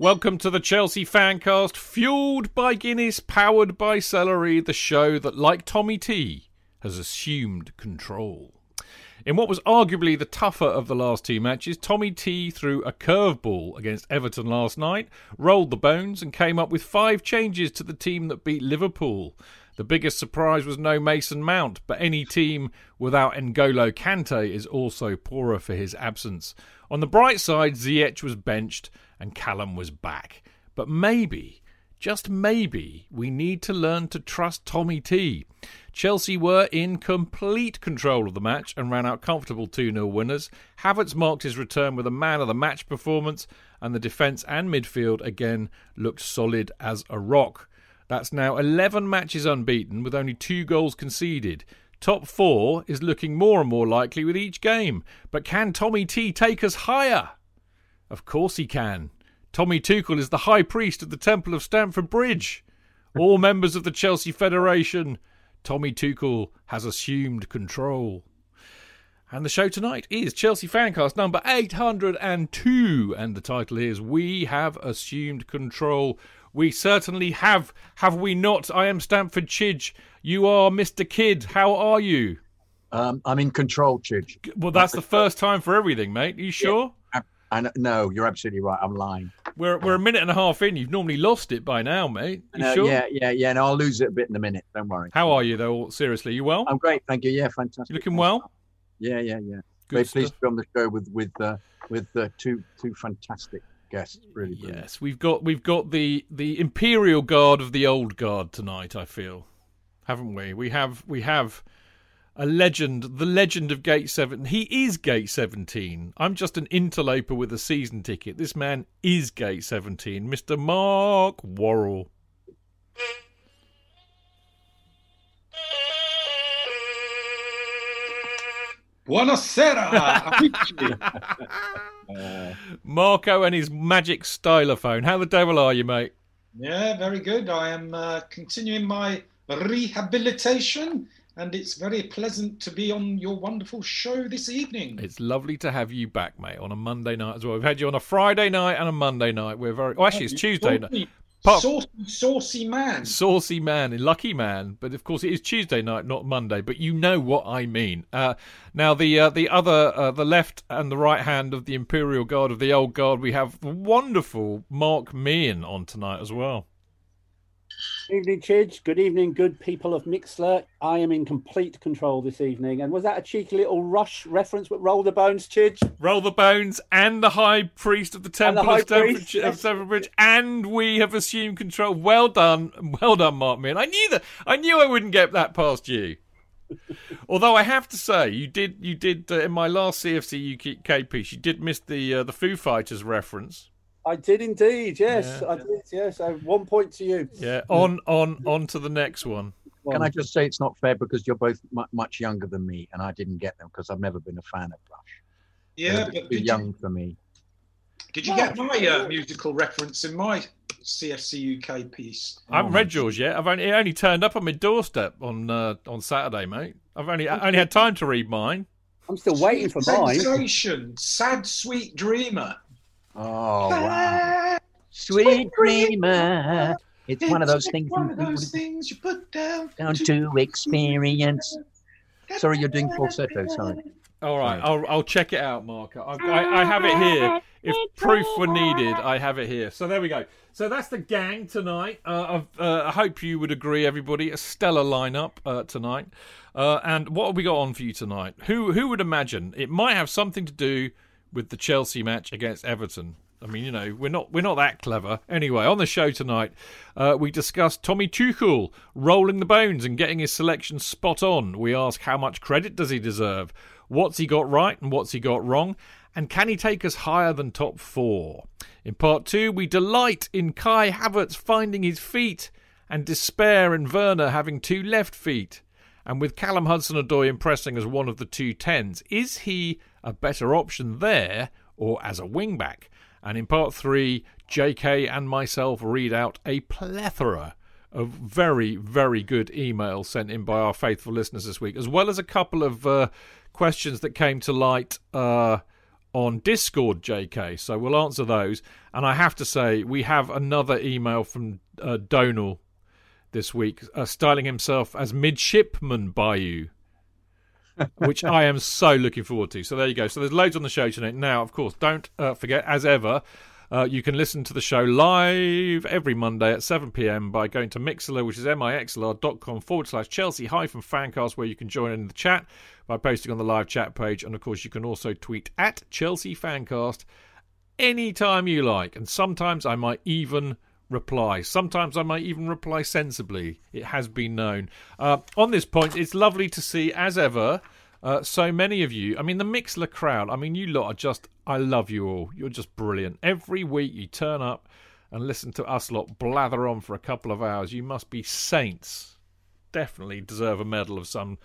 Welcome to the Chelsea Fancast, fueled by Guinness, powered by celery, the show that, like Tommy T, has assumed control. In what was arguably the tougher of the last two matches, Tommy T threw a curveball against Everton last night, rolled the bones, and came up with five changes to the team that beat Liverpool. The biggest surprise was no Mason Mount, but any team without N'Golo Kante is also poorer for his absence. On the bright side, Ziyech was benched and Callum was back. But maybe, just maybe, we need to learn to trust Tommy T. Chelsea were in complete control of the match and ran out comfortable 2 0 winners. Havertz marked his return with a man of the match performance, and the defence and midfield again looked solid as a rock. That's now 11 matches unbeaten with only two goals conceded. Top four is looking more and more likely with each game. But can Tommy T take us higher? Of course he can. Tommy Tuchel is the high priest of the Temple of Stamford Bridge. All members of the Chelsea Federation, Tommy Tuchel has assumed control. And the show tonight is Chelsea Fancast number 802. And the title is We Have Assumed Control. We certainly have, have we not? I am Stamford Chidge. You are Mr. Kidd. How are you? Um, I'm in control, Chidge. Well, that's the first time for everything, mate. Are you sure? Yeah. No, you're absolutely right. I'm lying. We're we're a minute and a half in. You've normally lost it by now, mate. You sure? Yeah, yeah, yeah. And no, I'll lose it a bit in a minute. Don't worry. How are you though? Seriously, you well? I'm great, thank you. Yeah, fantastic. You looking well? Yeah, yeah, yeah. Good Very stuff. pleased to be on the show with with uh, with uh, two two fantastic Really, brilliant. Yes, we've got we've got the the imperial guard of the old guard tonight. I feel, haven't we? We have we have a legend, the legend of Gate Seven. He is Gate Seventeen. I'm just an interloper with a season ticket. This man is Gate Seventeen, Mister Mark Worrall. Buonasera, amici. Uh, Marco and his magic stylophone. How the devil are you, mate? yeah, very good. I am uh, continuing my rehabilitation, and it's very pleasant to be on your wonderful show this evening. It's lovely to have you back, mate, on a Monday night as well. We've had you on a Friday night and a Monday night. We're very. Oh, actually, it's Tuesday night. Saucy, Pop- saucy, saucy man. Saucy man, lucky man, but of course it is Tuesday night, not Monday. But you know what I mean. Uh, now the uh, the other, uh, the left and the right hand of the Imperial Guard of the Old Guard, we have the wonderful Mark Meehan on tonight as well. Good evening, Chidge. Good evening, good people of Mixlr. I am in complete control this evening. And was that a cheeky little Rush reference with Roll the Bones, Chidge? Roll the bones and the High Priest of the Temple High of Priest, of yes. Stamford Bridge, and we have assumed control. Well done, well done, Mark Meehan. I knew that. I knew I wouldn't get that past you. Although I have to say, you did, you did uh, in my last CFC UK piece, you did miss the uh, the Foo Fighters reference. I did indeed. Yes, Yeah. I did. Yes. So one point to you. Yeah, on, on, on to the next one. Can I just say it's not fair because you're both mu- much younger than me, and I didn't get them because I've never been a fan of Rush. Yeah, They're but too did you, young for me. did you get my uh, musical reference in my CFC UK piece? I haven't read yours yet. I've only it only turned up on my doorstep on uh, on Saturday, mate. I've only I only had time to read mine. I'm still waiting for mine. Sensation, sad, sweet dreamer. Oh wow! Sweet dreamer. It's one of those things One you of do those things you put down. down to experience. Sorry, you're doing falsetto. Sorry. All right, I'll I'll check it out, Mark. I, I, I have it here. If proof were needed, I have it here. So there we go. So that's the gang tonight. Uh, I've, uh, I hope you would agree, everybody. A stellar lineup uh, tonight. Uh, and what have we got on for you tonight? Who who would imagine it might have something to do with the Chelsea match against Everton? I mean, you know, we're not we're not that clever. Anyway, on the show tonight, uh, we discussed Tommy Tuchel rolling the bones and getting his selection spot on. We ask how much credit does he deserve? What's he got right and what's he got wrong? And can he take us higher than top four? In part two, we delight in Kai Havertz finding his feet and despair in Werner having two left feet. And with Callum Hudson-Odoi impressing as one of the two tens, is he a better option there or as a wing-back? And in part three, JK and myself read out a plethora of very, very good emails sent in by our faithful listeners this week, as well as a couple of uh, questions that came to light uh, on Discord, JK. So we'll answer those. And I have to say, we have another email from uh, Donal this week, uh, styling himself as Midshipman Bayou. Which I am so looking forward to. So there you go. So there's loads on the show tonight. Now, of course, don't uh, forget, as ever, uh, you can listen to the show live every Monday at 7 pm by going to Mixlr, which is mixlr.com forward slash Chelsea hyphen fancast, where you can join in the chat by posting on the live chat page. And of course, you can also tweet at Chelsea fancast anytime you like. And sometimes I might even reply. Sometimes I might even reply sensibly. It has been known. Uh, on this point, it's lovely to see, as ever, uh, so many of you. I mean, the Mixlr crowd. I mean, you lot are just. I love you all. You're just brilliant. Every week you turn up and listen to us lot blather on for a couple of hours. You must be saints. Definitely deserve a medal of some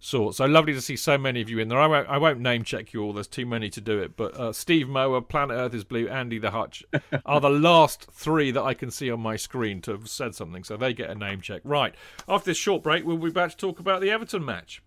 sort. So lovely to see so many of you in there. I won't, I won't name check you all. There's too many to do it. But uh, Steve Mower, Planet Earth is Blue, Andy the Hutch are the last three that I can see on my screen to have said something. So they get a name check. Right. After this short break, we'll be back to talk about the Everton match.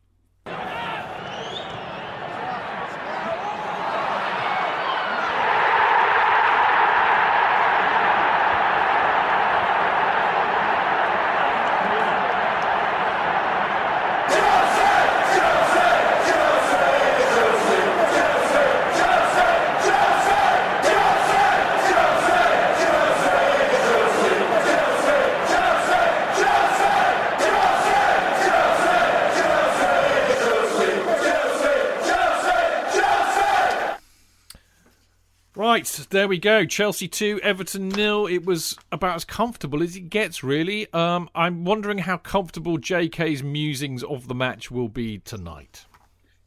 Right, there we go. Chelsea 2, Everton nil. It was about as comfortable as it gets, really. Um, I'm wondering how comfortable JK's musings of the match will be tonight.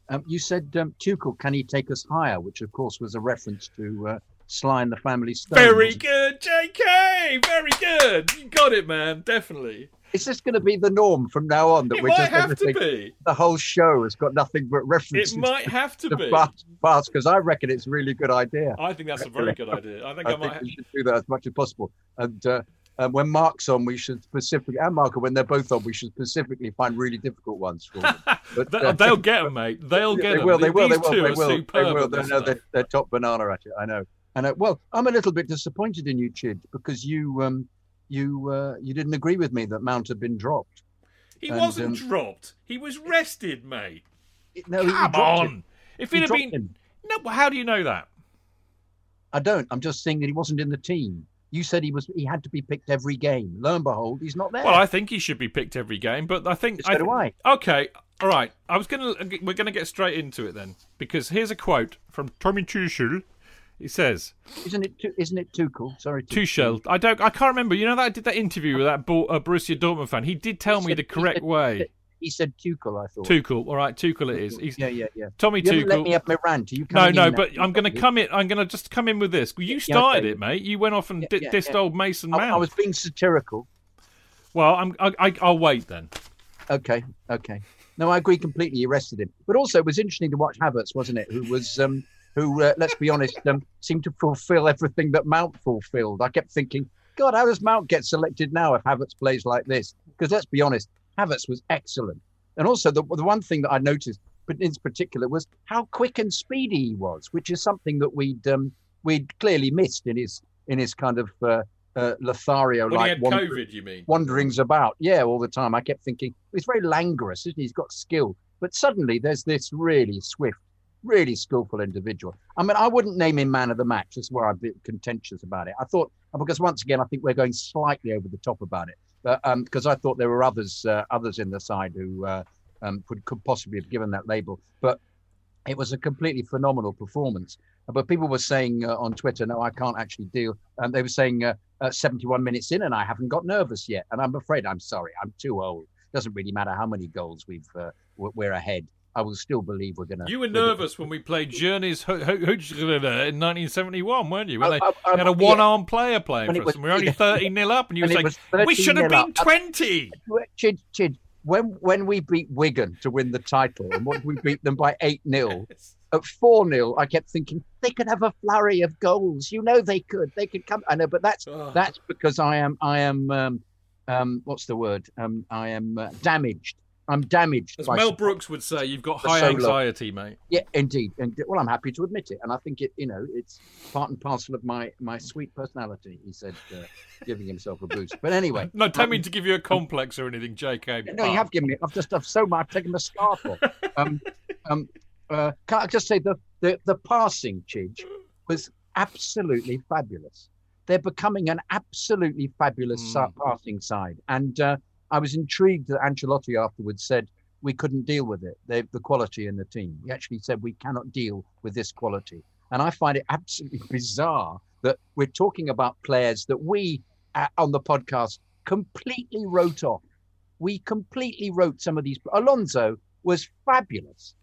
Um, you said um, Tuchel, can he take us higher? Which, of course, was a reference to uh, Sly and the Family Stone. Very good, JK! Very good! You got it, man. Definitely. Is this going to be the norm from now on? That It we're just have to be. The whole show has got nothing but references. It might have to to be. past, because I reckon it's a really good idea. I think that's a very good idea. I think I, I might think we should do that as much as possible. And uh, uh, when Mark's on, we should specifically, and Mark, when they're both on, we should specifically find really difficult ones for them. But, They- uh, They'll get them, mate. They'll get they them. will, they will, they will, they will, they will. They stuff. they're, they're top banana at it. I know. And uh, well, I'm a little bit disappointed in you, Chid, because you um, you uh, you didn't agree with me that Mount had been dropped. He And, wasn't um, dropped. He was rested, mate. No, he- he Come on. him. If he'd have been. him. No, how do you know that? I don't. I'm just saying that he wasn't in the team. You said he was. He had to be picked every game. Lo and behold, he's not there. Well, I think he should be picked every game, but I think. So I do I. Okay, all right. I was gonna. We're gonna get straight into it then, because here's a quote from Tommy Tuchel. He says, Isn't it? Too, isn't it Tuchel? Sorry, "Tuchel, I don't. I can't remember. You know that I did that interview with that Bo- uh, Borussia Dortmund fan. He did tell me said- the he correct said- way. he said Tuchel. I thought. Tuchel. All right, Tuchel it is. He's Yeah, yeah, yeah. Tommy You haven't let me Tuchel. have my rant. Are you No, no, in now? but I'm going to come in. I'm going to just come in with this. You Yeah, started okay. it, mate. You went off and Yeah, yeah, dissed yeah. old Mason I, Mount. I was being satirical. Well, I'm. I, I, I'll wait then. Okay, okay. No, I agree completely. You rested him, but also it was interesting to watch Havertz, wasn't it? Who was, um, who, uh, let's be honest, um, seemed to fulfil everything that Mount fulfilled. I kept thinking, God, how does Mount get selected now if Havertz plays like this? Because let's be honest, Havertz was excellent, and also the the one thing that I noticed, but in particular, was how quick and speedy he was, which is something that we'd um, we'd clearly missed in his in his kind of uh, uh, Lothario like had one COVID, you mean? wanderings about. Yeah, all the time. I kept thinking he's very languorous, isn't he? He's got skill. But suddenly there's this really swift, really skillful individual. I mean, I wouldn't name him man of the match. That's where I'm bit contentious about it. I thought because once again, I think we're going slightly over the top about it. But um, because I thought there were others, uh, others in the side who uh, um, could, could possibly have given that label. But it was a completely phenomenal performance. But people were saying uh, on Twitter, no, I can't actually deal. And they were saying uh, uh, 71 minutes in, and I haven't got nervous yet. And I'm afraid I'm sorry. I'm too old. Doesn't really matter how many goals we've uh, we're ahead. I will still believe we're going to. You were nervous when we played Journeys Ho- Ho- Hoochgallada in 1971, weren't you? When they I- I- had a yeah. one-armed player playing for us, was- and we were only yeah. 30 nil up, and you were saying, "We should have been up." 20." Chid, Chid, when when we beat Wigan to win the title, and what we beat them by eight 0 at four 0 I kept thinking they could have a flurry of goals. You know they could. They could come. I know, but that's Oh. that's because I am I am um, um, what's the word? Um, I am uh, damaged. I'm damaged. As Mel. Brooks would say, you've got high so long. anxiety, mate. Yeah, indeed. And well, I'm happy to admit it, and I think it. You know, it's part and parcel of my my sweet personality. He said, uh, giving himself a boost. But anyway, No, don't um, mean to give you a complex or anything, JK. No, you have given me. I've just I've so much. I've taken the scarf off. Um, um, uh, can I just say the the the passing Chidge was absolutely fabulous. They're becoming an absolutely fabulous Mm. passing side, and uh, I was intrigued that Ancelotti afterwards said we couldn't deal with it. They, the quality in the team. He actually said we cannot deal with this quality, and I find it absolutely bizarre that we're talking about players that we uh, on the podcast completely wrote off we completely wrote some of these. Alonso was fabulous.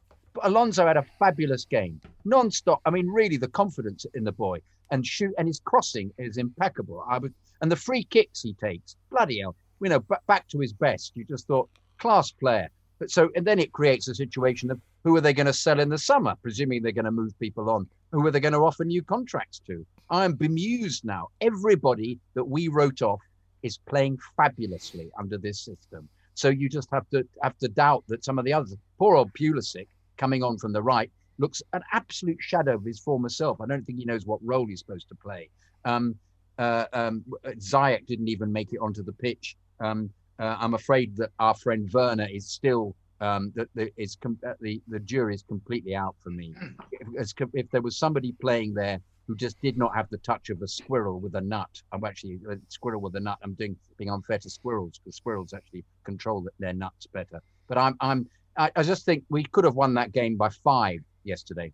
Alonso had a fabulous game, non-stop. I mean, really, the confidence in the boy and shoot and his crossing is impeccable. I would, and the free kicks he takes, bloody hell, you know, b- back to his best. You just thought class player. But so, and then it creates a situation of who are they going to sell in the summer, presuming they're going to move people on. Who are they going to offer new contracts to? I am bemused now. Everybody that we wrote off is playing fabulously under this system. So you just have to have to doubt that some of the others, poor old Pulisic coming on from the right, looks an absolute shadow of his former self. I don't think he knows what role he's supposed to play. Um, uh, um, Ziyech didn't even make it onto the pitch. Um, uh, I'm afraid that our friend Werner is still um, that the, is com- uh, the the jury is completely out for me. If, if there was somebody playing there who just did not have the touch of a squirrel with a nut. I'm actually a squirrel with a nut. I'm doing being unfair to squirrels because squirrels actually control their nuts better. But I'm I'm I, I just think we could have won that game by five yesterday,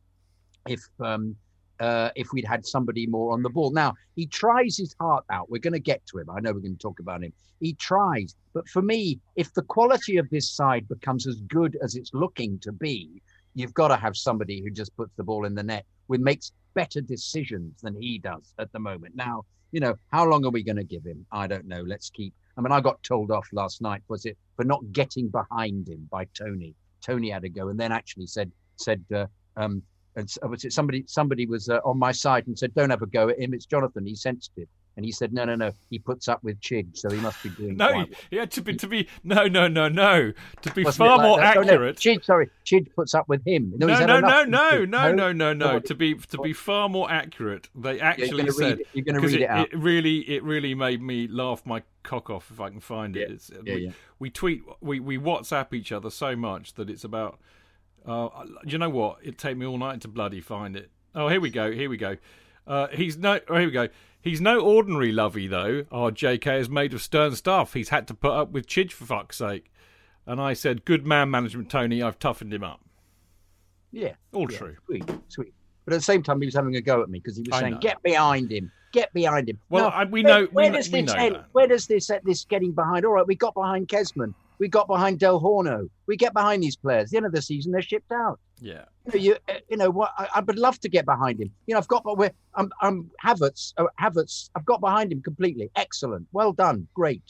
if um uh, if we'd had somebody more on the ball. Now he tries his heart out. We're going to get to him. I know we're going to talk about him. He tries, but for me, if the quality of this side becomes as good as it's looking to be, you've got to have somebody who just puts the ball in the net, who makes better decisions than he does at the moment. Now, you know, how long are we going to give him? I don't know. Let's keep. I mean, I got told off last night. Was it for not getting behind him by Tony? Tony had to go, and then actually said said, uh, um, and it somebody? Somebody was uh, on my side and said, "Don't have a go at him. It's Jonathan. He's sensitive." And he said, "No, no, no. He puts up with Chig, so he must be doing No, quite yeah, to be to be no, no, no, no. To be Wasn't far like more that? Oh, no, accurate. Chid, sorry, Chid puts up with him. No, no, had no, no, no, no, no, no. To be to be far more accurate, they actually gonna said read you're going to read it, out. It really, it really made me laugh my cock off if I can find it. It's, yeah, we, yeah. we tweet, we we WhatsApp each other so much that it's about. Uh, you know what? It'd take me all night to bloody find it. Oh, here we go. Here we go. Uh, he's no. Oh, here we go. He's no ordinary lovey though. Our JK is made of stern stuff. He's had to put up with Chidge for fuck's sake. And I said, "Good man management, Tony. I've toughened him up." yeah, All yeah, true. Sweet, sweet. But at the same time, he was having a go at me because he was I saying, know. "Get behind him, get behind him." Well, Now, I- we where- know- we Where does we this end? that. Where does this this getting behind? All right, we got behind Kezman. We got behind Del Horno. We get behind these players. At the end of the season, they're shipped out. Yeah. You know, you, uh, you know what? I, I would love to get behind him. You know, I've got, but we're, I'm, I'm Havertz. Uh, Havertz. I've got behind him completely. Excellent. Well done. Great.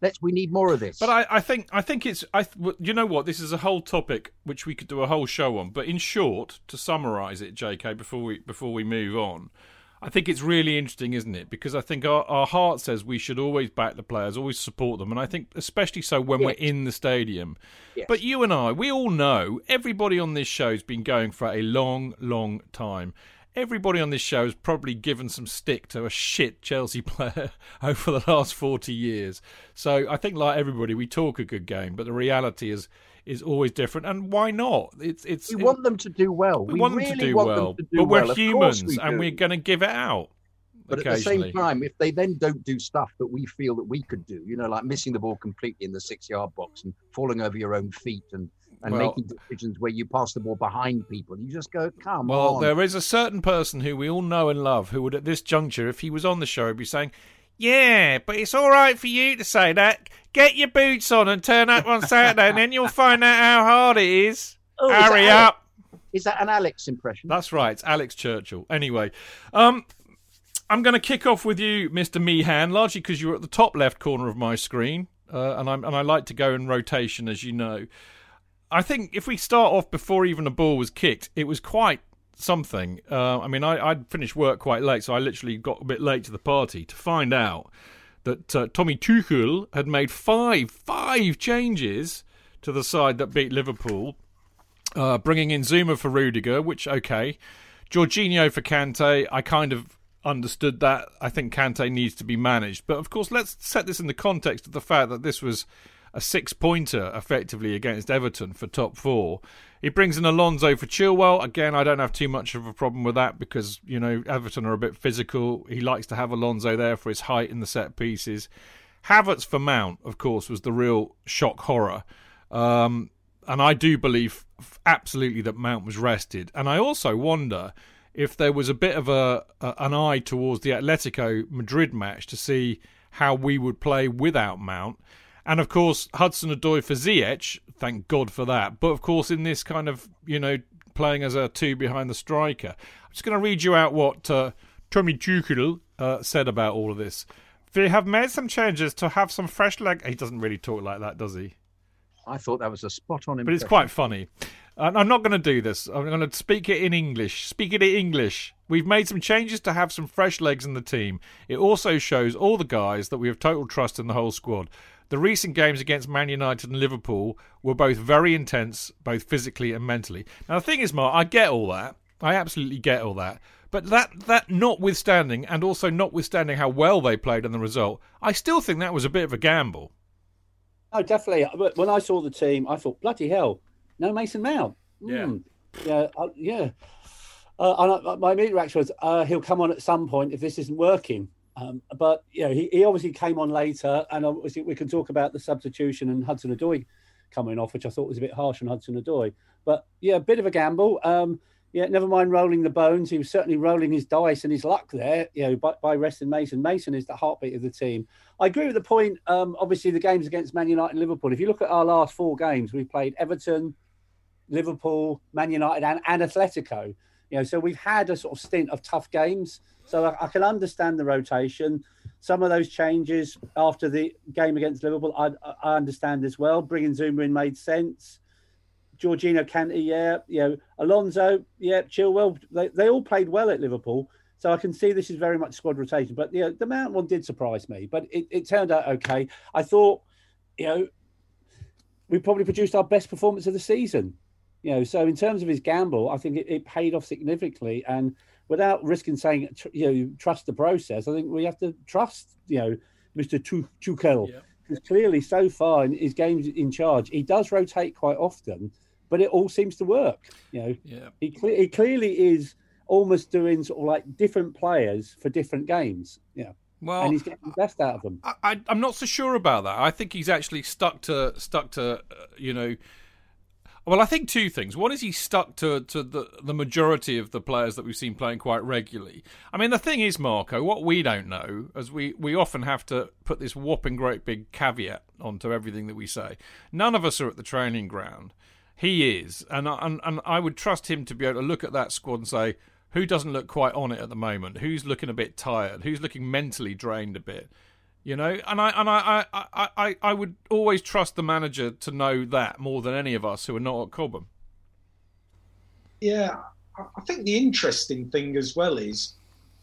Let's. We need more of this. But I, I think I think it's I you know what this is a whole topic which we could do a whole show on. But in short, to summarise it, J.K. Before we before we move on, I think it's really interesting, isn't it? Because I think our, our heart says we should always back the players, always support them, and I think especially so when Yes. we're in the stadium. Yes. But you and I, we all know everybody on this show's been going for a long, long time. Everybody on this show has probably given some stick to a shit Chelsea player over the last forty years. So I think, like everybody, we talk a good game, but the reality is is always different. And why not? It's it's we want them to do well. we, want them to do want well, them to do but we're well. Humans we and we're going to give it out. But at the same time, if they then don't do stuff that we feel that we could do, you know, like missing the ball completely in the six-yard box and falling over your own feet and and Well- making decisions where you pass the ball behind people, you just go, "Come Well, on." Well, there is a certain person who we all know and love who would, at this juncture, if he was on the show, be saying, "Yeah, but it's all right for you to say that. Get your boots on and turn up on Saturday, and then you'll find out how hard it is. Oh, is Hurry Alex? up." Is that an Alex impression? That's right. It's Alex Churchill. Anyway, um, I'm going to kick off with you, Mr. Meehan, largely because you're at the top left corner of my screen, uh, and I'm and I like to go in rotation, as you know. I think if we start off before even a ball was kicked, it was quite something. Uh, I mean, I, I'd finished work quite late, so I literally got a bit late to the party to find out that uh, Tommy Tuchel had made five five changes to the side that beat Liverpool uh, bringing in Zouma for Rudiger, which okay, Jorginho for Kante. I kind of understood that. I think Kante needs to be managed, but of course, let's set this in the context of the fact that this was a six-pointer effectively against Everton for top four. He brings in Alonso for Chilwell. Again, I don't have too much of a problem with that because you know Everton are a bit physical. He likes to have Alonso there for his height in the set pieces. Havertz for Mount, of course, was the real shock horror. Um, and I do believe absolutely that Mount was rested. And I also wonder if there was a bit of a, a an eye towards the Atletico Madrid match to see how we would play without Mount. And of course, Hudson Odoi for Ziyech, thank God for that. But of course, in this kind of, you know, playing as a two behind the striker, I'm just going to read you out what uh, Tommy Tuchel uh, said about all of this. We have made some changes to have some fresh leg. He doesn't really talk like that, does he? I thought that was a spot on him. but it's quite funny. And I'm not going to do this. I'm going to speak it in English. Speak it in English. We've made some changes to have some fresh legs in the team. It also shows all the guys that we have total trust in the whole squad. The recent games against Man United and Liverpool were both very intense, both physically and mentally. Now the thing is, Mark, I get all that. I absolutely get all that. But that that notwithstanding, and also notwithstanding how well they played and the result, I still think that was a bit of a gamble. Oh, definitely. But when I saw the team, I thought, bloody hell, no Mason Mount. Yeah. Mm. Yeah. Uh, yeah. Uh, and I, my immediate reaction was, uh, he'll come on at some point if this isn't working. Um, but you know, he, he obviously came on later, and obviously we can talk about the substitution and Hudson Odoi coming off, which I thought was a bit harsh on Hudson Odoi. But yeah, a bit of a gamble. Um, yeah, never mind rolling the bones. He was certainly rolling his dice and his luck there, you know, by, by resting Mason. Mason is the heartbeat of the team. I agree with the point. Um, obviously, the games against Man United and Liverpool. If you look at our last four games, we've played Everton, Liverpool, Man United, and, and Atletico. You know, so we've had a sort of stint of tough games. So I, I can understand the rotation. Some of those changes after the game against Liverpool, I, I understand as well. Bringing Zouma in made sense. Jorginho, Kante, yeah, you know, Alonso, yeah, Chilwell. They, they all played well at Liverpool. So I can see this is very much squad rotation. But yeah, the Mount one did surprise me, but it, it turned out okay. I thought, you know, we probably produced our best performance of the season. You know, so in terms of his gamble, I think it, it paid off significantly. And without risking saying, you know, trust the process, I think we have to trust, you know, Mr. Tu- Tuchel. Yeah. Because clearly, so far in his games in charge, he does rotate quite often, but it all seems to work. You know, Yeah. he, cle- he clearly is almost doing sort of like different players for different games. Yeah. Well, and he's getting the best out of them. I, I, I'm not so sure about that. I think he's actually stuck to stuck to uh, you know. Well, I think two things. One is he stuck to to the the majority of the players that we've seen playing quite regularly. I mean, the thing is, Marco, what we don't know, as we we often have to put this whopping great big caveat onto everything that we say. None of us are at the training ground. He is, and and and I would trust him to be able to look at that squad and say who doesn't look quite on it at the moment, who's looking a bit tired, who's looking mentally drained a bit you know, and I and I, I, I, I would always trust the manager to know that more than any of us who are not at Cobham. Yeah, I think the interesting thing as well is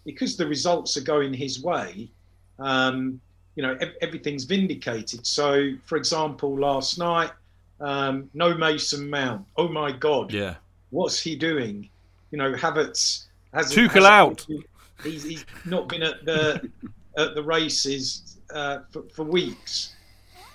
because the results are going his way. Um, you know, everything's vindicated. So, for example, last night, um, no Mason Mount. Oh my God! Yeah, what's he doing? You know, Havertz has Tuchel out. He's, he's not been at the at the races uh, for, for, weeks,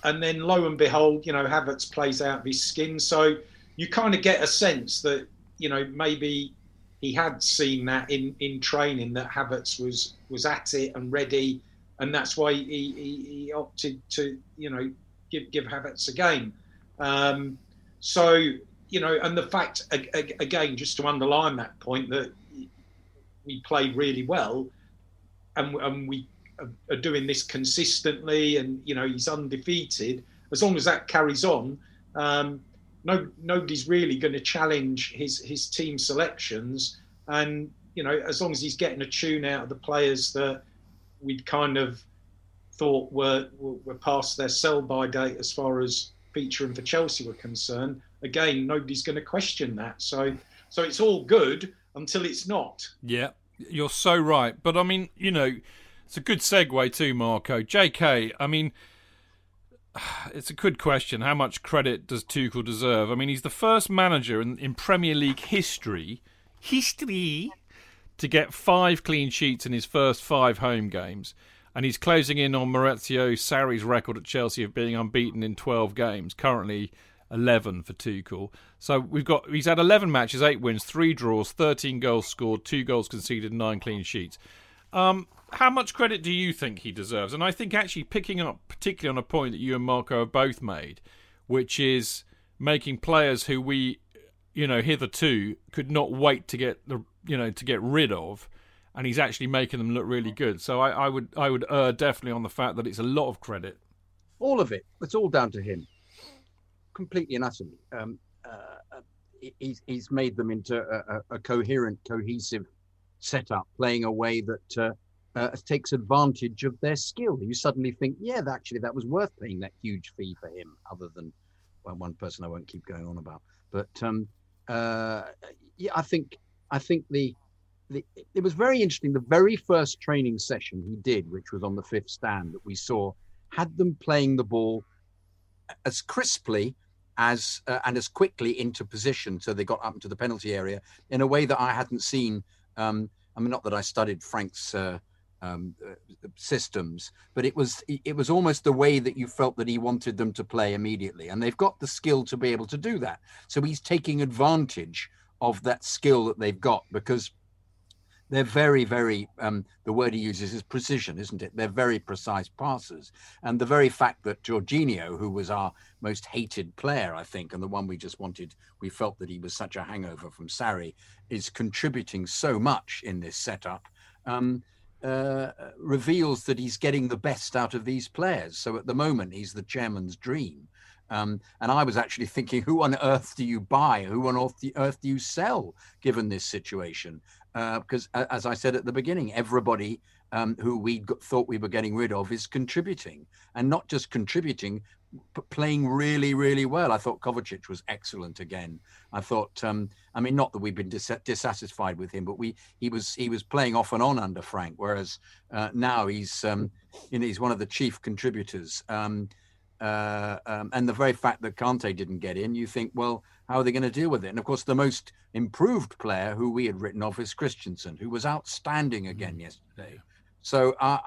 and then lo and behold, you know, Havertz plays out of his skin. So you kind of get a sense that you know maybe he had seen that in in training that Havertz was was at it and ready, and that's why he, he, he opted to you know give give Havertz a game. Um, so you know, and the fact again, just to underline that point that we played really well, and, and we are, doing this consistently, and you know he's undefeated. As long as that carries on, um, no nobody's really going to challenge his his team selections. And you know, as long as he's getting a tune out of the players that we'd kind of thought were were past their sell by date as far as featuring for Chelsea were concerned. Again, nobody's going to question that. So so it's all good until it's not. Yeah, you're so right. But I mean, you know, it's a good segue too, Marco. JK, I mean, it's a good question. How much credit does Tuchel deserve? I mean, he's the first manager in, in Premier League history, history, to get five clean sheets in his first five home games. And he's closing in on Maurizio Sarri's record at Chelsea of being unbeaten in 12 games, currently 11 for Tuchel. So we've got he's had 11 matches, 8 wins, 3 draws, 13 goals scored, 2 goals conceded, 9 clean sheets. Um, how much credit do you think he deserves? And I think actually picking up particularly on a point that you and Marco have both made, which is making players who we, you know, hitherto could not wait to get the, you know, to get rid of, and he's actually making them look really good. So I, I would, I would err definitely on the fact that it's a lot of credit. All of it. It's all down to him, completely and utterly. Um, uh, he's he's made them into a, a, a coherent, cohesive setup, playing a way that. Uh, uh, takes advantage of their skill. You suddenly think, yeah, actually, that was worth paying that huge fee for him, other than well, one person I won't keep going on about. But um, uh, yeah, I think I think the, the it was very interesting. The very first training session he did, which was on the fifth stand that we saw, had them playing the ball as crisply as uh, and as quickly into position, so they got up into the penalty area in a way that I hadn't seen. Um, I mean, not that I studied Frank's uh, um, uh, systems, but it was it was almost the way that you felt that he wanted them to play immediately, and they've got the skill to be able to do that. So he's taking advantage of that skill that they've got because they're very, very, um, the word he uses is precision, isn't it? They're very precise passers. And the very fact that Jorginho, who was our most hated player, I think, and the one we just wanted, we felt that he was such a hangover from Sarri, is contributing so much in this setup. Um, uh, reveals that he's getting the best out of these players. So at the moment, he's the chairman's dream. Um, and I was actually thinking, who on earth do you buy? Who on earth do, earth do you sell, given this situation? Uh, because, as I said at the beginning, everybody um, who we thought we were getting rid of is contributing, and not just contributing, but playing really, really well. I thought Kovacic was excellent again. I thought, um, I mean, not that we've been dis- dissatisfied with him, but we he was he was playing off and on under Frank, whereas uh, now he's um, you know he's one of the chief contributors. Um, uh, um, and the very fact that Kante didn't get in, you think, well, how are they going to deal with it? And of course, the most improved player who we had written off is Christensen, who was outstanding again mm. yesterday. So I,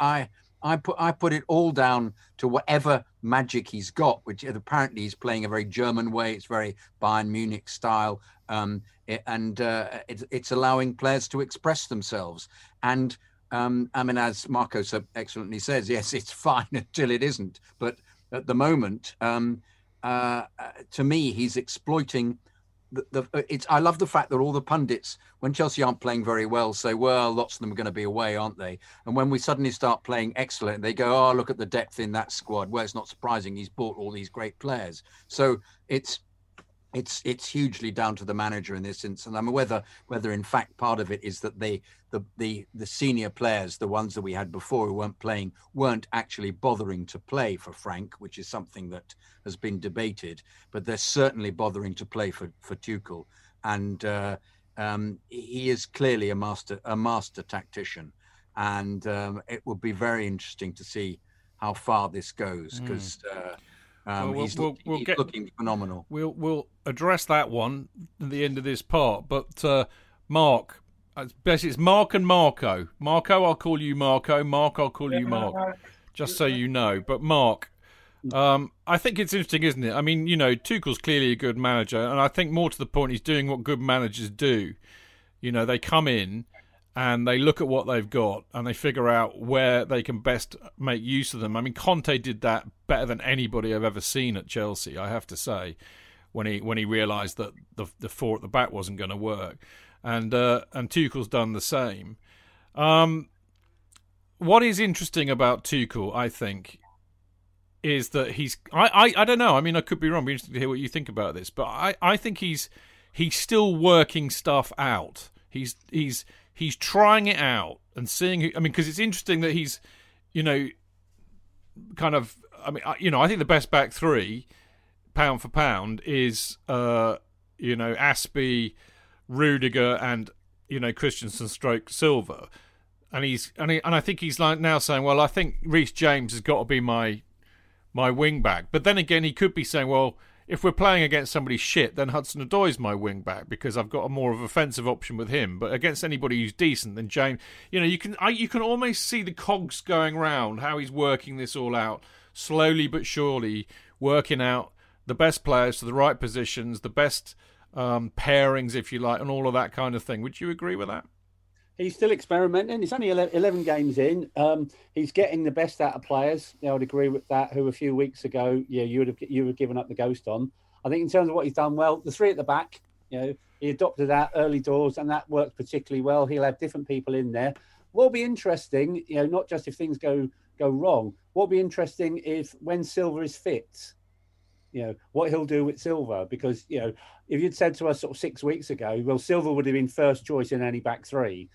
I I put I put it all down to whatever magic he's got, which apparently he's playing a very German way. It's very Bayern Munich style, um, and uh, it's, it's allowing players to express themselves. And um, I mean, as Marco so excellently says, yes, it's fine until it isn't. But at the moment, um, uh, to me, he's exploiting the, the it's I love the fact that all the pundits when Chelsea aren't playing very well say, well, lots of them are going to be away, aren't they? And when we suddenly start playing excellent, they go, oh, look at the depth in that squad. Well, it's not surprising he's bought all these great players. So it's it's it's hugely down to the manager in this instance. I mean, whether whether in fact part of it is that they the the the senior players, the ones that we had before who weren't playing, weren't actually bothering to play for Frank, which is something that has been debated. But they're certainly bothering to play for for Tuchel, and uh, um, he is clearly a master a master tactician, and um, it will be very interesting to see how far this goes because. Mm. Uh, um, well, he's, we'll, we'll he's get, looking phenomenal. We'll we'll address that one at the end of this part. But uh, Mark, basically it's Mark and Marco. Marco, I'll call you Marco. Mark, I'll call you Mark. Just so you know. But Mark, um, I think it's interesting, isn't it? I mean, you know, Tuchel's clearly a good manager, and I think more to the point, he's doing what good managers do. You know, they come in and they look at what they've got and they figure out where they can best make use of them. I mean, Conte did that better than anybody I've ever seen at Chelsea. I have to say, when he when he realised that the the four at the back wasn't going to work, and uh, and Tuchel's done the same. Um, what is interesting about Tuchel, I think, is that he's I, I, I don't know. I mean, I could be wrong. Be interested to hear what you think about this, but I, I think he's he's still working stuff out. He's he's he's trying it out and seeing who. I mean, because it's interesting that he's, you know, kind of. I mean, you know, I think the best back three, pound for pound, is uh, you know, Azpi, Rudiger, and you know, Christensen, stroke Silva, and he's and he, and I think he's like now saying, well, I think Reece James has got to be my my wing back, but then again, he could be saying, well if we're playing against somebody shit, then Hudson Odoi's my wing back because I've got a more of offensive option with him. But against anybody who's decent, then James, you know, you can I, you can almost see the cogs going round how he's working this all out slowly but surely, working out the best players to the right positions, the best um, pairings, if you like, and all of that kind of thing. Would you agree with that? He's still experimenting. It's only 11 games in. Um, he's getting the best out of players. Yeah, I would agree with that. Who a few weeks ago, yeah, you would have you would have given up the ghost on. I think in terms of what he's done well, the three at the back, you know, he adopted that early doors, and that worked particularly well. He'll have different people in there. What'll be interesting, you know, not just if things go go wrong. What'll be interesting if when Silva is fit, you know what he'll do with Silva because you know if you'd said to us sort of six weeks ago, well, Silva would have been first choice in any back three,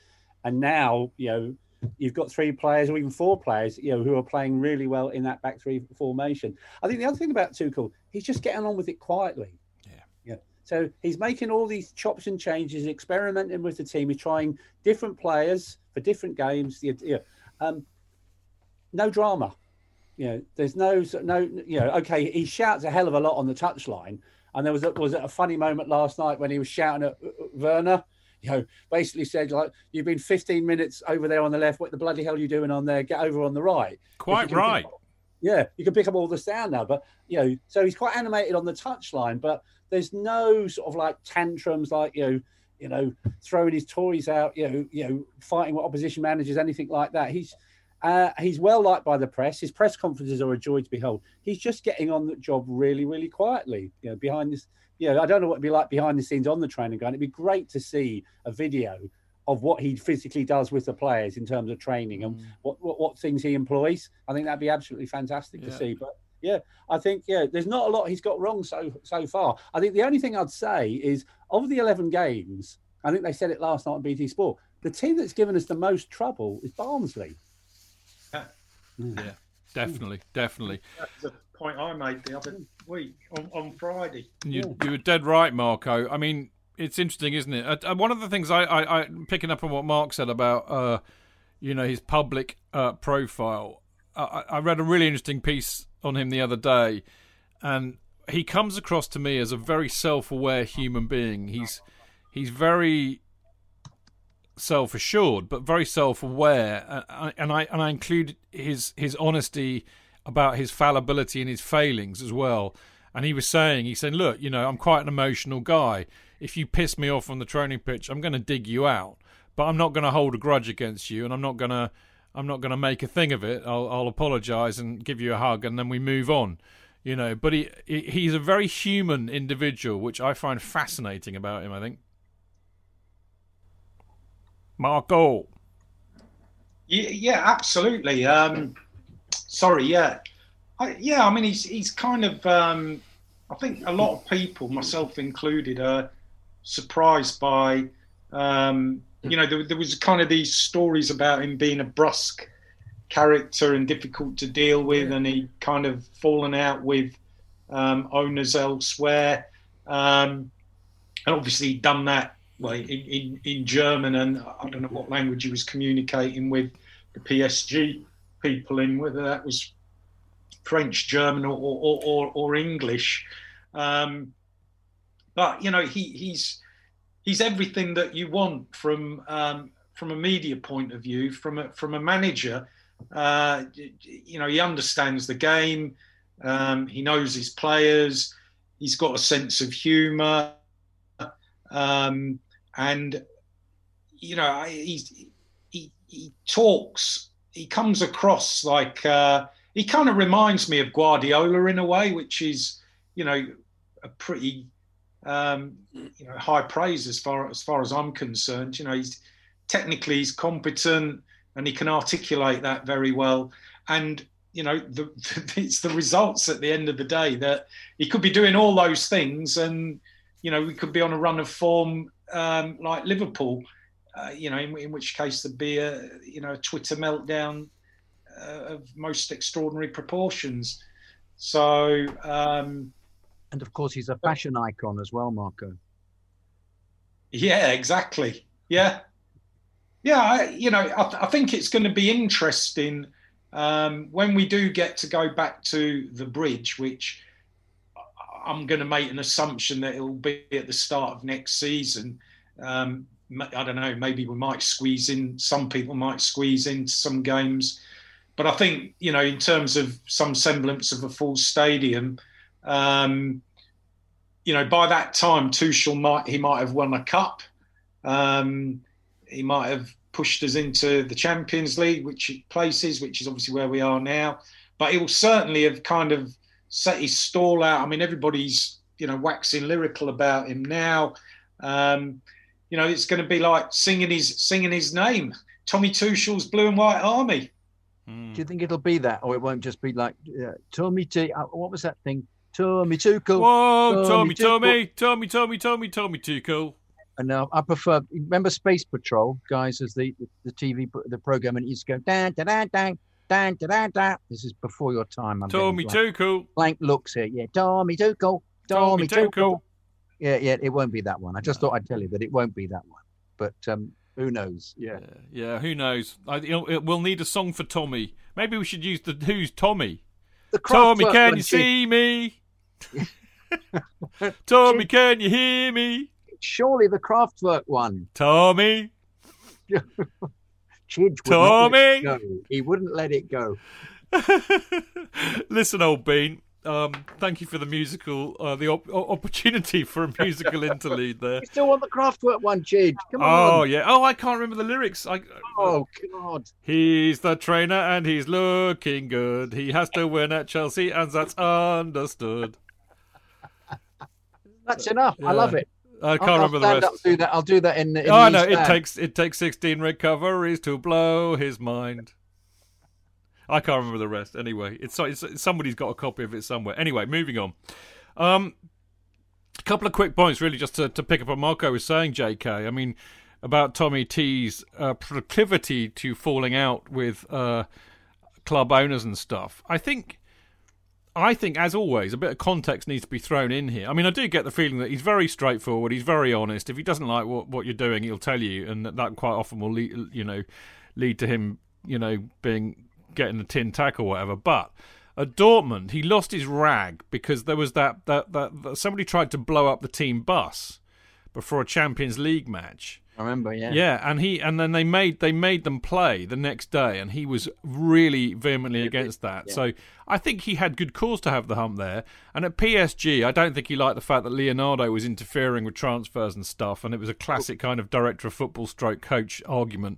and now you know you've got three players or even four players, you know, who are playing really well in that back three formation. I think the other thing about Tuchel, he's just getting on with it quietly. Yeah, yeah. So he's making all these chops and changes, experimenting with the team. He's trying different players for different games. Yeah. know, um, no drama. You know, there's no no. You know, okay, he shouts a hell of a lot on the touchline, and there was a, was a funny moment last night when he was shouting at uh, uh, Werner. You know, basically said like, "You've been 15 minutes over there on the left. What the bloody hell are you doing on there? Get over on the right." Quite right. Pick, yeah, you can pick up all the sound now, but you know, so he's quite animated on the touchline, but there's no sort of like tantrums, like you know, you know, throwing his toys out, you know, you know, fighting with opposition managers, anything like that. He's uh, he's well liked by the press. His press conferences are a joy to behold. He's just getting on the job really, really quietly. You know, behind this, you know, I don't know what it'd be like behind the scenes on the training ground. It'd be great to see a video of what he physically does with the players in terms of training and mm. what, what, what things he employs. I think that'd be absolutely fantastic yeah. to see. But yeah, I think yeah, there's not a lot he's got wrong so so far. I think the only thing I'd say is of the 11 games, I think they said it last night on BT Sport. The team that's given us the most trouble is Barnsley. Yeah, definitely, definitely. That's the point I made the other week on, on Friday. You, you were dead right, Marco. I mean, it's interesting, isn't it? Uh, one of the things I, I, I, picking up on what Mark said about, uh, you know, his public uh, profile. I, I read a really interesting piece on him the other day, and he comes across to me as a very self-aware human being. He's he's very self assured, but very self aware, and I and I include his his honesty about his fallibility and his failings as well. And he was saying, he said, "Look, you know, I'm quite an emotional guy. If you piss me off on the training pitch, I'm going to dig you out, but I'm not going to hold a grudge against you, and I'm not going to." I'm not going to make a thing of it. I'll, I'll apologise and give you a hug, and then we move on You know, but he he's a very human individual, which I find fascinating about him. I think. Marco. Yeah, yeah absolutely. Um, sorry, yeah, I, yeah. I mean, he's he's kind of. Um, I think a lot of people, myself included, are surprised by. Um, you know, there, there was kind of these stories about him being a brusque character and difficult to deal with, and he kind of fallen out with um, owners elsewhere. Um, and obviously, he'd done that well in, in, in German, and I don't know what language he was communicating with the PSG people in, whether that was French, German, or or, or, or English. Um, but you know, he, he's he's everything that you want from um, from a media point of view, from a from a manager. Uh, you know, he understands the game. Um, he knows his players. He's got a sense of humour, um, and you know, he, he talks. He comes across like uh, he kind of reminds me of Guardiola in a way, which is you know a pretty um, you know high praise as far as far as I'm concerned. You know, he's technically he's competent and he can articulate that very well. And you know, the, it's the results at the end of the day that he could be doing all those things, and you know, we could be on a run of form um, like Liverpool. Uh, you know, in, in, which case there'd be a you know a Twitter meltdown uh, of most extraordinary proportions. So, um, and of course, he's a fashion icon as well, Marco. Yeah, exactly. Yeah, yeah. I, you know, I, I think it's going to be interesting um, when we do get to go back to the bridge, which I'm going to make an assumption that it will be at the start of next season. Um, I don't know. Maybe we might squeeze in. Some people might squeeze into some games, but I think you know, in terms of some semblance of a full stadium, um, you know, by that time, Tuchel might he might have won a cup. Um, he might have pushed us into the Champions League, which places, which is obviously where we are now. But he will certainly have kind of set his stall out. I mean, everybody's you know waxing lyrical about him now. Um, you know, it's going to be like singing his singing his name, Tommy Tuchel's Blue and White Army. Hmm. Do you think it'll be that, or it won't just be like uh, Tommy T? Uh, what was that thing? Tommy Tuchel. Whoa, Tommy, Tommy, Tommy, Tommy, Tommy, Tommy Tuchel. And uh, I prefer remember Space Patrol guys as the the, TV the program and it used to go da da da da da da da. This is before your time. I'm Tommy Tuchel. Blank looks here. Yeah, Tommy Tuchel. Tommy, Tommy Tuchel. Tuchel. Yeah, yeah. It won't be that one. I just no. thought I'd tell you that it won't be that one. But um, who knows? Yeah. yeah, yeah. Who knows? I, you know, we'll need a song for Tommy. Maybe we should use the Who's Tommy. The Tommy, can you see me? Tommy, can you hear me? surely the Kraftwerk one. Tommy. Chidge Tommy. He wouldn't let it go. Listen, old bean. Um, thank you for the musical, uh, the op- opportunity for a musical interlude there. You still want the Kraftwerk one, Chidge? Come on. Oh yeah. Oh, I can't remember the lyrics. I, oh God. He's the trainer and he's looking good. He has to win at Chelsea, and that's understood. That's enough. Yeah. I love it. I can't I'll, remember I'll the rest. Up, do that. I'll do that in. in oh no! It takes it takes sixteen recoveries to blow his mind. I can't remember the rest. Anyway, it's, it's somebody's got a copy of it somewhere. Anyway, moving on. Um, a couple of quick points, really, just to, to pick up what Marco was saying. J.K. I mean, about Tommy T's uh, proclivity to falling out with uh, club owners and stuff. I think I think, as always, a bit of context needs to be thrown in here. I mean, I do get the feeling that he's very straightforward. He's very honest. If he doesn't like what, what you're doing, he'll tell you, and that, that quite often will lead, you know, lead to him, you know, being getting a tin tack or whatever. But at Dortmund, he lost his rag because there was that that, that, that somebody tried to blow up the team bus before a Champions League match I remember, yeah. Yeah, and he and then they made they made them play the next day, and he was really vehemently against that. Yeah. So I think he had good cause to have the hump there. And at PSG, I don't think he liked the fact that Leonardo was interfering with transfers and stuff, and it was a classic kind of director of football stroke coach argument.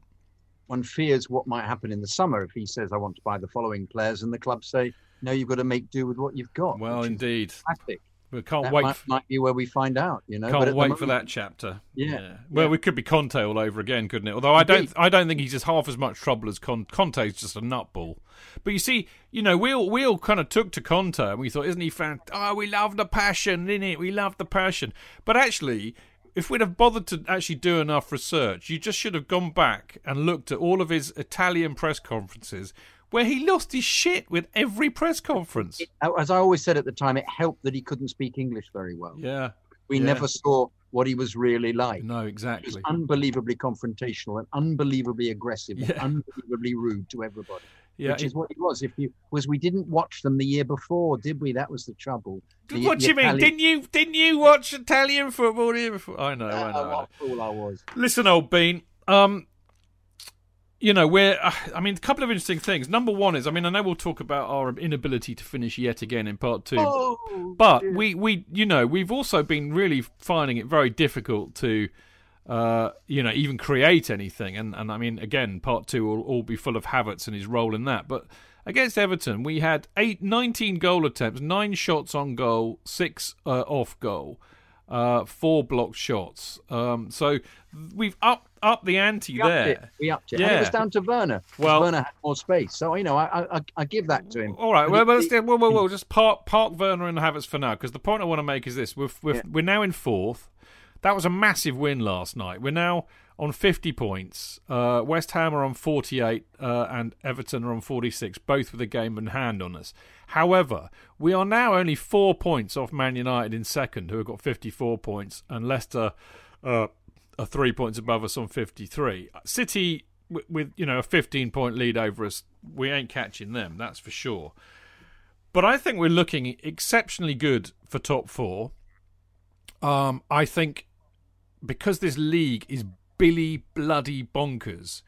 One fears what might happen in the summer if he says, "I want to buy the following players," and the club say, no, you've got to make do with what you've got. Well, indeed. Classic. We can't That wait. might, f- might be where we find out. You know, Can't but at the wait for that chapter. Yeah, Well, yeah. we could be Conte all over again, couldn't it? Although I don't, I don't think he's just half as much trouble as Con- Conte's just a nutball. But you see, you know, we all we all kind of took to Conte and we thought, isn't he fantastic? Oh, we love the passion, in it. We love the passion. But actually, if we'd have bothered to actually do enough research, you just should have gone back and looked at all of his Italian press conferences where he lost his shit with every press conference. As I always said at the time, it helped that he couldn't speak English very well. Yeah, We yeah. never saw what he was really like. no, He was exactly. unbelievably confrontational and unbelievably aggressive Yeah. and unbelievably rude to everybody. Yeah, which is what it was. If you was, we didn't watch them the year before, did we? That was the trouble. The- what the do you mean? Didn't you didn't you watch Italian football here before? I know, I know. I Ah, know. what fool I was. Listen, old bean. Um, you know, we're. Uh, I mean, a couple of interesting things. Number one is, I mean, I know we'll talk about our inability to finish yet again in part two, Oh, but dear. we, we, you know, we've also been really finding it very difficult to, uh, you know, even create anything. And and I mean, again, part two will all be full of Havertz and his role in that. But against Everton, we had eight, 19 goal attempts, nine shots on goal, six uh, off goal, uh, four blocked shots. Um, so we've upped up the ante we upped there. it. We upped it. And it was down to Werner. Well- Werner had more space. So you know, I I, I give that to him. All right, well, let's, well, well, well, just park park Werner and Havertz for now, because the point I want to make is this: we're we're, Yeah. we're now in fourth. That was a massive win last night. We're now on fifty points. Uh, West Ham are on forty-eight, uh, and Everton are on forty-six, both with a game in hand on us. However, we are now only four points off Man United in second, who have got fifty-four points, and Leicester uh, are three points above us on fifty-three. City. With, with you know a 15 point lead over us, we ain't catching them. That's for sure. But I think we're looking exceptionally good for top four. Um, I think because this league is billy bloody bonkers,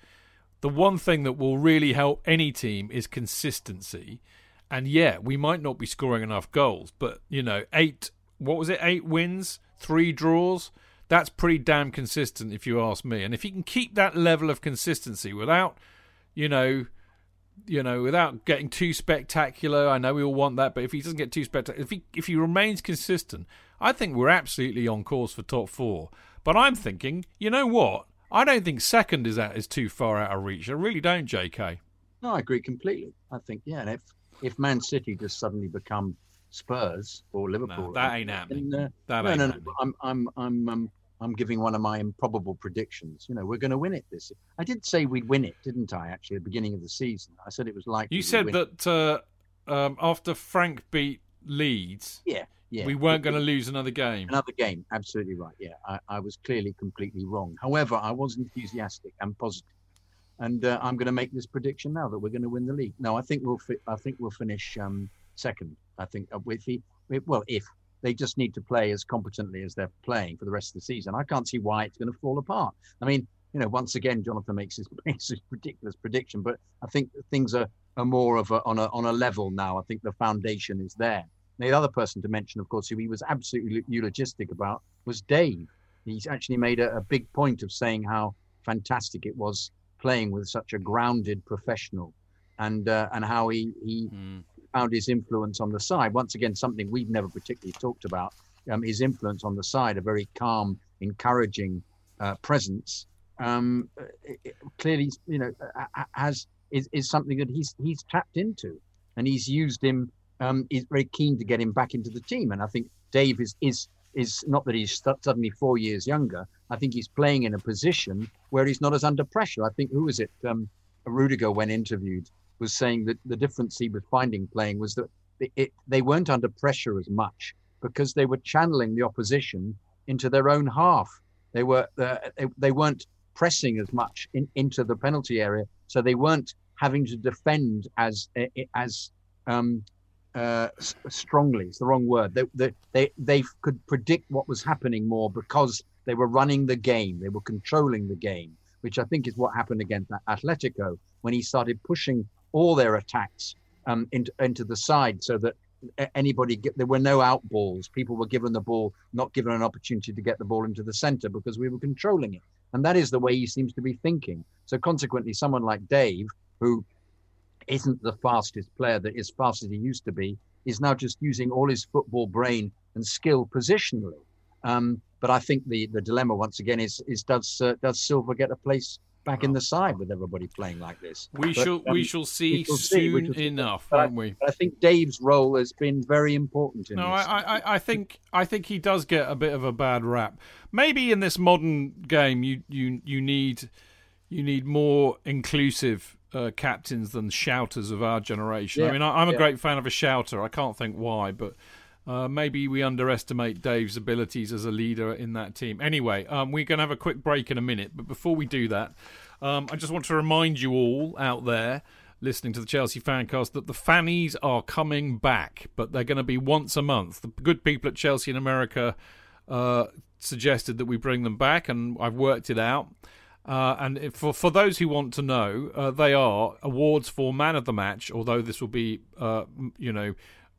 the one thing that will really help any team is consistency. And yeah, we might not be scoring enough goals, but you know, eight what was it, eight wins, three draws? That's pretty damn consistent if you ask me. And if he can keep that level of consistency without, you know, you know, without getting too spectacular. I know we all want that, but if he doesn't get too spectacular, if he if he remains consistent, I think we're absolutely on course for top four. But I'm thinking, you know what? I don't think second is out is too far out of reach. I really don't, J.K. No, I agree completely. I think yeah, and if if Man City just suddenly become Spurs or Liverpool, No, that ain't happening. then, uh, That no, ain't no, no, happening. I'm I'm I'm um, I'm giving one of my improbable predictions. You know, we're going to win it this. I did say we'd win it, didn't I? Actually, at the beginning of the season, I said it was likely. You said that uh, um, after Frank beat Leeds, Yeah, yeah. we weren't going to lose another game. Another game, absolutely right. Yeah, I, I was clearly completely wrong. However, I was enthusiastic and positive, and uh, I'm going to make this prediction now that we're going to win the league. No, I think we'll. Fi- I think we'll finish um, second. I think uh, if he, well, if they just need to play as competently as they're playing for the rest of the season, I can't see why it's going to fall apart. I mean, you know, once again, Jonathan makes his, makes his ridiculous prediction, but I think things are, are more of a on a on a level now. I think the foundation is there. The other person to mention, of course, who he was absolutely eulogistic about was Dave. He's actually made a, a big point of saying how fantastic it was playing with such a grounded professional, and uh, and how he he Mm. found his influence on the side. Once again, something we've never particularly talked about. Um, his influence on the side, a very calm, encouraging uh, presence. Um, it- it clearly, you know, has is, is something that he's he's tapped into, and he's used him. Um, he's very keen to get him back into the team, and I think Dave is is is not that he's suddenly four years younger. I think he's playing in a position where he's not as under pressure. I think who was it? Um, Rudiger, when interviewed, was saying that the difference he was finding playing was that it, they weren't under pressure as much because they were channeling the opposition into their own half. They were uh, they, they weren't pressing as much in, into the penalty area, so they weren't having to defend as eh, as um, uh, strongly. It's the wrong word. They, they they they could predict what was happening more because they were running the game. They were controlling the game, which I think is what happened against Atletico when he started pushing all their attacks um, into into the side, so that anybody get, there were no out balls. People were given the ball, not given an opportunity to get the ball into the centre because we were controlling it. And that is the way he seems to be thinking. So consequently, someone like Dave, who isn't the fastest player that is fast as he used to be, is now just using all his football brain and skill positionally. Um, but I think the the dilemma once again is is does uh, does Silva get a place back in the side with everybody playing like this? We But, shall um, we shall see we shall see, soon shall see. enough, I- won't we? But I think Dave's role has been very important in No, this. I, I, I think I think he does get a bit of a bad rap. Maybe in this modern game, you you you need you need more inclusive uh, captains than shouters of our generation. I mean, I, I'm a yeah. great fan of a shouter. I can't think why, but uh, maybe we underestimate Dave's abilities as a leader in that team. Anyway, um, we're going to have a quick break in a minute, but before we do that, um, I just want to remind you all out there listening to the Chelsea Fancast that the fannies are coming back, but they're going to be once a month. The good people at Chelsea in America uh, suggested that we bring them back, and I've worked it out. Uh, and for for those who want to know, uh, they are awards for man of the match. Although this will be, uh, you know,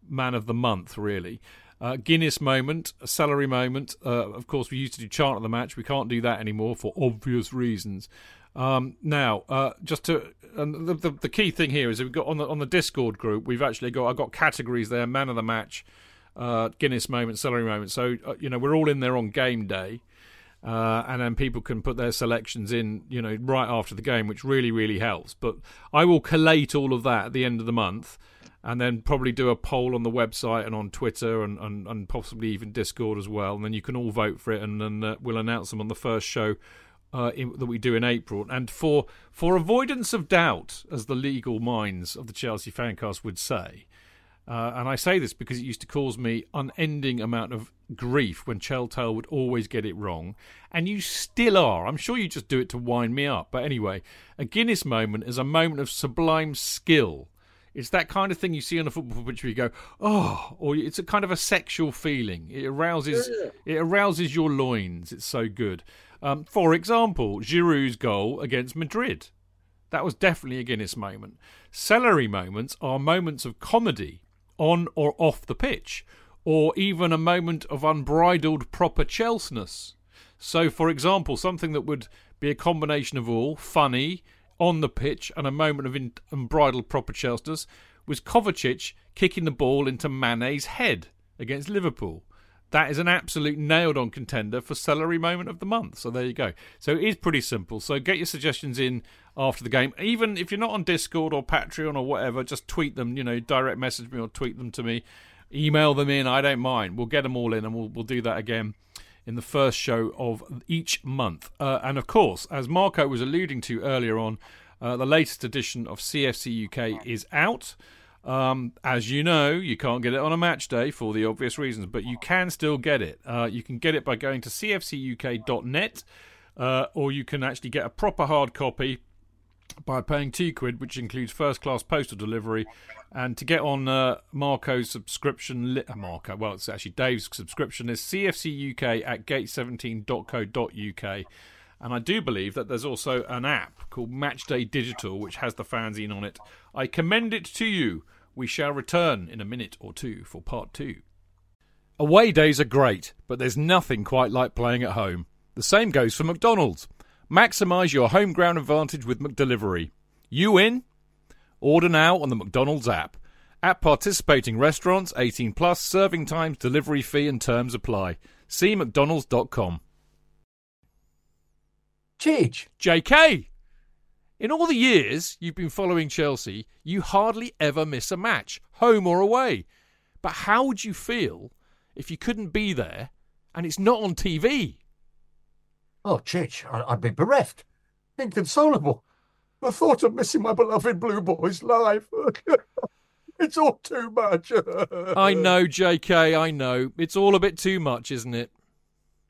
man of the month really. Uh, Guinness moment, celery moment. Uh, of course, we used to do chant of the match. We can't do that anymore for obvious reasons. Um, now, uh, just to and the, the the key thing here is we've got on the on the Discord group. We've actually got I've got categories there: man of the match, Guinness moment, celery moment. So you know we're all in there on game day. Uh, and then people can put their selections in, you know, right after the game, which really, really helps. But I will collate all of that at the end of the month, and then probably do a poll on the website and on Twitter and, and, and possibly even Discord as well. And then you can all vote for it, and then uh, we'll announce them on the first show uh, in, that we do in April. And for for avoidance of doubt, as the legal minds of the Chelsea fancast would say, uh, and I say this because it used to cause me unending amount of grief when Cheltel would always get it wrong, and you still are. I'm sure you just do it to wind me up. But anyway, a Guinness moment is a moment of sublime skill. It's that kind of thing you see on a football pitch where you go, oh, or it's a kind of a sexual feeling. It arouses, it arouses your loins. It's so good. Um, for example, Giroud's goal against Madrid. That was definitely a Guinness moment. Celery moments are moments of comedy on or off the pitch, or even a moment of unbridled proper Chelseness. So, for example, something that would be a combination of all funny, on the pitch, and a moment of in- unbridled proper Chelseness was Kovacic kicking the ball into Mane's head against Liverpool. That is an absolute nailed on contender for celery moment of the month. So there you go. So it is pretty simple. So get your suggestions in after the game. Even if you're not on Discord or Patreon or whatever, just tweet them, you know, direct message me or tweet them to me. Email them in. I don't mind. We'll get them all in and we'll, we'll do that again in the first show of each month. Uh, and of course, as Marco was alluding to earlier on, uh, the latest edition of CFC UK is out. Um, as you know, you can't get it on a match day for the obvious reasons, but you can still get it. Uh, you can get it by going to cfcuk.net, uh, or you can actually get a proper hard copy by paying two quid, which includes first class postal delivery. And to get on uh, Marco's subscription, li- uh, Marco, well, it's actually Dave's subscription is CFCUK at gate17.co.uk. And I do believe that there's also an app called Matchday Digital, which has the fanzine on it. I commend it to you. We shall return in a minute or two for part two. Away days are great, but there's nothing quite like playing at home. The same goes for McDonald's. Maximise your home ground advantage with McDelivery. You in? Order now on the McDonald's app. At participating restaurants, 18 plus, serving times, delivery fee and terms apply. See mcdonalds.com. Cheech, JK! In all the years you've been following Chelsea, you hardly ever miss a match, home or away. But how would you feel if you couldn't be there and it's not on TV? Oh, Chich, I'd be bereft, inconsolable. The thought of missing my beloved Blue Boys live. it's all too much. I know, JK, I know. It's all a bit too much, isn't it?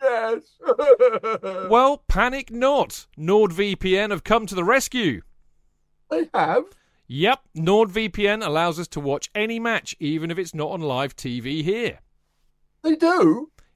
Yes. Well, panic not. NordVPN have come to the rescue. they have. Yep, NordVPN allows us to watch any match, even if it's not on live TV here. They do.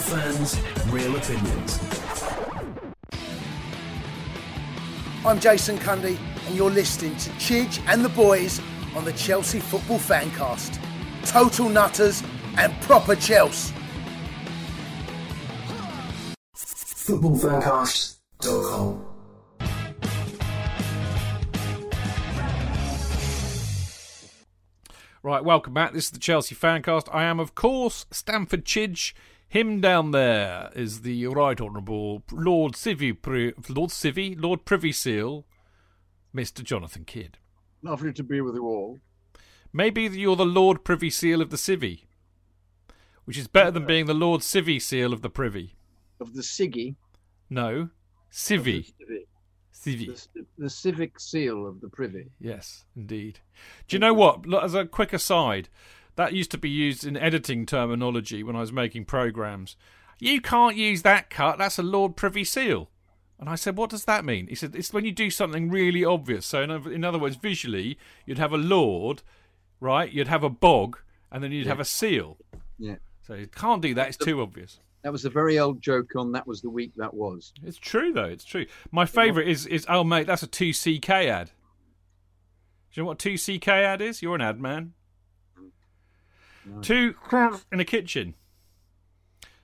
Fans, real opinions. I'm Jason Cundy, and you're listening to Chidge and the boys on the Chelsea Football Fancast. Total nutters and proper Chelsea. Footballfancast.com. Right, welcome back. This is the Chelsea Fancast. I am, of course, Stamford Chidge. Him down there is the Right Honourable Lord Civvy, Lord Civvy, Lord Privy Seal, Mr. Jonathan Kidd. Lovely to be with you all. Maybe you're the Lord Privy Seal of the Civvy, which is better than being the Lord Civvy Seal of the Privy. Of the Siggy. No, Civvy. Civvy. the, the civic seal of the privy. Yes, indeed. Do you know what? As a quick aside, that used to be used in editing terminology when I was making programs. You can't use that cut. That's a Lord Privy Seal. And I said, what does that mean? He said, it's when you do something really obvious. So, in other, words, visually, you'd have a lord, right? You'd have a bog, and then you'd have a seal. Yeah. So you can't do that. It's too obvious. That was a very old joke on that was the week that was. It's true though. It's true. My favourite is is oh mate, that's a two CK ad. Do you know what two CK ad is? You're an ad man. Two in a kitchen.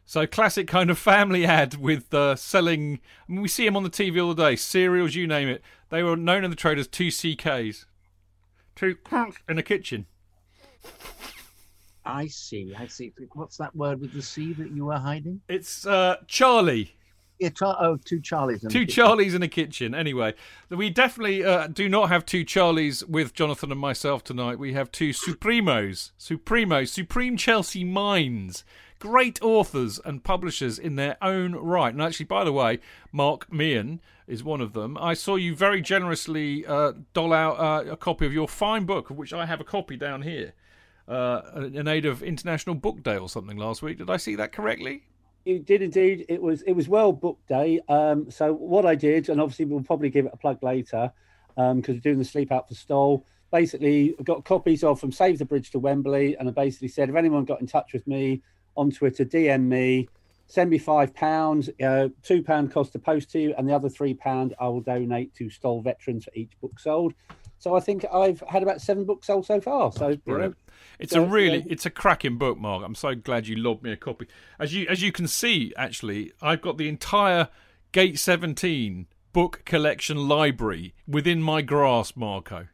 So classic kind of family ad with uh, selling. I mean, we see them on the TV all the day. Cereals, you name it. They were known in the trade as two CKs. Two in a kitchen. I see. I see. What's that word with the C that you were hiding? It's uh, Charlie. Yeah, Char- oh, two Charlies. in a Two kitchen. Charlies in a kitchen. Anyway, we definitely uh, do not have two Charlies with Jonathan and myself tonight. We have two Supremos. Supremos. Supreme Chelsea Minds. Great authors and publishers in their own right. And actually, by the way, Mark Meehan is one of them. I saw you very generously uh, doll out uh, a copy of your fine book, of which I have a copy down here, uh, in aid of International Book Day or something last week. Did I see that correctly? You did indeed. It was it was well booked day. Um, so what I did, and obviously we'll probably give it a plug later, because we're doing the sleep out for Stoll. Basically, got copies of from Save the Bridge to Wembley, and I basically said if anyone got in touch with me on Twitter, DM me, send me five pounds, uh, two pound cost to post to you, and the other three pound I will donate to Stoll veterans for each book sold. So I think I've had about seven books sold so far. So you know, It's So, a really, yeah. it's a cracking book, Mark. I'm so glad you lobbed me a copy. As you, as you can see, actually, I've got the entire Gate 17 book collection library within my grasp, Marco.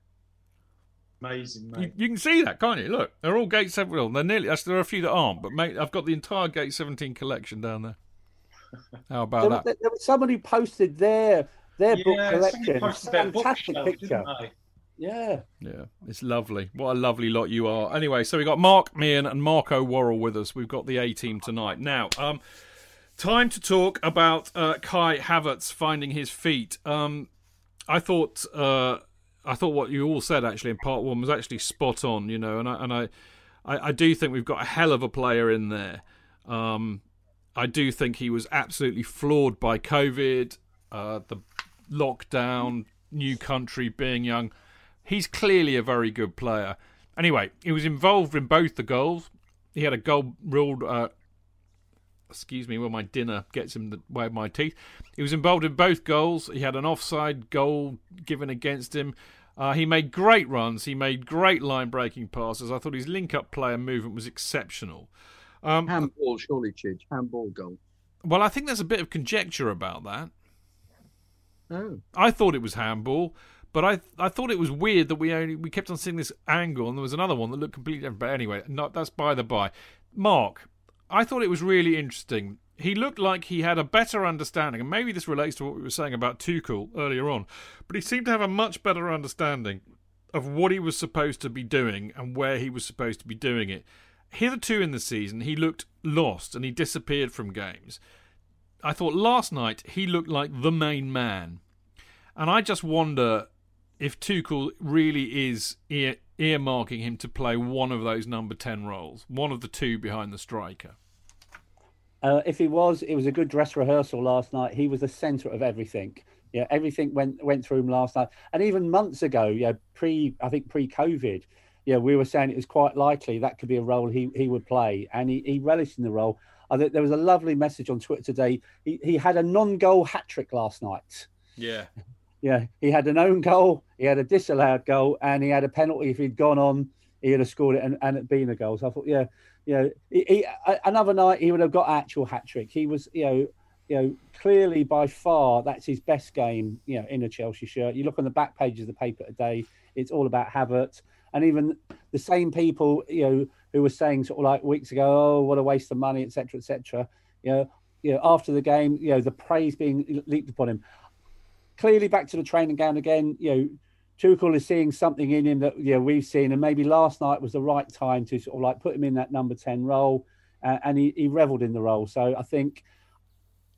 Amazing, You, mate. you can see that, can't you? Look, they're all Gate 17. Well, they're nearly. There are a few that aren't, but mate, I've got the entire Gate 17 collection down there. How about there, that? there- there was someone who posted their their book Yeah, somebody collection. posted their Fantastic bookshelf, picture. Yeah. Yeah, it's lovely. What a lovely lot you are. Anyway, so we got Mark Meehan and Marco Worrall with us. We've got the A team tonight. Now, um, time to talk about uh, Kai Havertz finding his feet. Um, I thought, uh, I thought what you all said actually in part one was actually spot on. You know, and I and I, I, I do think we've got a hell of a player in there. Um, I do think he was absolutely flawed by COVID, uh, the lockdown, new country, being young. He's clearly a very good player. Anyway, he was involved in both the goals. He had a goal ruled. Uh, excuse me, when my dinner gets in the way of my teeth. He was involved in both goals. He had an offside goal given against him. Uh, he made great runs. He made great line breaking passes. I thought his link up play and movement was exceptional. Um, Handball, surely, Chidge. Handball goal. well, I think there's a bit of conjecture about that. Oh. I thought it was handball, but I I thought it was weird that we only we kept on seeing this angle, and there was another one that looked completely different. But anyway, that's by the by. Mark, I thought it was really interesting. He looked like he had a better understanding, and maybe this relates to what we were saying about Tuchel earlier on, but he seemed to have a much better understanding of what he was supposed to be doing and where he was supposed to be doing it. Hitherto in the season, he looked lost and he disappeared from games. I thought last night he looked like the main man. And I just wonder if Tuchel really is ear- earmarking him to play one of those number 10 roles, one of the two behind the striker. Uh, if he was, it was a good dress rehearsal last night. He was the centre of everything. Yeah, everything went went through him last night, and even months ago, yeah, pre I think pre COVID, yeah, we were saying it was quite likely that could be a role he he would play, and he, he relished in the role. I think there was a lovely message on Twitter today. He he had a non-goal hat trick last night. Yeah, yeah, he had an own goal, he had a disallowed goal, and he had a penalty. If he'd gone on, he would have scored it and, and it been a goal. So I thought, yeah, know, he, he, another night he would have got actual hat trick. He was, you know, you know, clearly by far that's his best game, you know, in a Chelsea shirt. You look on the back page of the paper today, it's all about Havertz. And even the same people, you know, who were saying sort of like weeks ago, oh, what a waste of money, etc., etc. You know, you know, after the game, you know, the praise being leaped upon him. Clearly, back to the training ground again. You know, Tuchel is seeing something in him that you know we've seen, and maybe last night was the right time to sort of like put him in that number ten role, uh, and he, he revelled in the role. So I think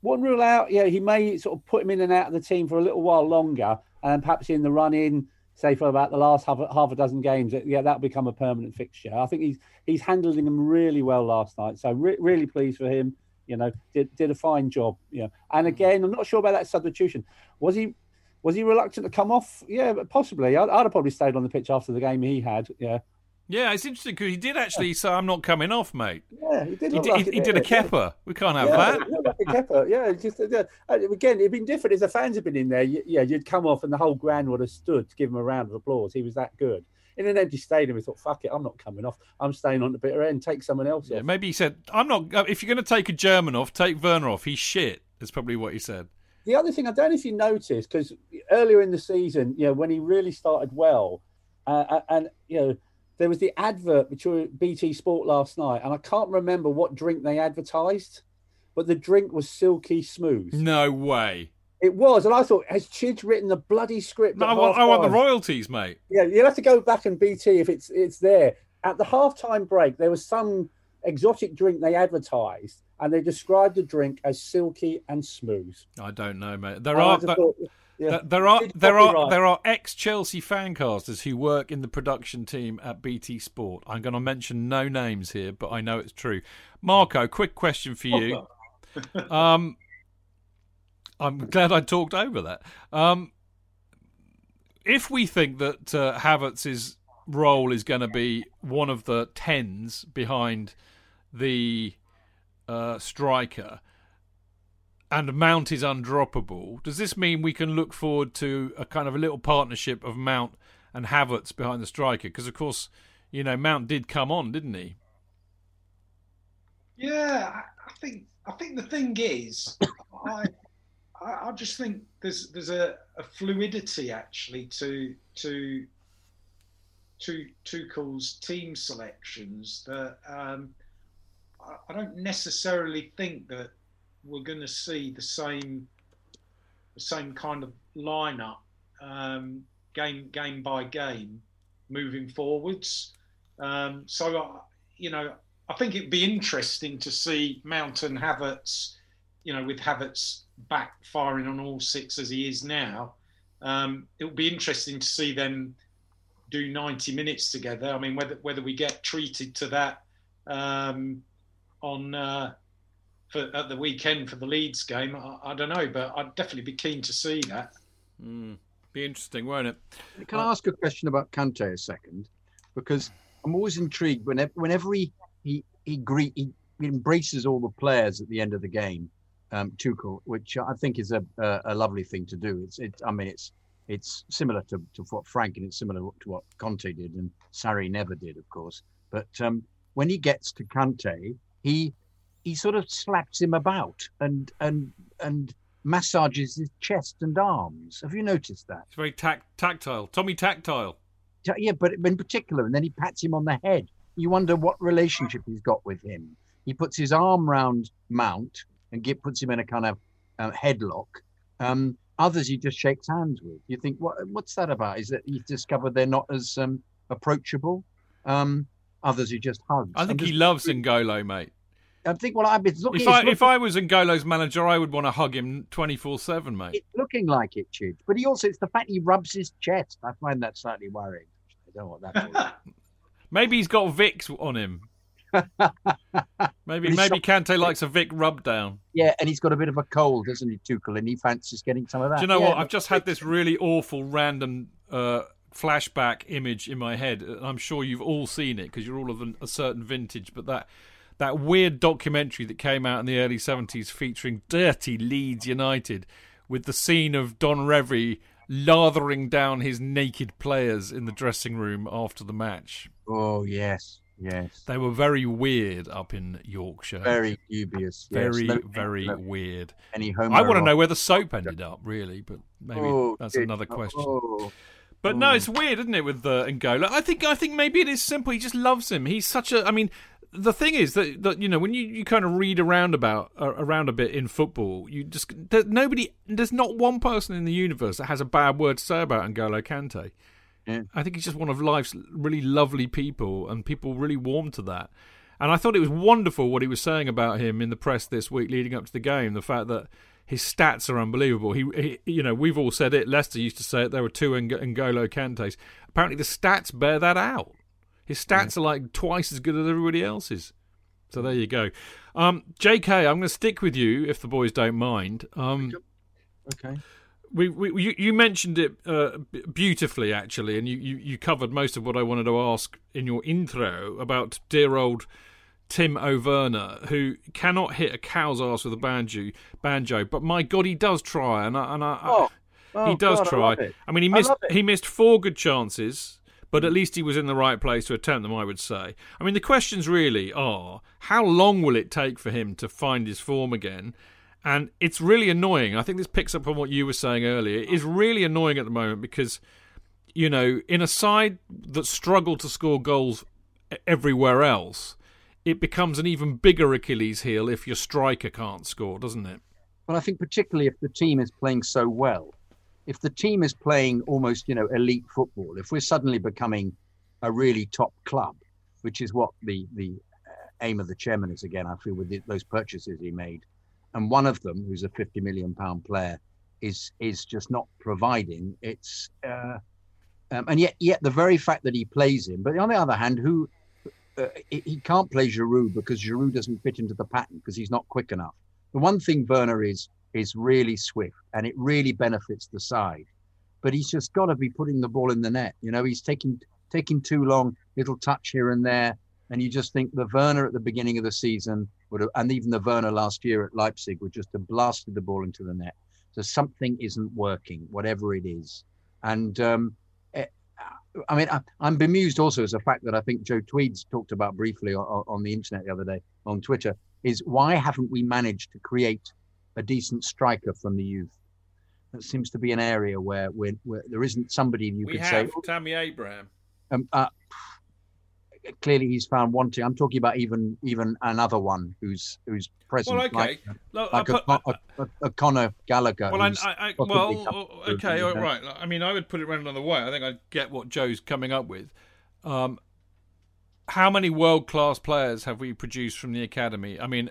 one rule out, yeah, he may sort of put him in and out of the team for a little while longer, and perhaps in the run in, say for about the last half, half a dozen games, yeah, that'll become a permanent fixture. I think he's he's handling them really well last night, so re- really pleased for him. You know, did did a fine job. You know, and again, I'm not sure about that substitution. Was he was he reluctant to come off? Yeah, possibly. I'd, I'd have probably stayed on the pitch after the game he had. Yeah. Yeah, it's interesting because he did actually say, "I'm not coming off, mate." Yeah, he did. He did, like he, he did a Kepa. We can't have yeah, that. Like a Kepa. Yeah, just uh, again, it'd been different if the fans had been in there. You, yeah, you'd come off and the whole ground would have stood to give him a round of applause. He was that good. In an empty stadium, he thought, "Fuck it, I'm not coming off. I'm staying on the bitter end. Take someone else Yeah, off." maybe he said, "I'm not." uh, If you're going to take a German off, take Werner off. He's shit. Is probably what he said. The other thing I don't know if you noticed because earlier in the season, you know, when he really started well, uh, and you know, there was the advert between BT Sport last night, and I can't remember what drink they advertised, but the drink was silky smooth. No way. It was, and I thought, has Chidge written the bloody script? No, at I want, I want the royalties, mate. Yeah, you'll have to go back and BT if it's it's there. At the halftime break, there was some exotic drink they advertised, and they described the drink as silky and smooth. I don't know, mate. There And are just there, thought, yeah, there- there are there are copyright. there are ex Chelsea fancasters who work in the production team at BT Sport. I'm going to mention no names here, but I know it's true. Marco, quick question for you. Um, I'm glad I talked over that. Um, if we think that uh, Havertz's role is going to be one of the tens behind the uh, striker, and Mount is undroppable, does this mean we can look forward to a kind of a little partnership of Mount and Havertz behind the striker? Because of course, you know Mount did come on, didn't he? Yeah, I, I think I think the thing is, I, I I just think there's there's a, a fluidity actually to to to Tuchel's team selections that um, I, I don't necessarily think that we're going to see the same the same kind of lineup um, game game by game moving forwards. Um, so I, you know, I think it'd be interesting to see Mount and Havertz, you know, with Havertz back firing on all six as he is now. Um, it'll be interesting to see them do 90 minutes together. I mean, whether whether we get treated to that um, on uh, for at the weekend for the Leeds game, I, I don't know, but I'd definitely be keen to see that. Mm, be interesting, won't it? Can I ask a question about Kante a second? Because I'm always intrigued whenever whenever he he he, greet, he embraces all the players at the end of the game, um, Tuchel, which I think is a, a a lovely thing to do. It's it. I mean, it's it's similar to, to what Frank and it's similar to what Conte did and Sarri never did, of course. But um, when he gets to Kante, he he sort of slaps him about and and and massages his chest and arms. Have you noticed that? It's very tac- tactile. Tommy Tactile. Yeah, but in particular, and then he pats him on the head. You wonder what relationship he's got with him. he puts his arm round Mount and get, puts him in a kind of um, headlock. Um, others he just shakes hands with. You think, what what's that about? Is that he's discovered they're not as um, approachable? Um, others he just hugs. I think I'm he just- loves N'Golo, mate. I think. Well, I've been looking. If I looking- if I was N'Golo's manager, I would want to hug him twenty four seven, mate. it's looking like it, Chidge. But he also, it's the fact he rubs his chest. I find that slightly worrying. I don't know what that's Maybe he's got Vicks on him. Maybe maybe so- Kante likes a Vic rub down. Yeah, and he's got a bit of a cold, doesn't he, Tuchel? And he fancies getting some of that. Do you know Yeah, what? I've just had this really awful random uh, flashback image in my head. I'm sure you've all seen it because you're all of an, a certain vintage. But that that weird documentary that came out in the early 70s featuring dirty Leeds United with the scene of Don Revie lathering down his naked players in the dressing room after the match. Oh yes, yes. They were very weird up in Yorkshire. Very dubious. yes. very, No- very no- weird. Any homo I want to know where the soap ended up, really, but maybe Oh, that's another question. Oh. But no, it's weird, isn't it, with uh, N'Golo? I think I think maybe it is simple. He just loves him. He's such a. I mean, the thing is that, that you know when you, you kind of read around about uh, around a bit in football, you just there, nobody. There's not one person in the universe that has a bad word to say about N'Golo Kante. Yeah. I think he's just one of life's really lovely people, and people really warm to that. And I thought it was wonderful what he was saying about him in the press this week leading up to the game. The fact that his stats are unbelievable. He, he you know, we've all said it. Leicester used to say it. There were two Ng- N'Golo Kantes. Apparently, the stats bear that out. His stats are like twice as good as everybody else's. So there you go. Um, J.K., I'm going to stick with you if the boys don't mind. Um, Okay. We, we you, you mentioned it uh, beautifully actually, and you, you, you covered most of what I wanted to ask in your intro about dear old Timo Werner, who cannot hit a cow's ass with a banjo. Banjo, but my God, he does try, and I, and I, Oh, oh, he does God, try. it. I mean, he missed he missed four good chances, but at least he was in the right place to attempt them. I would say. I mean, the questions really are: how long will it take for him to find his form again? And it's really annoying. I think this picks up on what you were saying earlier. It is really annoying at the moment because, you know, in a side that struggle to score goals everywhere else, it becomes an even bigger Achilles heel if your striker can't score, doesn't it? Well, I think particularly if the team is playing so well, if the team is playing almost, you know, elite football, if we're suddenly becoming a really top club, which is what the the uh, aim of the chairman is again, I feel with the, those purchases he made, and one of them, who's a 50 million pound player, is is just not providing. It's uh, um, and yet yet the very fact that he plays him, but on the other hand, who uh, he can't play Giroud because Giroud doesn't fit into the pattern because he's not quick enough. The one thing Werner is is really swift and it really benefits the side, but he's just got to be putting the ball in the net. You know, he's taking taking too long, little touch here and there, and you just think the Werner at the beginning of the season would have, and even the Werner last year at Leipzig would just have blasted the ball into the net. So something isn't working, whatever it is, and um, eh, I mean, I, I'm bemused also as a fact that I think Joe Tweeds talked about briefly on, on the internet the other day on Twitter is why haven't we managed to create a decent striker from the youth? That seems to be an area where, where, where there isn't somebody you we could have say. Tammy Abraham. Um, uh, clearly, he's found wanting. I'm talking about even even another one who's who's present, Well, okay. like, Look, like put- a, a, a, Conor Gallagher. Well, I, I, well, come o- through, okay, all know. right. I mean, I would put it around another way. I think I get what Joe's coming up with. Um, how many world class players have we produced from the academy? I mean,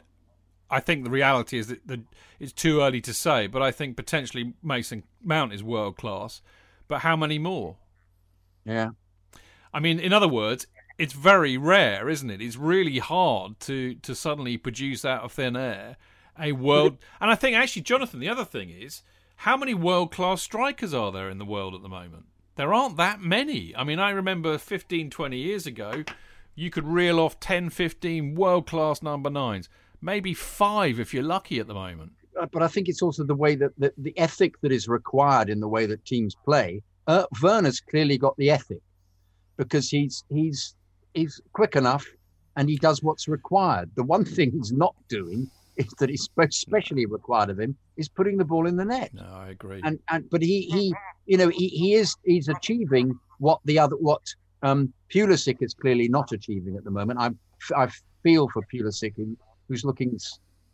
I think the reality is that the, it's too early to say, but I think potentially Mason Mount is world class. But how many more? Yeah. I mean, in other words, it's very rare, isn't it? It's really hard to to suddenly produce out of thin air a world. And I think actually, Jonathan, the other thing is how many world class strikers are there in the world at the moment? There aren't that many. I mean, I remember 15, 20 years ago, you could reel off 10, 15 world class number nines, maybe five if you're lucky at the moment. Uh, but I think it's also the way that the, the ethic that is required in the way that teams play. Uh, Werner's clearly got the ethic because he's he's he's quick enough and he does what's required. The one thing he's not doing is that is especially required of him is putting the ball in the net. No, I agree. And and but he he you know he, he is he's achieving what the other what um Pulisic is clearly not achieving at the moment. I'm I've feel for Pulisic, who's looking.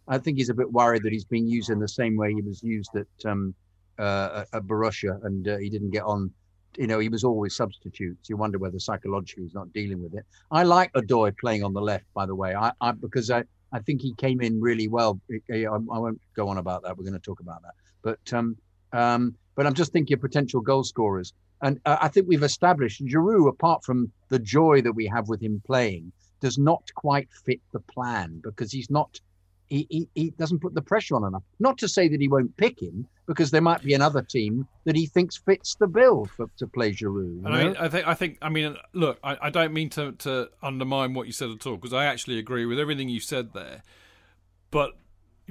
I think he's a bit worried that he's being used in the same way he was used at um, uh, at Borussia, and uh, he didn't get on. You know, he was always substitutes. You wonder whether psychologically he's not dealing with it. I like Odoi playing on the left, by the way, I, I because I, I think he came in really well. I, I won't go on about that. We're going to talk about that, but um, um, but I'm just thinking of potential goal scorers. And uh, I think we've established Giroud, apart from the joy that we have with him playing, does not quite fit the plan because he's not. He, he, he doesn't put the pressure on enough. Not to say that he won't pick him, because there might be another team that he thinks fits the bill for, to play Giroud. I mean, I think, I think, I mean, look, I, I don't mean to, to undermine what you said at all, because I actually agree with everything you said there. But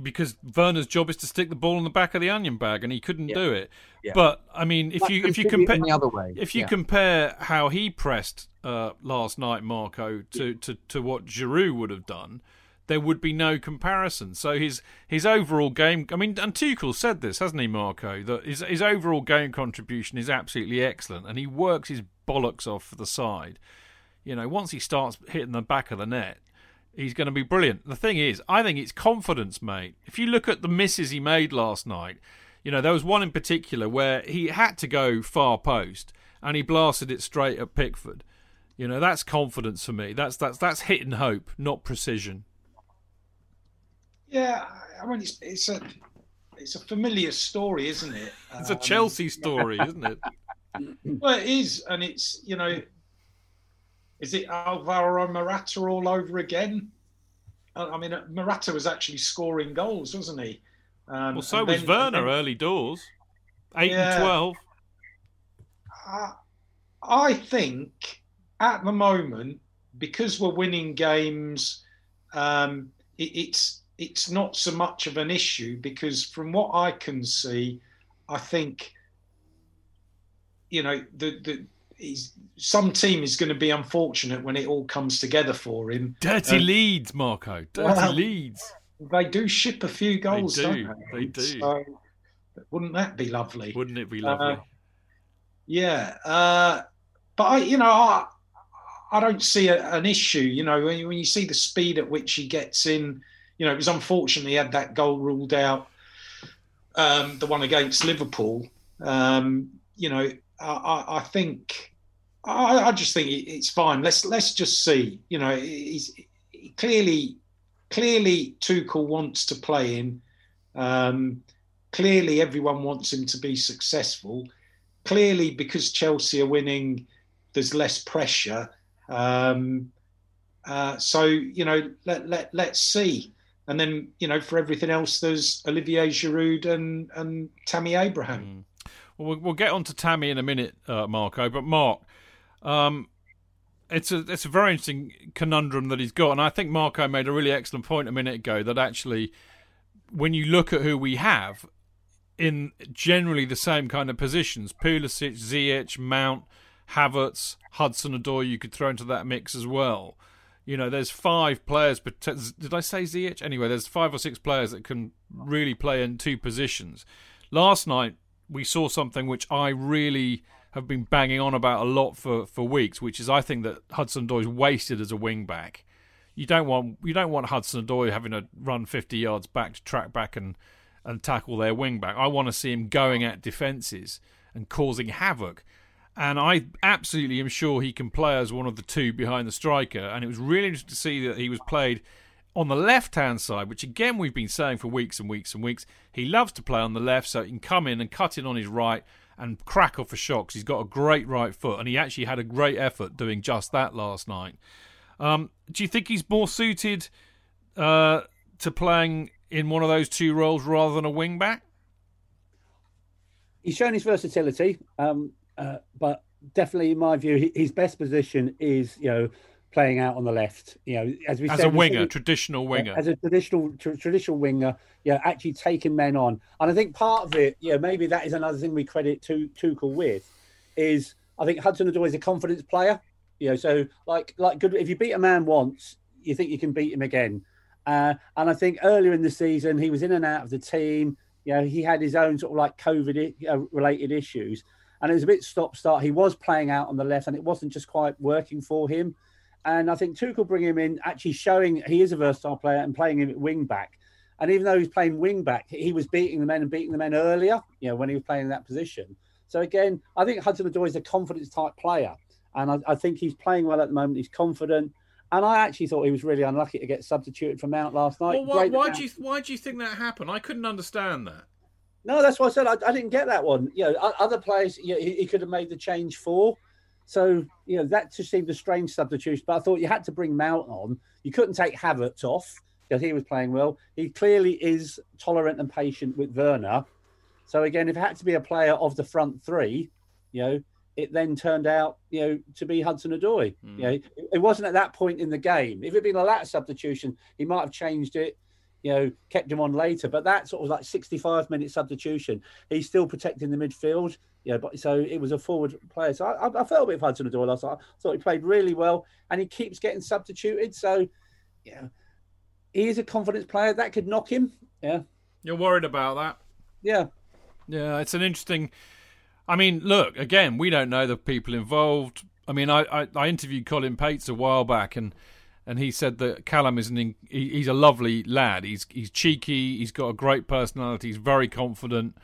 because Werner's job is to stick the ball in the back of the onion bag, and he couldn't Yeah. do it. Yeah. But I mean, if But you if you compare the other way, if you yeah. compare how he pressed uh, last night, Marco, to, to, to what Giroud would have done, there would be no comparison. So his his overall game, I mean, and Tuchel said this, hasn't he, Marco? That his his overall game contribution is absolutely excellent, and he works his bollocks off for the side. You know, once he starts hitting the back of the net, he's going to be brilliant. The thing is, I think it's confidence, mate. If you look at the misses he made last night, you know, there was one in particular where he had to go far post and he blasted it straight at Pickford. You know, that's confidence for me. That's that's that's hit and hope, not precision. Yeah, I mean it's it's a it's a familiar story, isn't it? It's a Um, Chelsea story, isn't it? Well, it is, and it's you know, is it Alvaro Morata all over again? I I mean, Morata was actually scoring goals, wasn't he? Um, Well, so was then- Werner then- early doors, eight Yeah. and twelve. I- I think at the moment, because we're winning games, um, it, it's it's not so much of an issue because from what I can see, I think you know the the some team is going to be unfortunate when it all comes together for him. Dirty Um, Leeds, Marco. Dirty well, Leeds. They do ship a few goals, do, don't they? they do. So, wouldn't that be lovely? Wouldn't it be Uh, lovely? Yeah, uh, but I, you know, I, I don't see a, an issue. You know, when, you- when you see the speed at which he gets in, you know, it was unfortunate he had that goal ruled out, um, the one against Liverpool. Um, you know, I, I, think, I, I just think it's fine. Let's let's just see. You know, he's he clearly, clearly Tuchel wants to play him. Um, clearly, everyone wants him to be successful clearly because Chelsea are winning, there's less pressure. Um, uh, so you know, let let let's see. And then you know, for everything else, there's Olivier Giroud and and Tammy Abraham. Well, we'll- we'll get on to Tammy in a minute, uh, Marco. But Mark, um, it's a it's a very interesting conundrum that he's got, and I think Marco made a really excellent point a minute ago that actually, when you look at who we have in generally the same kind of positions, Pulisic, Ziyech, Mount, Havertz, Hudson Odoi, you could throw into that mix as well. You know, there's five players. But did I say Ziyech? Anyway, there's five or six players that can really play in two positions. Last night we saw something which I really have been banging on about a lot for, for weeks, which is I think that Hudson Odoi is wasted as a wing back. You don't want you don't want Hudson Odoi having to run 50 yards back to track back and and tackle their wing back. I want to see him going at defences and causing havoc. And I absolutely am sure he can play as one of the two behind the striker. And it was really interesting to see that he was played on the left hand side, which again we've been saying for weeks and weeks and weeks. He loves to play on the left, so he can come in and cut in on his right and crack off a shot he's got a great right foot. And he actually had a great effort doing just that last night. Um, do you think he's more suited uh, to playing in one of those two roles rather than a wing back? he's shown his versatility, um, uh, but definitely, in my view, hi- his best position is you know playing out on the left. You know, as we As said, a winger, said- traditional winger. as a traditional tr- traditional winger, yeah, actually taking men on. And I think part of it, yeah, maybe that is another thing we credit to Tuchel with, is I think Hudson Odoi is a confidence player. You know, so like like good if you beat a man once, you think you can beat him again. Uh, and I think earlier in the season he was in and out of the team. You know, he had his own sort of like COVID uh, related issues, and it was a bit stop start. He was playing out on the left, and it wasn't just quite working for him. And I think Tuchel bring him in, actually showing he is a versatile player and playing him at wing back. And even though he's playing wing back, he was beating the men and beating the men earlier, you know, when he was playing in that position. So again, I think Hudson Odoi is a confidence type player. And I, I, think he's playing well at the moment. He's confident. And I actually thought he was really unlucky to get substituted for Mount last night. Well, why, why do you why do you think that happened? I couldn't understand that. No, that's why I said I, I didn't get that one. You know, other players, you know, he, he, could have made the change for. So you know that just seemed a strange substitution. But I thought you had to bring Mount on. You couldn't take Havertz off because he was playing well. He clearly is tolerant and patient with Werner. So again, if it had to be a player of the front three, you know, it then turned out, you know, to be Hudson Odoi. Mm. You know, it, it, wasn't at that point in the game. If it had been a latter substitution, he might have changed it, you know, kept him on later. But that sort of like 65 minute substitution, he's still protecting the midfield. You know, but so it was a forward player. So I, I felt a bit of Hudson Odoi last night. I thought he played really well, and he keeps getting substituted. So, yeah, he is a confidence player. That could knock him. Yeah. You're worried about that? Yeah. Yeah, it's an interesting. I mean, look again. We don't know the people involved. I mean, I, I, I interviewed Colin Pates a while back, and and he said that Callum is an he, he's a lovely lad. He's he's cheeky. He's got a great personality. He's very confident.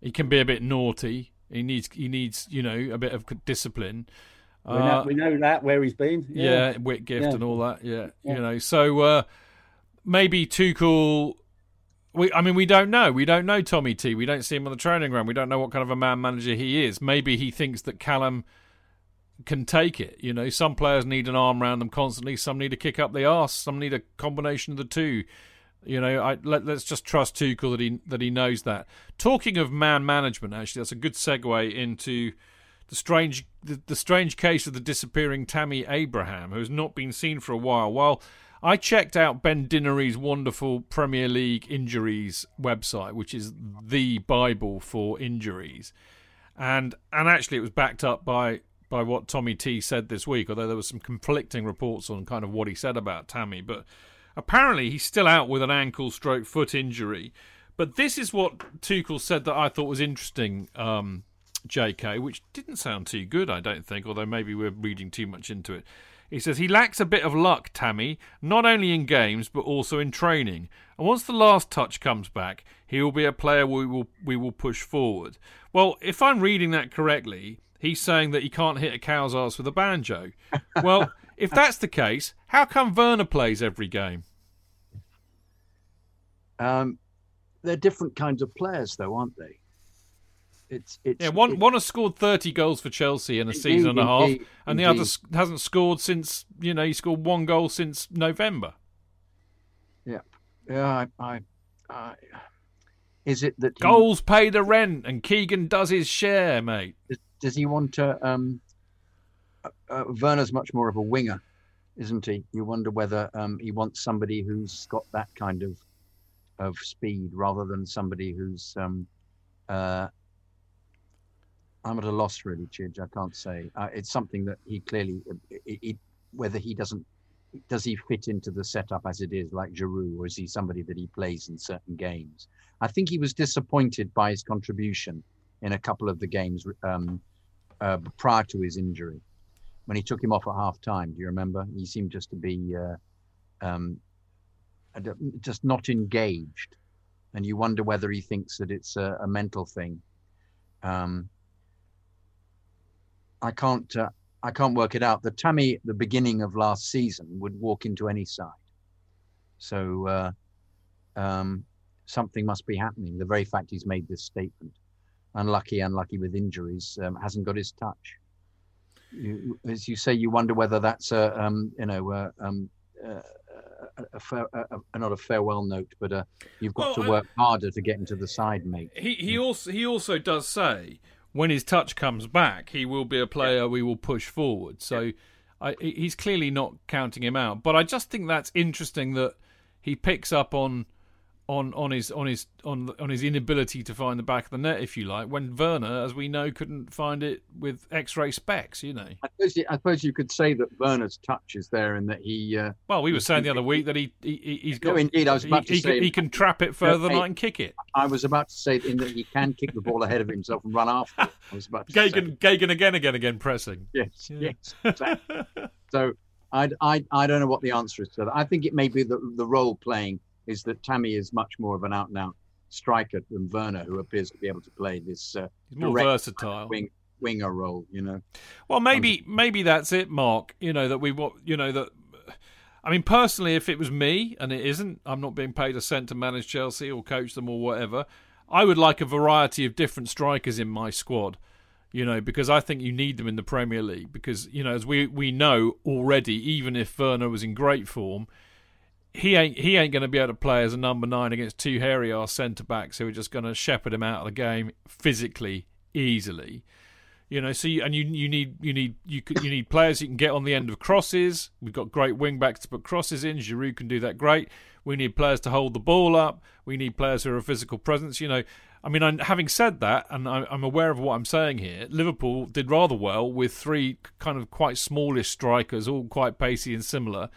He can be a bit naughty. He needs he needs you know a bit of discipline. We know, uh, we know that where he's been. Yeah, yeah wit gift yeah. and all that. Yeah, yeah. you know. So uh, maybe Tuchel we, I mean, we don't know. We don't know Tommy T. We don't see him on the training ground. We don't know what kind of a man manager he is. Maybe he thinks that Callum can take it. You know, some players need an arm around them constantly. Some need a kick up the arse. Some need a combination of the two. You know, I, let, us just trust Tuchel that he that he knows that. Talking of man management, actually, that's a good segue into the strange the, the strange case of the disappearing Tammy Abraham, who has not been seen for a while. While I checked out Ben Dinnery's wonderful Premier League injuries website, which is the Bible for injuries. And and actually it was backed up by by what Tommy T said this week, although there were some conflicting reports on kind of what he said about Tammy. But apparently he's still out with an ankle stroke foot injury. But this is what Tuchel said that I thought was interesting, um, JK, which didn't sound too good, I don't think, although maybe we're reading too much into it. He says he lacks a bit of luck, Tammy, not only in games but also in training. And once the last touch comes back, he will be a player we will we will push forward. Well, if I'm reading that correctly, he's saying that he can't hit a cow's ass with a banjo. Well, if that's the case, how come Werner plays every game? Um, they're different kinds of players, though, aren't they? It's, it's yeah. One one has scored thirty goals for Chelsea in a indeed, season and a half, indeed, and the other hasn't scored since you know he scored one goal since November. Yeah, yeah. I, I, I is it that goals he, pay the rent and Keegan does his share, mate? Does, he want to? Um, uh, uh, Werner's much more of a winger, isn't he? You wonder whether um, he wants somebody who's got that kind of of speed rather than somebody who's um, uh, I'm at a loss, really, Chidge. I can't say. Uh, it's something that he clearly, it, whether he doesn't, does he fit into the setup as it is, like Giroud, or is he somebody that he plays in certain games? I think he was disappointed by his contribution in a couple of the games um, uh, prior to his injury, when he took him off at half time. Do you remember? He seemed just to be uh, um, just not engaged, and you wonder whether he thinks that it's a, a mental thing. Um, I can't uh, I can't work it out. The Tammy, the beginning of last season, would walk into any side. So uh, um, something must be happening. The very fact he's made this statement, unlucky, unlucky with injuries, um, hasn't got his touch. You, as you say, you wonder whether that's a um, you know uh, um, uh, a, fair, a, not a farewell note, but uh, you've got well, to work harder to get into the side, mate. He he also he also does say when his touch comes back, he will be a player yeah. we will push forward. So yeah. I, he's clearly not counting him out. But I just think that's interesting that he picks up on on on his on his on on his inability to find the back of the net, if you like, when Werner, as we know, couldn't find it with X-ray specs. You know, I suppose you, I suppose you could say that Werner's touch is there, and that he. Uh, well, we were saying the other week that he, he he's got. No, indeed, I was about he, to say he can trap it further than I can kick it. I was about to say in that he can kick the ball ahead of himself and run after. It. I was about to Gagan, say. Gagan again, again, again, pressing. Yes, yeah. yes. Exactly. so I, I, I don't know what the answer is to that. I think it may be the, the role playing is that Tammy is much more of an out and out striker than Werner, who appears to be able to play this uh, more versatile. wing, winger role, you know. Well, maybe maybe that's it, Mark. You know that we want. You know that. I mean, personally, if it was me, and it isn't, I'm not being paid a cent to manage Chelsea or coach them or whatever. I would like a variety of different strikers in my squad. You know, because I think you need them in the Premier League. Because you know, as we we know already, even if Werner was in great form, he ain't he ain't going to be able to play as a number nine against two hairy ass centre backs who are just going to shepherd him out of the game physically easily. You know, so you, and you you need you need you you need players you can get on the end of crosses. We've got great wing backs to put crosses in. Giroud can do that great. We need players to hold the ball up. We need players who are a physical presence. You know, I mean, I'm, having said that, and I'm aware of what I'm saying here, Liverpool did rather well with three kind of quite smallish strikers, all quite pacey and similar.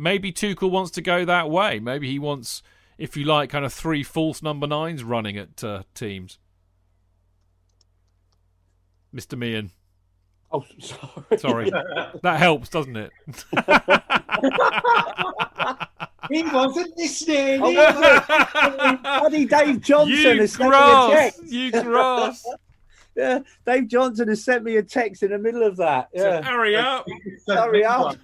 Maybe Tuchel wants to go that way. Maybe he wants, if you like, kind of three false number nines running at uh, teams. Mr. Meehan. Oh, sorry. Sorry. that helps, doesn't it? he wasn't listening. Oh, Bloody Dave Johnson you has sent me a text. You grass. Yeah, Dave Johnson has sent me a text in the middle of that. So Yeah, hurry up. hurry up.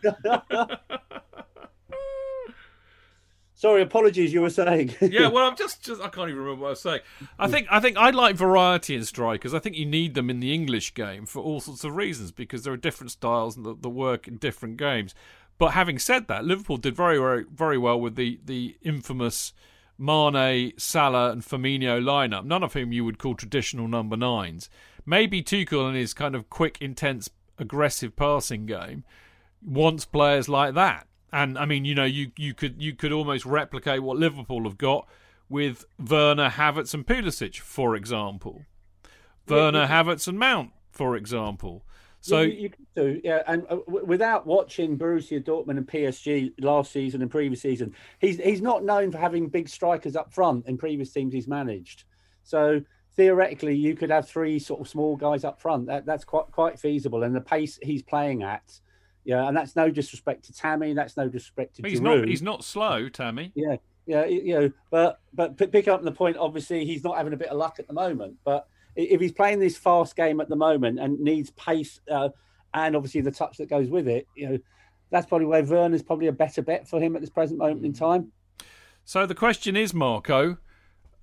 Sorry, apologies. You were saying. yeah, well, I'm just, just I can't even remember what I was saying. I think I think I like variety in strikers. I think you need them in the English game for all sorts of reasons because there are different styles and the, the work in different games. But having said that, Liverpool did very very very well with the the infamous Mane, Salah, and Firmino lineup. None of whom you would call traditional number nines. Maybe Tuchel and his kind of quick, intense, aggressive passing game wants players like that. And I mean, you know, you, you could you could almost replicate what Liverpool have got with Werner, Havertz, and Pulisic, for example. Werner, Havertz, and Mount, for example. So you, you can do, yeah. And uh, w- without watching Borussia Dortmund and PSG last season and previous season, he's he's not known for having big strikers up front in previous teams he's managed. So theoretically, you could have three sort of small guys up front. That that's quite quite feasible. And the pace he's playing at, yeah, and that's no disrespect to Tammy. That's no disrespect to he's Giroud. not he's not slow, Tammy. Yeah, yeah, you know, but but p- pick up the point. Obviously, he's not having a bit of luck at the moment. But if he's playing this fast game at the moment and needs pace uh, and obviously the touch that goes with it, you know, that's probably where Werner's probably a better bet for him at this present moment in time. So the question is, Marco,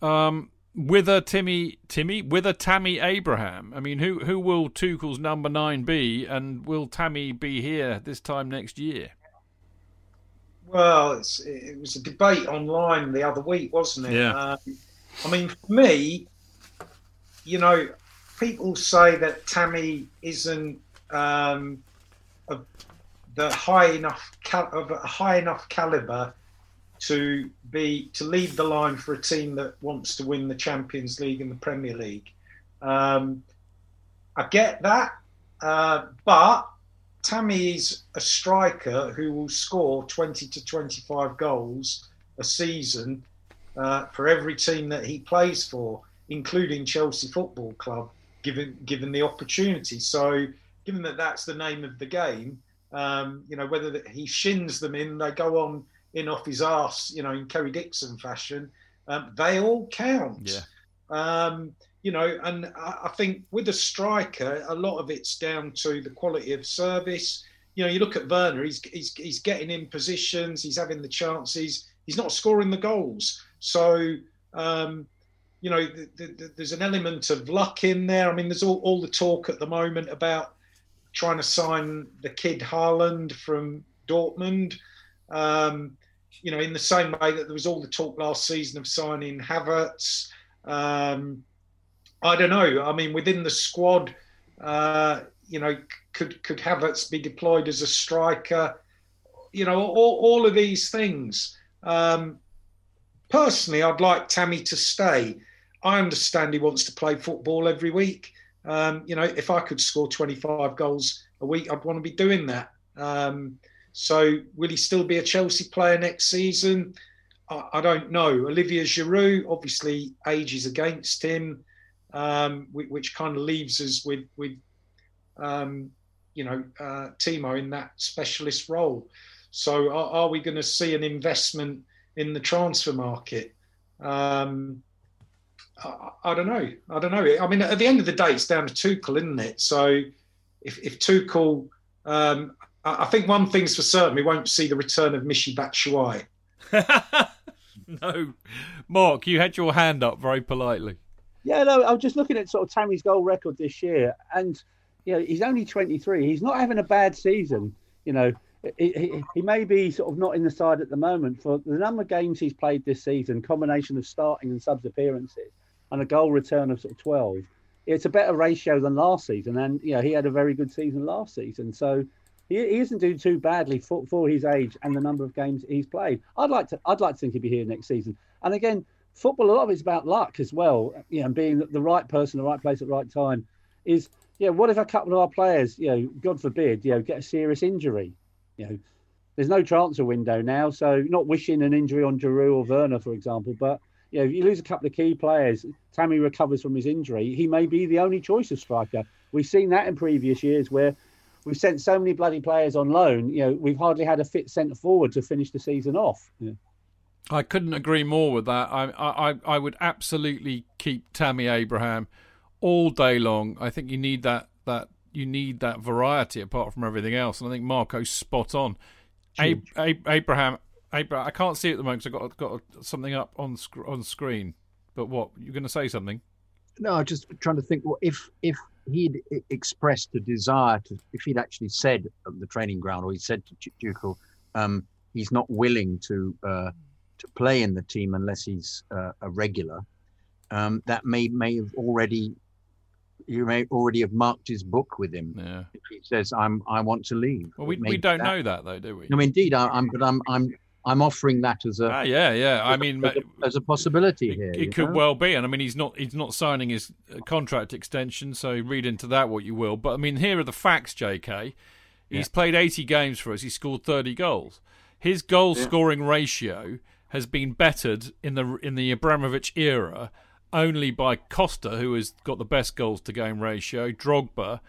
um, with a Timmy, Timmy, with a Tammy Abraham. I mean, who who will Tuchel's number nine be, and will Tammy be here this time next year? Well, it's, it was a debate online the other week, wasn't it? Yeah. Um, I mean, for me, you know, people say that Tammy isn't um, of the high enough cal- of a high enough caliber to be to lead the line for a team that wants to win the Champions League and the Premier League. Um, I get that, uh, but Tammy is a striker who will score 20 to 25 goals a season uh, for every team that he plays for, including Chelsea Football Club, given given the opportunity. So, given that that's the name of the game, um, you know whether that he shins them in, they go on in off his arse, you know, in Kerry Dixon fashion. Um, they all count. Yeah. Um, you know, and I, I think with a striker, a lot of it's down to the quality of service. You know, you look at Werner; he's he's he's getting in positions, he's having the chances, he's not scoring the goals. So, um, you know, th th th there's an element of luck in there. I mean, there's all, all the talk at the moment about trying to sign the kid Haaland from Dortmund. Um, you know, in the same way that there was all the talk last season of signing Havertz. Um, I don't know. I mean, within the squad, uh, you know, could could Havertz be deployed as a striker? You know, all, all of these things. Um, personally, I'd like Tammy to stay. I understand he wants to play football every week. Um, you know, if I could score 25 goals a week, I'd want to be doing that. Um, so, will he still be a Chelsea player next season? I, I don't know. Olivier Giroud, obviously, age is against him, um, which, which kind of leaves us with with um, you know, uh, Timo in that specialist role. So are, are we going to see an investment in the transfer market? Um, I, I, don't know. I don't know. I mean, at the end of the day, it's down to Tuchel, isn't it? So if, if Tuchel, um, I, I, think one thing's for certain, we won't see the return of Michy Batshuayi. no. Mark, you had your hand up very politely. Yeah, no, I was just looking at sort of Tammy's goal record this year, and you know he's only 23. He's not having a bad season. You know, he, he, he, may be sort of not in the side at the moment for the number of games he's played this season, combination of starting and subs appearances, and a goal return of sort of 12. It's a better ratio than last season, and you know he had a very good season last season. So he, he isn't doing too badly for, for his age and the number of games he's played. I'd like to I'd like to think he'd be here next season. And again, football a lot of it's about luck as well. You know, being the right person, the right place at the right time. Is yeah. What if a couple of our players, you know, God forbid, you know, get a serious injury? You know, there's no transfer window now, so not wishing an injury on Giroud or Werner, for example, but you know, you lose a couple of key players, Tammy recovers from his injury, he may be the only choice of striker. We've seen that in previous years where we've sent so many bloody players on loan. You know, we've hardly had a fit centre forward to finish the season off. Yeah. I couldn't agree more with that. I, I I would absolutely keep Tammy Abraham all day long. I think you need that that you need that variety apart from everything else. And I think Marco's spot on. Ab- Ab- Abraham, Abraham, I can't see it at the moment because I've got got something up on sc- on screen. But what you're going to say something? No, I'm just trying to think. Well, if if he'd expressed a desire to, if he'd actually said at the training ground, or he said to Tuchel, um, he's not willing to uh, to play in the team unless he's uh, a regular, um, that may may have already you may already have marked his book with him. Yeah. If he says, "I'm I want to leave." Well, we, we don't that, know that though, do we? No, indeed, I, am but I'm I'm I'm offering that as a ah, yeah yeah. I mean, as a, as a possibility it, here. It could know? well be, and I mean, he's not he's not signing his uh, contract extension, so read into that what you will. But I mean, here are the facts, J.K. He's yeah. played 80 games for us. He scored 30 goals. His goal scoring yeah. ratio has been bettered in the in the Abramovich era only by Costa, who has got the best goals to game ratio, Drogba,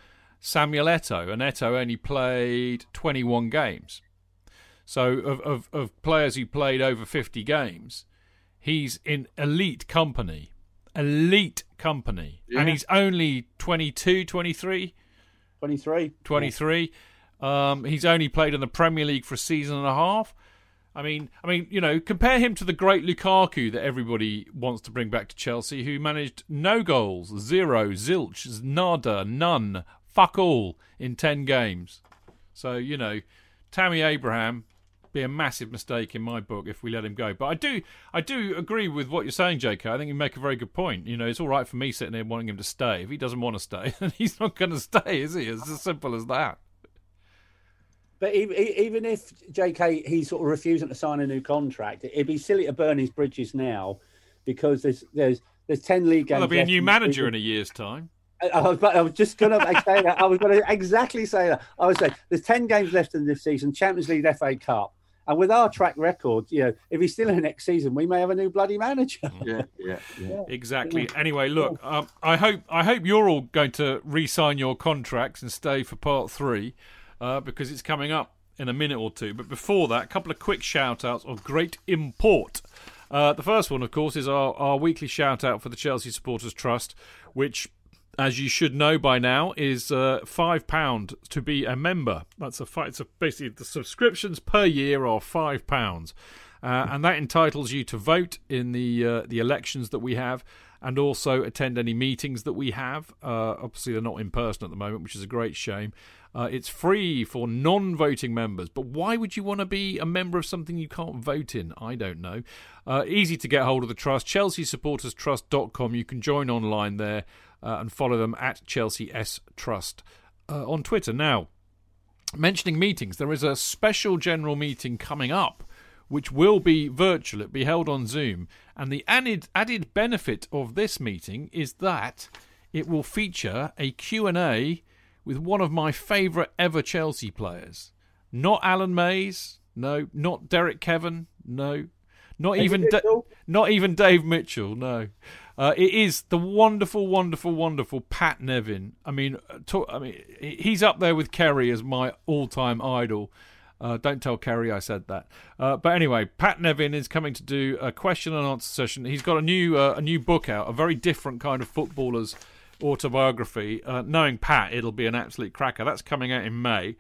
Samuel Eto'o, and Eto'o only played 21 games. So of, of, of players who played over 50 games, he's in elite company. Elite company. Yeah. And he's only 22, 23? 23. 23. Um, he's only played in the Premier League for a season and a half. I mean, I mean, you know, compare him to the great Lukaku that everybody wants to bring back to Chelsea, who managed no goals, zero, zilch, nada, none, fuck all in ten games. So you know, Tammy Abraham be a massive mistake in my book if we let him go. But I do, I do agree with what you're saying, J.K. I think you make a very good point. You know, it's all right for me sitting here wanting him to stay. If he doesn't want to stay, then he's not going to stay, is he? It's as simple as that. But even if JK he's sort of refusing to sign a new contract, it'd be silly to burn his bridges now because there's there's there's ten league games. Well, there'll be a new manager in a year's time. I was, I was just going to say that. I was going to exactly say that. I was saying there's ten games left in this season: Champions League, FA Cup. And with our track record, you know, if he's still in next season, we may have a new bloody manager. Yeah, yeah, yeah. Exactly. Yeah. Anyway, look, um, I hope I hope you're all going to re-sign your contracts and stay for part three uh, because it's coming up in a minute or two. But before that, a couple of quick shout outs of great import. Uh, the first one, of course, is our, our weekly shout out for the Chelsea Supporters Trust, which, as you should know by now, is uh, £5 to be a member. That's a it's a, basically the subscriptions per year are £5. Uh, and that entitles you to vote in the uh, the elections that we have and also attend any meetings that we have. Uh, obviously, they're not in person at the moment, which is a great shame. Uh, it's free for non voting members, but why would you want to be a member of something you can't vote in? I don't know. Uh, easy to get hold of the trust, chelseasupporterstrust.com. You can join online there uh, and follow them at Chelsea S Trust uh, on Twitter. Now, mentioning meetings, there is a special general meeting coming up which will be virtual. It will be held on Zoom. And the added, added benefit of this meeting is that it will feature a Q&A with one of my favourite ever Chelsea players. Not Alan Mayes, no. Not Derek Kevin, no. Not even da- not even Dave Mitchell, no. Uh, it is the wonderful, wonderful, wonderful Pat Nevin. I mean, uh, I mean, he's up there with Kerry as my all-time idol. Uh, don't tell Kerry I said that. Uh, but anyway, Pat Nevin is coming to do a question and answer session. He's got a new uh, a new book out, a very different kind of footballer's autobiography. Uh, knowing Pat, it'll be an absolute cracker. That's coming out in May.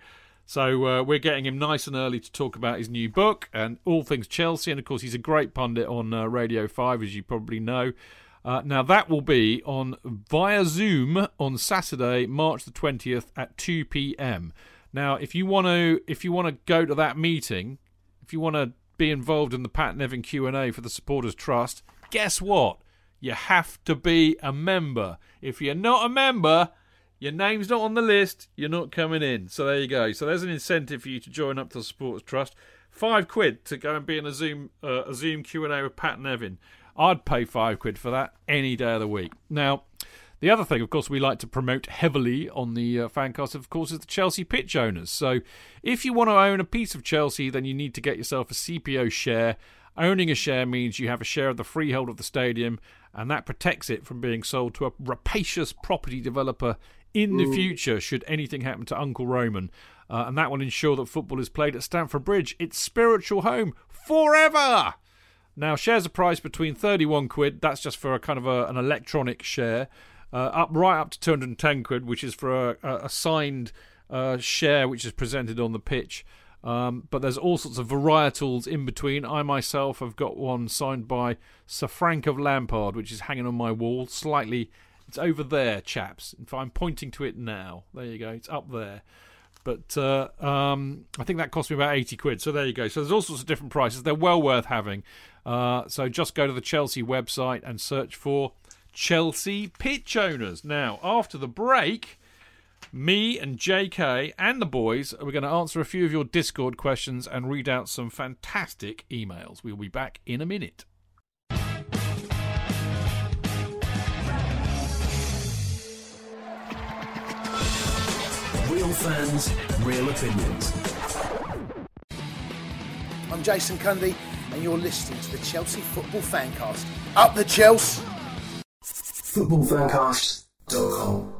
So uh, we're getting him nice and early to talk about his new book and all things Chelsea. And of course, he's a great pundit on uh, Radio 5, as you probably know. Uh, now, that will be on via Zoom on Saturday, March the 20th at 2 p.m. Now, if you want to, if you want to go to that meeting, if you want to be involved in the Pat Nevin Q&A for the Supporters Trust, guess what? You have to be a member. If you're not a member, your name's not on the list, you're not coming in. So there you go. So there's an incentive for you to join up to the Supporters Trust. Five quid to go and be in a Zoom uh, a Zoom Q and A with Pat Nevin. I'd pay five quid for that any day of the week. Now, the other thing, of course, we like to promote heavily on the uh, fancast, of course, is the Chelsea pitch owners. So if you want to own a piece of Chelsea, then you need to get yourself a CPO share. Owning a share means you have a share of the freehold of the stadium, and that protects it from being sold to a rapacious property developer in the future should anything happen to Uncle Roman. Uh, and that will ensure that football is played at Stamford Bridge, its spiritual home, forever. Now, shares are priced between 31 quid, that's just for a kind of a, an electronic share, uh, up right up to 210 quid, which is for a, a, signed uh, share which is presented on the pitch. Um, but there's all sorts of varietals in between. I myself have got one signed by Sir Frank of Lampard, which is hanging on my wall, slightly it's over there, chaps. If I'm pointing to it now, there you go. It's up there. But uh, um, I think that cost me about 80 quid. So there you go. So there's all sorts of different prices. They're well worth having. Uh, so just go to the Chelsea website and search for Chelsea pitch owners. Now, after the break, me and JK and the boys are going to answer a few of your Discord questions and read out some fantastic emails. We'll be back in a minute. Real fans, real opinions. I'm Jason Cundy, and you're listening to the Chelsea Football Fancast. Up the Chelsea! Footballfancast.com.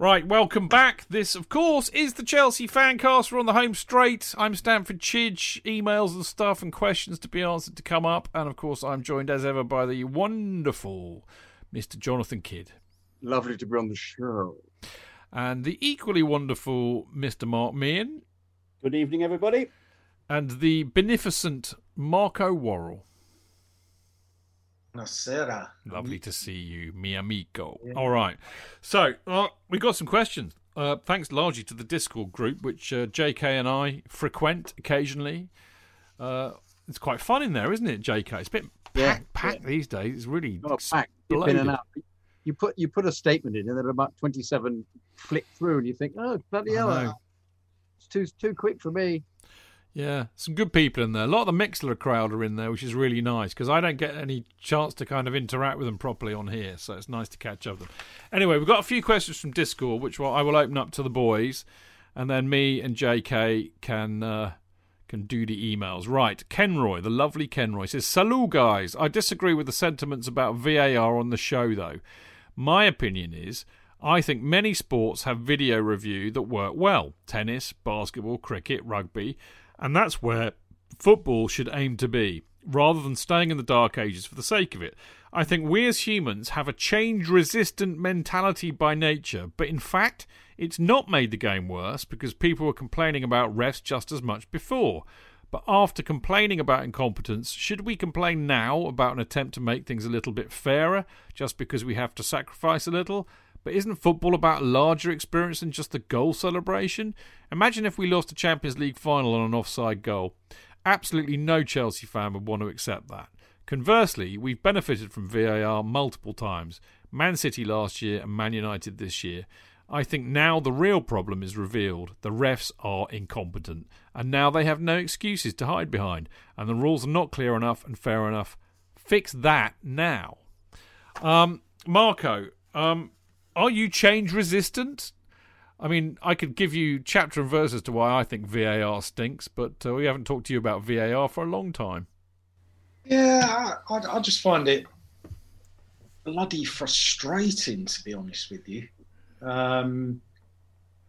Right, welcome back. This, of course, is the Chelsea Fancast. We're on the home straight. I'm Stanford Chidge. Emails and stuff and questions to be answered to come up. And, of course, I'm joined as ever by the wonderful Mr. Jonathan Kidd. Lovely to be on the show. And the equally wonderful Mr. Mark Meehan. Good evening, everybody. And the beneficent Marco Worrall. Nasera. Lovely to see you, mi amico. All right. So, uh, we got some questions. Uh, thanks largely to the Discord group, which uh, JK and I frequent occasionally. Uh, it's quite fun in there, isn't it, JK? It's a bit Yeah, packed, packed these days. It's really Not packed, dip in and exploded. You put you put a statement in, and then about twenty-seven flick through, and you think, oh bloody hell, it's too too quick for me. Yeah, some good people in there. A lot of the Mixlr crowd are in there, which is really nice because I don't get any chance to kind of interact with them properly on here, so it's nice to catch up with them. Anyway, we've got a few questions from Discord, which I will open up to the boys, and then me and JK can uh, can do the emails. Right, Kenroy, the lovely Kenroy says, "Salut, guys. I disagree with the sentiments about VAR on the show, though. My opinion is." I think many sports have video review that work well tennis, basketball, cricket, rugby, and that's where football should aim to be, rather than staying in the dark ages for the sake of it. I think we as humans have a change resistant mentality by nature, but in fact, it's not made the game worse because people were complaining about refs just as much before. But after complaining about incompetence, should we complain now about an attempt to make things a little bit fairer just because we have to sacrifice a little? But isn't football about a larger experience than just the goal celebration? Imagine if we lost a Champions League final on an offside goal. Absolutely no Chelsea fan would want to accept that. Conversely, we've benefited from VAR multiple times Man City last year and Man United this year. I think now the real problem is revealed. The refs are incompetent, and now they have no excuses to hide behind, and the rules are not clear enough and fair enough. Fix that now. Um, Marco, um, are you change resistant? I mean, I could give you chapter and verse as to why I think VAR stinks, but uh, we haven't talked to you about VAR for a long time. Yeah, I, I, I just find it bloody frustrating, to be honest with you. Um,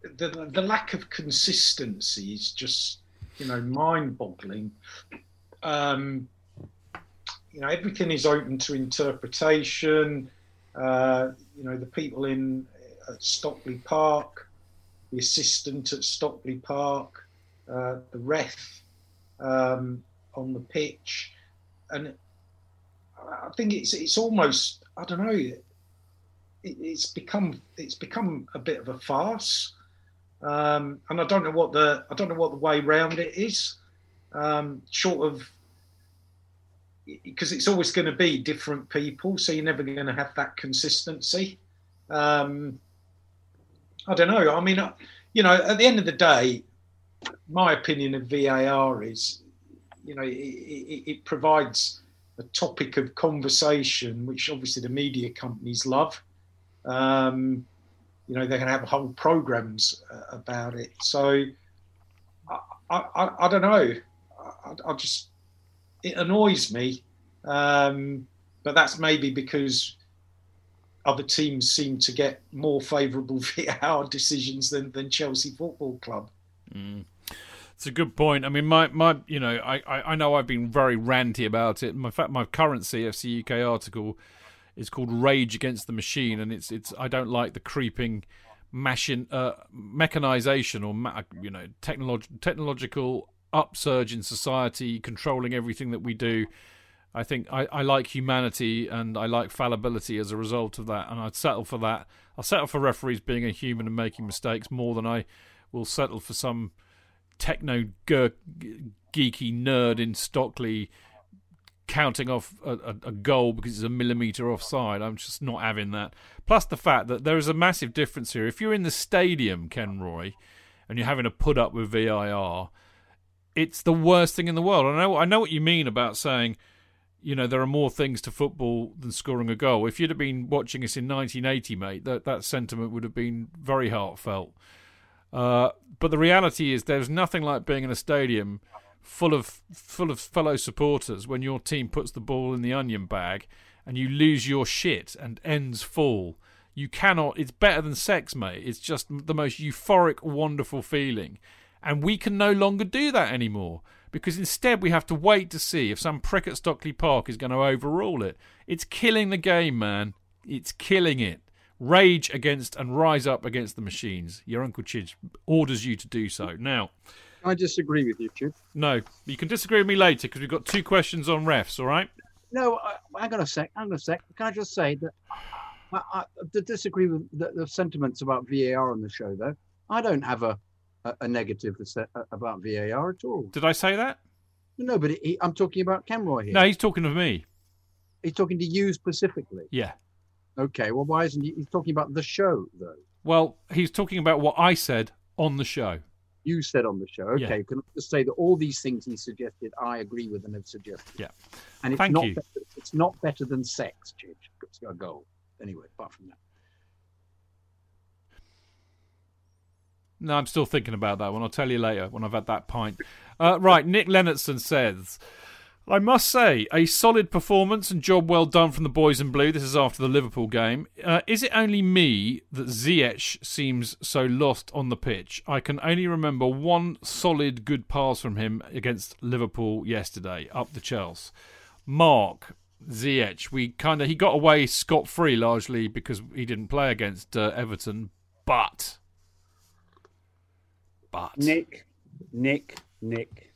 the the lack of consistency is just you know mind-boggling. Um, you know, everything is open to interpretation. Uh, you know, the people in at Stockley Park, the assistant at Stockley Park, uh, the ref um, on the pitch, and I think it's it's almost I don't know. It, it's become it's become a bit of a farce, um, and I don't know what the I don't know what the way round it is. Um, short of because it's always going to be different people, so you're never going to have that consistency. Um, I don't know. I mean, uh, you know, at the end of the day, my opinion of VAR is, you know, it, it, it provides a topic of conversation, which obviously the media companies love. Um, you know, they're going to have whole programs uh, about it. So I, I, I don't know. I, I, just it annoys me, um, but that's maybe because other teams seem to get more favourable VAR decisions than, than Chelsea Football Club. Mm. It's a good point. I mean, my, my you know, I, I, know I've been very ranty about it. In fact, my current CFC UK article is called "Rage Against the Machine," and it's it's I don't like the creeping machine uh, mechanization or you know technolog- technological upsurge in society controlling everything that we do I think I, I like humanity and I like fallibility as a result of that, and I'd settle for that. I'll settle for referees being a human and making mistakes more than I will settle for some techno geeky nerd in Stockley counting off a, a, a, goal because it's a millimetre offside. I'm just not having that. Plus the fact that there is a massive difference here. If you're in the stadium, Ken Roy, and you're having to put up with VAR, it's the worst thing in the world. I know I know what you mean about saying you know, there are more things to football than scoring a goal. If you'd have been watching us in 1980, mate, that, that sentiment would have been very heartfelt. Uh, but the reality is, there's nothing like being in a stadium full of full of fellow supporters when your team puts the ball in the onion bag and you lose your shit and ends fall. You cannot. It's better than sex, mate. It's just the most euphoric, wonderful feeling, and we can no longer do that anymore because instead we have to wait to see if some prick at Stockley Park is going to overrule it. It's killing the game, man. It's killing it. Rage against and rise up against the machines. Your Uncle Chidge orders you to do so. Now, I disagree with you, Chid. No, you can disagree with me later because we've got two questions on refs, all right? No, I, hang on a sec. Hang on a sec. Can I just say that I, I, disagree with the, the sentiments about VAR on the show, though. I don't have a a, a negative uh, about VAR at all. Did I say that? No, but he, I'm talking about Camroy here. No, he's talking of me. He's talking to you specifically. Yeah. Okay. Well, why isn't he? He's talking about the show, though. Well, he's talking about what I said on the show. You said on the show. Okay. Yeah. Can I just say that all these things he suggested, I agree with and have suggested. Yeah. And it's Thank not you. Better, it's not better than sex, Chidge. It's a goal. Anyway, apart from that. No, I'm still thinking about that one. I'll tell you later when I've had that pint. Uh, right, Nick Lennoxson says, I must say, a solid performance and job well done from the boys in blue. This is after the Liverpool game. Uh, is it only me that Ziyech seems so lost on the pitch? I can only remember one solid good pass from him against Liverpool yesterday, up the Chelsea. Mark Ziyech, we kind of he got away scot free largely because he didn't play against uh, Everton, but but Nick, Nick, Nick,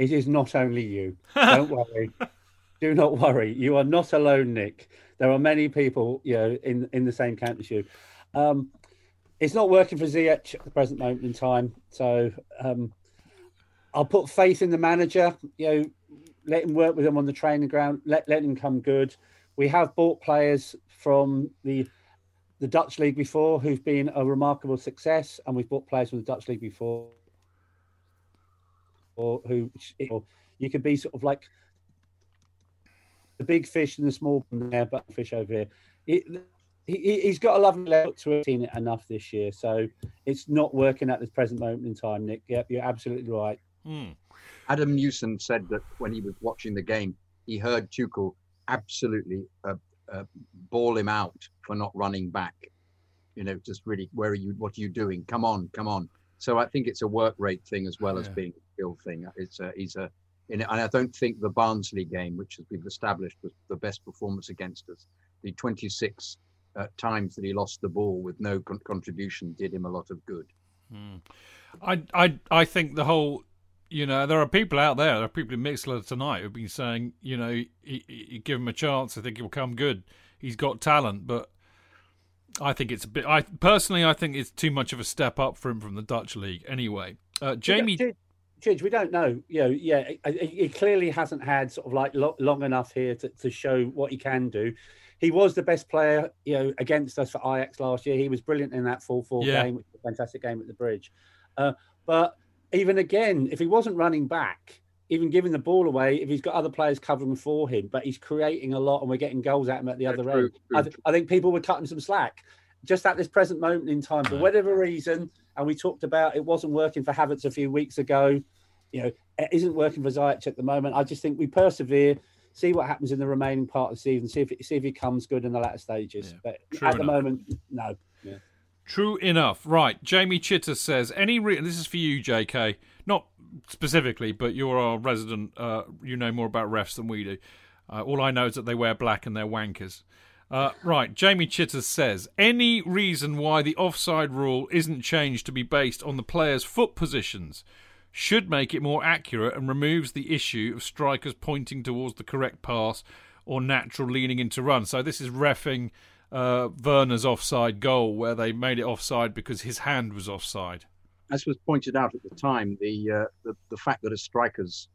it is not only you. Don't worry. Do not worry. You are not alone, Nick. There are many people, you know, in in the same camp as you. Um, it's not working for Ziyech at the present moment in time. So um, I'll put faith in the manager. You know, let him work with him on the training ground. Let let him come good. We have bought players from the the Dutch league before who've been a remarkable success, and we've bought players from the Dutch league before, or who or you could be sort of like the big fish and the small there, but fish over here. It, he, he- he's got a lovely look to have seen it enough this year, so it's not working at this present moment in time, Nick. Yep, you're absolutely right. Hmm. Adam Newsom said that when he was watching the game, he heard Tuchel absolutely uh, uh, ball him out for not running back. You know, just really, where are you? What are you doing? Come on, come on. So I think it's a work rate thing as well as Yeah. being a skill thing. It's a, he's a, in, and I don't think the Barnsley game, which has we've established was the best performance against us, the 26 uh, times that he lost the ball with no con- contribution did him a lot of good. I, I, I think the whole, you know, there are people out there, there are people in Mixlr tonight who've been saying, you know, you give him a chance, I think he'll come good. He's got talent, but I think it's a bit. I personally, I think it's too much of a step up for him from the Dutch league. Anyway, uh, Jamie, Chidge, we don't know. You know, yeah, he- clearly hasn't had sort of like lo- long enough here to, to show what he can do. He was the best player, you know, against us for Ajax last year. He was brilliant in that full four Yeah. game, which was a fantastic game at the bridge. Uh, but even again, if he wasn't running back, even giving the ball away, if he's got other players covering for him, but he's creating a lot and we're getting goals at him at the other true, end, true, I, th- I think people were cutting some slack. Just at this present moment in time, for whatever reason, and we talked about it wasn't working for Havertz a few weeks ago. You know, it isn't working for Ziyech at the moment. I just think we persevere, see what happens in the remaining part of the season, see if it, see if he comes good in the latter stages. but true at the moment, no. Yeah. True enough. Right. Jamie Chitter says any. Re- this is for you, J.K. Specifically, but you're our resident. Uh, you know more about refs than we do. Uh, all I know is that they wear black and they're wankers. Uh, right. Jamie Chitter says any reason why the offside rule isn't changed to be based on the player's foot positions should make it more accurate and removes the issue of strikers pointing towards the correct pass or natural leaning into run. So this is refing uh, Werner's offside goal where they made it offside because his hand was offside. As was pointed out at the time, the uh, the, the fact that a striker's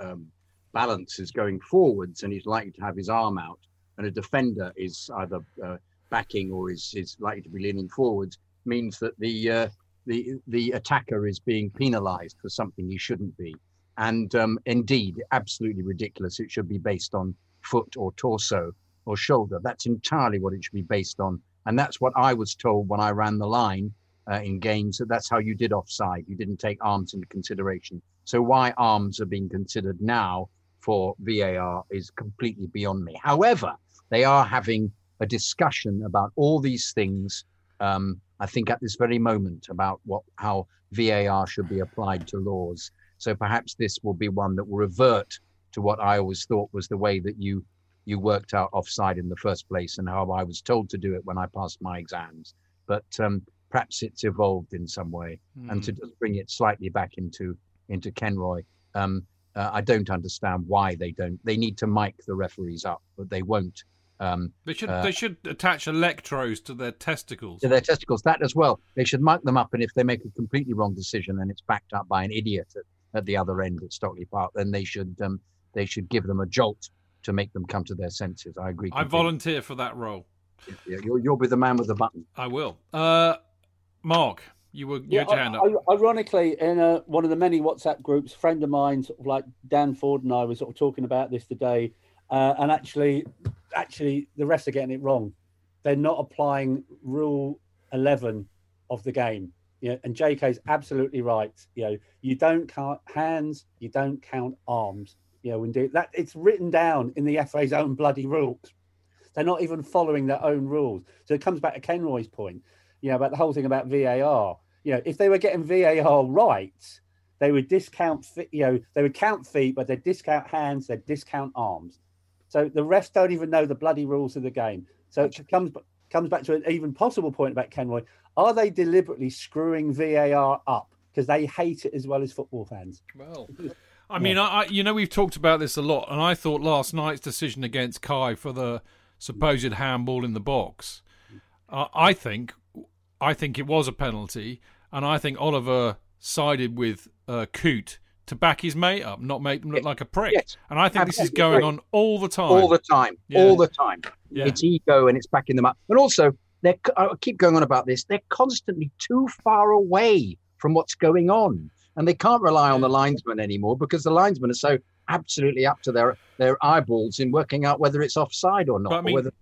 um, balance is going forwards and he's likely to have his arm out, and a defender is either uh, backing or is is likely to be leaning forwards, means that the uh, the the attacker is being penalised for something he shouldn't be, and um, indeed, absolutely ridiculous. It should be based on foot or torso or shoulder. That's entirely what it should be based on, and that's what I was told when I ran the line uh, in games that that's how you did offside. You didn't take arms into consideration. So why arms are being considered now for VAR is completely beyond me. However, they are having a discussion about all these things. Um, I think at this very moment about what how VAR should be applied to laws. So perhaps this will be one that will revert to what I always thought was the way that you you worked out offside in the first place and how I was told to do it when I passed my exams. But um, perhaps it's evolved in some way. And to just bring it slightly back into into Kenroy, um, uh, I don't understand why they don't. They need to mic the referees up, but they won't. Um, They should uh, they should attach electrodes to their testicles. to their testicles. That as well. They should mic them up, and if they make a completely wrong decision and it's backed up by an idiot at, at the other end at Stockley Park, then they should um, they should give them a jolt to make them come to their senses. I agree. I volunteer for that role. Yeah, You'll, you'll be the man with the button. I will. Uh, Mark, you were you Yeah, had your hand up. I- I- ironically, in a, one of the many WhatsApp groups, a friend of mine, sort of like Dan Ford and I, were sort of talking about this today, uh, and actually, actually, the refs are getting it wrong. They're not applying Rule Eleven of the game. Yeah, and JK's absolutely right. You know, you don't count hands, you don't count arms. You know, indeed, that it's written down in the FA's own bloody rules. They're not even following their own rules. So it comes back to Kenroy's point, you know, about the whole thing about VAR. You know, if they were getting VAR right, they would discount, fe- you know, they would count feet, but they'd discount hands, they'd discount arms. So the refs don't even know the bloody rules of the game. So it comes comes back to an even possible point about Kenroy. Are they deliberately screwing VAR up because they hate it as well as football fans? Well, I mean, I, I you know we've talked about this a lot, and I thought last night's decision against Kai for the supposed handball in the box, uh, I think, I think it was a penalty, and I think Oliver sided with uh, Coote to back his mate up, not make them look like a prick. Yes. And I think this is going on all the time. all the time, Yeah. all the time. Yeah. It's ego and it's backing them up. And also, they're, I keep going on about this. They're constantly too far away from what's going on, and they can't rely on the linesman anymore because the linesmen are so absolutely up to their their eyeballs in working out whether it's offside or not. But I or whether,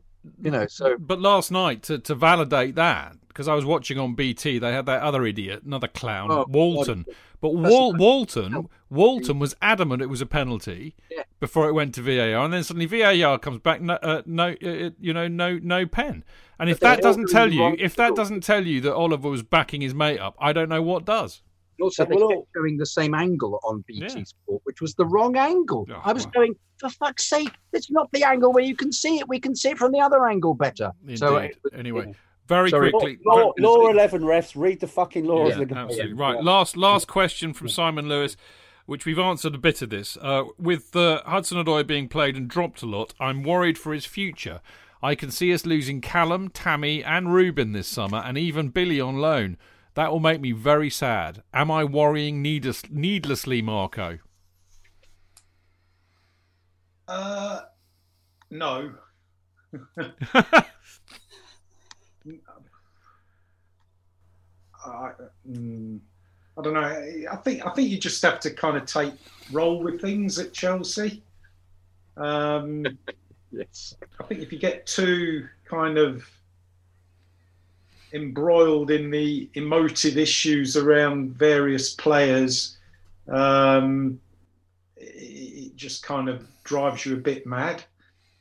You know, so But last night, to, to validate that, because I was watching on BT, they had that other idiot, another clown, Oh, Walton. But Wal- Walton, Walton was adamant it was a penalty Yeah. before it went to VAR, and then suddenly VAR comes back, no, uh, no uh, you know, no, no pen. And if that doesn't tell you, if that doesn't tell you that Oliver was backing his mate up, I don't know what does. Also they Well, kept showing the same angle on BT Yeah. Sport, which was the wrong angle. Oh, I was wow. going, for fuck's sake, it's not the angle where you can see it. We can see it from the other angle better. Indeed. So it was- anyway, very Sorry. quickly. Law, very- law 11 refs, read the fucking laws. Yeah, of the absolutely. Right. Last last question from Simon Lewis, which we've answered a bit of this. Uh, with uh, Hudson Odoi being played and dropped a lot, I'm worried for his future. I can see us losing Callum, Tammy, and Ruben this summer, and even Billy on loan. That will make me very sad. Am I worrying needless, needlessly, Marco? Uh, no. I, mm, I don't know. I think I think you just have to kind of take roll with things at Chelsea. Um, yes. I think if you get too kind of embroiled in the emotive issues around various players, um, it, just kind of drives you a bit mad.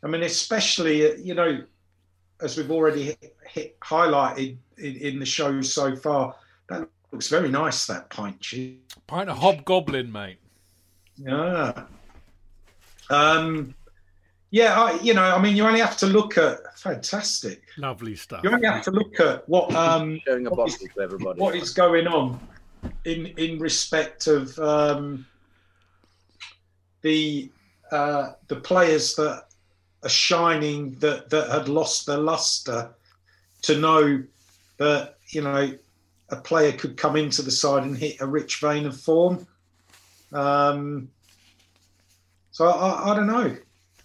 I mean, especially you know, as we've already hit, hit, highlighted in, in the show so far, that looks very nice. That pint. Pint of hobgoblin, mate. Yeah. Um, yeah, I, you know, I mean, you only have to look at fantastic. Lovely stuff. You only have to look at what um, Showing a what bottle is- to everybody. what is going on in in respect of um, the uh, the players that are shining that that had lost their luster to know that you know a player could come into the side and hit a rich vein of form. Um, so I, I don't know.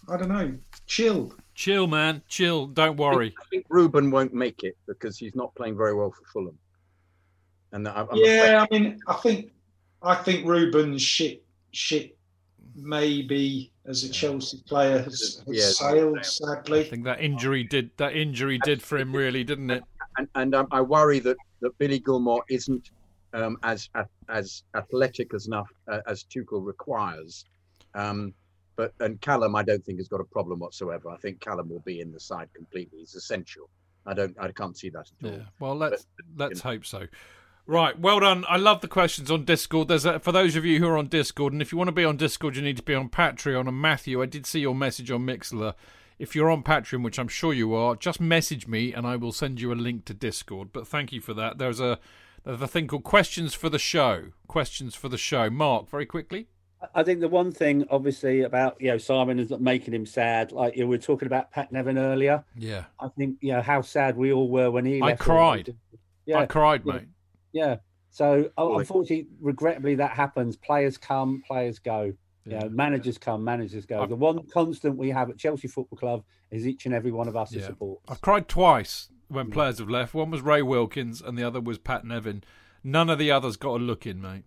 I don't know. Chill. Chill, man. Chill. Don't worry. I think Ruben won't make it because he's not playing very well for Fulham. And I'm, I'm yeah, I mean, I think I think Ruben's shit shit maybe as a Chelsea player has, has Yeah. sailed sadly. I think that injury did that injury did for him, really, didn't it? and, and um, I worry that, that Billy Gilmour isn't um, as as athletic as enough uh, as Tuchel requires. Um, but and Callum, I don't think has got a problem whatsoever. I think Callum will be in the side completely. He's essential. I don't. I can't see that at all. Yeah. Well, let's let's hope so. Right, well done. I love the questions on Discord. There's a, for those of you who are on Discord, and if you want to be on Discord, you need to be on Patreon. And Matthew, I did see your message on Mixlr. If you're on Patreon, which I'm sure you are, just message me and I will send you a link to Discord. But thank you for that. There's a there's a thing called questions for the show. Questions for the show. Mark, very quickly. I think the one thing, obviously, about you know Simon is that making him sad. Like you know, we were talking about Pat Nevin earlier. Yeah, I think you know how sad we all were when he. Left. I left. cried. Yeah, I cried, yeah. mate. Yeah. So uh, Boy. unfortunately, regrettably, that happens. Players come, players go. Yeah. You know, managers come, managers go. The one constant we have at Chelsea Football Club is each and every one of us who Yeah. support. I've cried twice when players have left. One was Ray Wilkins and the other was Pat Nevin. None of the others got a look in, mate.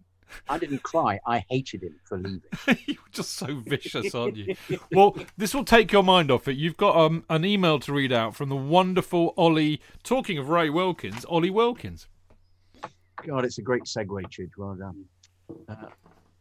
I didn't cry. I hated him for leaving. You're just so vicious, aren't you? well, this will take your mind off it. You've got um, an email to read out from the wonderful Ollie. Talking of Ray Wilkins, Ollie Wilkins. God, it's a great segue, Chidge. Well done. Uh,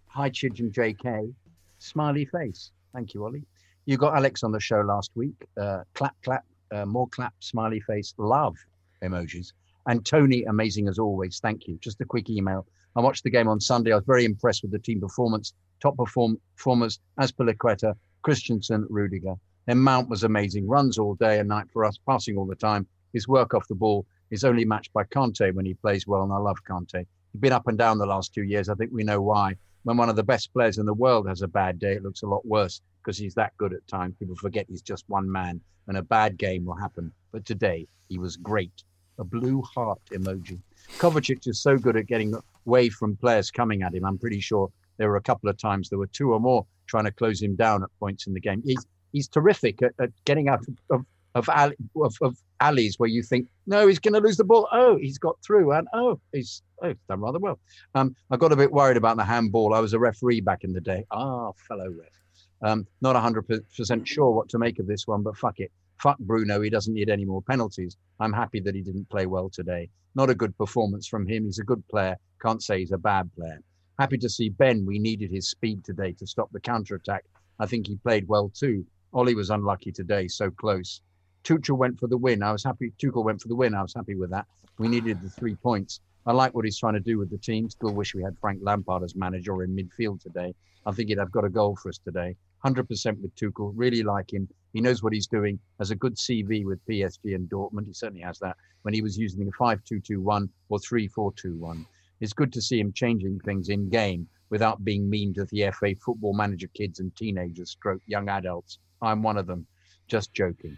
hi, Chidge and JK. Smiley face. Thank you, Ollie. You got Alex on the show last week. Uh, clap, clap, uh, more clap, smiley face, love emojis. And Tony, amazing as always. Thank you. Just a quick email. I watched the game on Sunday. I was very impressed with the team performance. Top perform- performers, Azpilicueta, Christensen, Rudiger. Then Mount was amazing. Runs all day and night for us, passing all the time. His work off the ball is only matched by Kante when he plays well, and I love Kante. He's been up and down the last two years. I think we know why. When one of the best players in the world has a bad day, it looks a lot worse because he's that good at times. People forget he's just one man, and a bad game will happen. But today, he was great. A blue heart emoji. Kovacic is so good at getting away from players coming at him. I'm pretty sure there were a couple of times there were two or more trying to close him down at points in the game. He's he's terrific at, at getting out of of, alley, of of alleys where you think no, he's going to lose the ball. Oh, he's got through, and oh, he's oh, done rather well. Um, I got a bit worried about the handball. I was a referee back in the day. Ah, fellow ref. Um, not 100% sure what to make of this one, but fuck it. Fuck Bruno, he doesn't need any more penalties. I'm happy that he didn't play well today. Not a good performance from him. He's a good player. Can't say he's a bad player. Happy to see Ben. We needed his speed today to stop the counter attack. I think he played well too. Ollie was unlucky today, so close. Tuchel went for the win. I was happy. Tuchel went for the win. I was happy with that. We needed the three points. I like what he's trying to do with the team. Still wish we had Frank Lampard as manager in midfield today. I think he'd have got a goal for us today. 100% with Tuchel. Really like him. He knows what he's doing. Has a good CV with PSG and Dortmund. He certainly has that when he was using the 5 2 2 1 or 3 4 2 1. It's good to see him changing things in game without being mean to the FA football manager kids and teenagers, stroke young adults. I'm one of them. Just joking.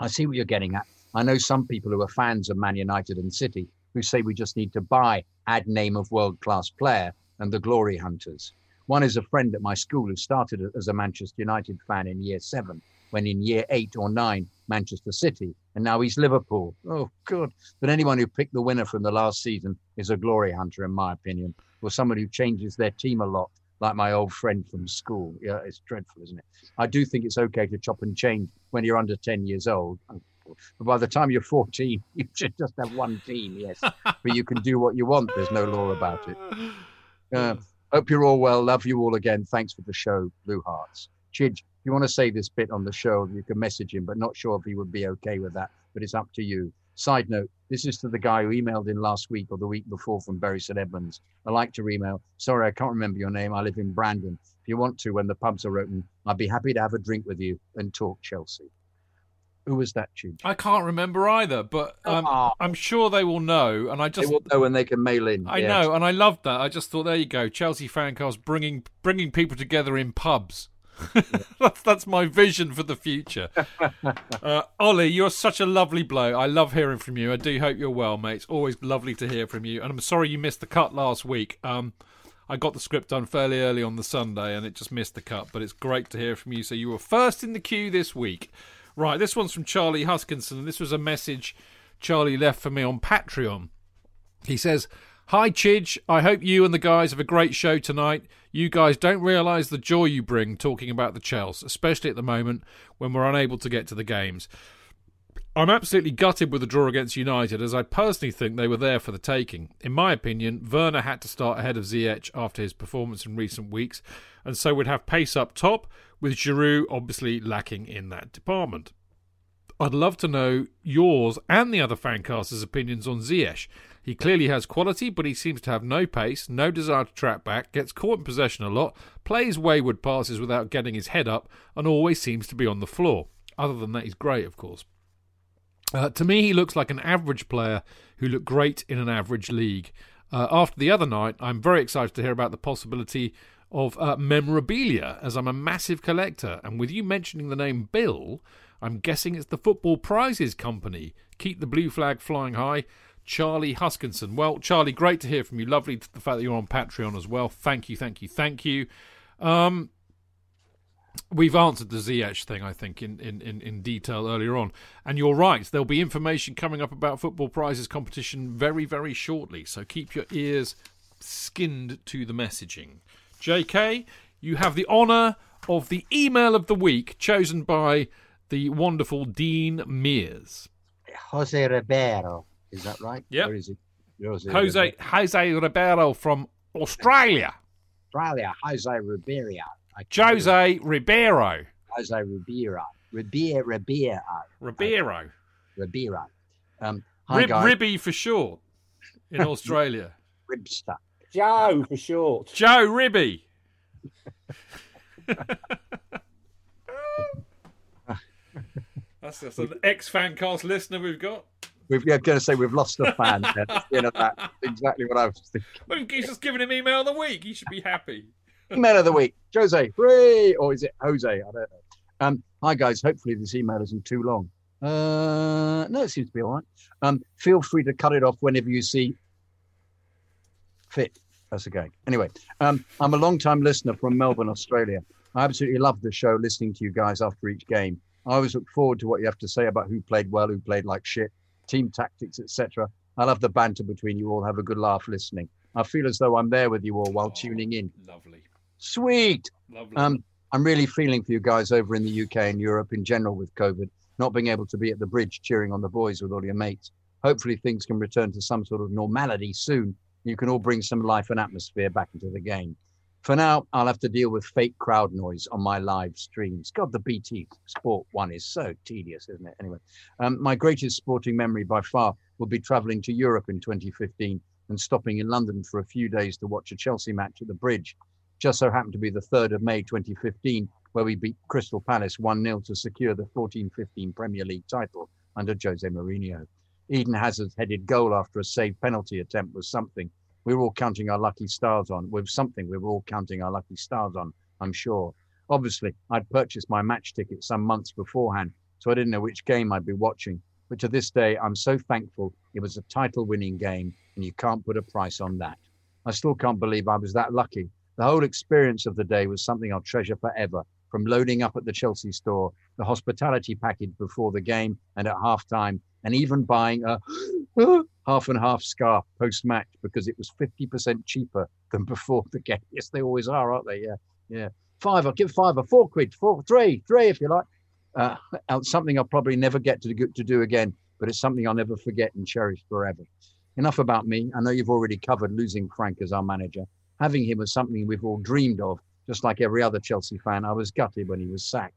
I see what you're getting at. I know some people who are fans of Man United and City who say we just need to buy, add name of world class player and the glory hunters. One is a friend at my school who started as a Manchester United fan in year seven, when in year eight or nine, Manchester City, and now he's Liverpool. Oh, good. But anyone who picked the winner from the last season is a glory hunter, in my opinion, or someone who changes their team a lot, like my old friend from school. Yeah, it's dreadful, isn't it? I do think it's okay to chop and change when you're under 10 years old. But by the time you're 14, you should just have one team, yes. but you can do what you want. There's no law about it. Uh, hope you're all well. Love you all again. Thanks for the show, Blue Hearts. Chidge, if you want to say this bit on the show, you can message him, but not sure if he would be okay with that. But it's up to you. Side note, this is to the guy who emailed in last week or the week before from Bury St Edmunds. I like to email. Sorry, I can't remember your name. I live in Brandon. If you want to, when the pubs are open, I'd be happy to have a drink with you and talk Chelsea. Who was that, Chidge? I can't remember either, but um, Oh. I'm sure they will know. And I just They will know when they can mail in. I know, and I loved that. I just thought, there you go, Chelsea fancast bringing bringing people together in pubs. that's that's my vision for the future. uh, Ollie, you're such a lovely bloke. I love hearing from you. I do hope you're well, mate. It's always lovely to hear from you. And I'm sorry you missed the cut last week. Um, I got the script done fairly early on the Sunday, and it just missed the cut. But it's great to hear from you. So you were first in the queue this week. Right, this one's from Charlie Huskinson, and this was a message Charlie left for me on Patreon. He says, Hi, Chidge. I hope you and the guys have a great show tonight. You guys don't realise the joy you bring talking about the Chels, especially at the moment when we're unable to get to the games. I'm absolutely gutted with the draw against United, as I personally think they were there for the taking. In my opinion, Werner had to start ahead of Ziyech after his performance in recent weeks, and so would have pace up top, with Giroud obviously lacking in that department. I'd love to know yours and the other fancasters' opinions on Ziyech. He clearly has quality, but he seems to have no pace, no desire to track back, gets caught in possession a lot, plays wayward passes without getting his head up, and always seems to be on the floor. Other than that, he's great, of course. Uh, to me, he looks like an average player who looked great in an average league. Uh, after the other night, I'm very excited to hear about the possibility of uh, memorabilia, as I'm a massive collector. And with you mentioning the name Bill, I'm guessing it's the Football Prizes Company. Keep the blue flag flying high. Charlie Huskinson. Well, Charlie, great to hear from you. Lovely the fact that you're on Patreon as well. Thank you, thank you, thank you. Um, we've answered the Ziyech thing, I think, in, in, in, in detail earlier on. And you're right, there'll be information coming up about Football Prizes competition very, very shortly. So keep your ears skinned to the messaging. JK, you have the honour of the email of the week chosen by the wonderful Dean Mears. Jose Ribeiro. Is that right? Or is it Jose, Jose Ribeiro? Jose Ribeiro from Australia. Australia? Jose Ribeiro. I can't Jose Ribeiro. Jose Ribeiro. Ribeiro. Ribeiro. Ribeiro. Ribeiro. Um, hi Rib, guys. Ribby for short in Australia. Ribster. Joe for short. Joe Ribby. that's, that's an ex fancast listener we've got. We've yeah, going to say we've lost a fan. there. That's the end of that. That's exactly what I was thinking. Well, he's just giving him email of the week. He should be happy. Man of the week, Jose. Hooray! Or is it Jose? I don't know. Um, hi guys. Hopefully this email isn't too long. Uh, no, it seems to be all right. Um, feel free to cut it off whenever you see fit. That's okay. Anyway, um, I'm a long time listener from Melbourne, Australia. I absolutely love the show, listening to you guys after each game. I always look forward to what you have to say about who played well, who played like shit, team tactics, etc. I love the banter between you all. Have a good laugh listening. I feel as though I'm there with you all while tuning in. Lovely. Sweet. Lovely. Um, I'm really feeling for you guys over in the UK and Europe in general with COVID. not being able to be at the bridge cheering on the boys with all your mates. Hopefully, things can return to some sort of normality soon. You can all bring some life and atmosphere back into the game. For now, I'll have to deal with fake crowd noise on my live streams. God, the BT Sport one is so tedious, isn't it? Anyway, um, my greatest sporting memory by far will be travelling to Europe in 2015 and stopping in London for a few days to watch a Chelsea match at the Bridge. Just so happened to be the 3rd of May 2015, where we beat Crystal Palace 1 0 to secure the 14 15 Premier League title under Jose Mourinho. Eden Hazard's headed goal after a saved penalty attempt was something we were all counting our lucky stars on. With something we were all counting our lucky stars on, I'm sure. Obviously, I'd purchased my match ticket some months beforehand, so I didn't know which game I'd be watching. But to this day, I'm so thankful it was a title winning game, and you can't put a price on that. I still can't believe I was that lucky. The whole experience of the day was something I'll treasure forever. From loading up at the Chelsea store, the hospitality package before the game and at halftime, and even buying a half and half scarf post match because it was 50% cheaper than before the game. Yes, they always are, aren't they? Yeah, yeah. Five, I'll give five or four quid, four, three, three if you like. Uh, something I'll probably never get to to do again, but it's something I'll never forget and cherish forever. Enough about me. I know you've already covered losing Frank as our manager. Having him was something we've all dreamed of, just like every other Chelsea fan. I was gutted when he was sacked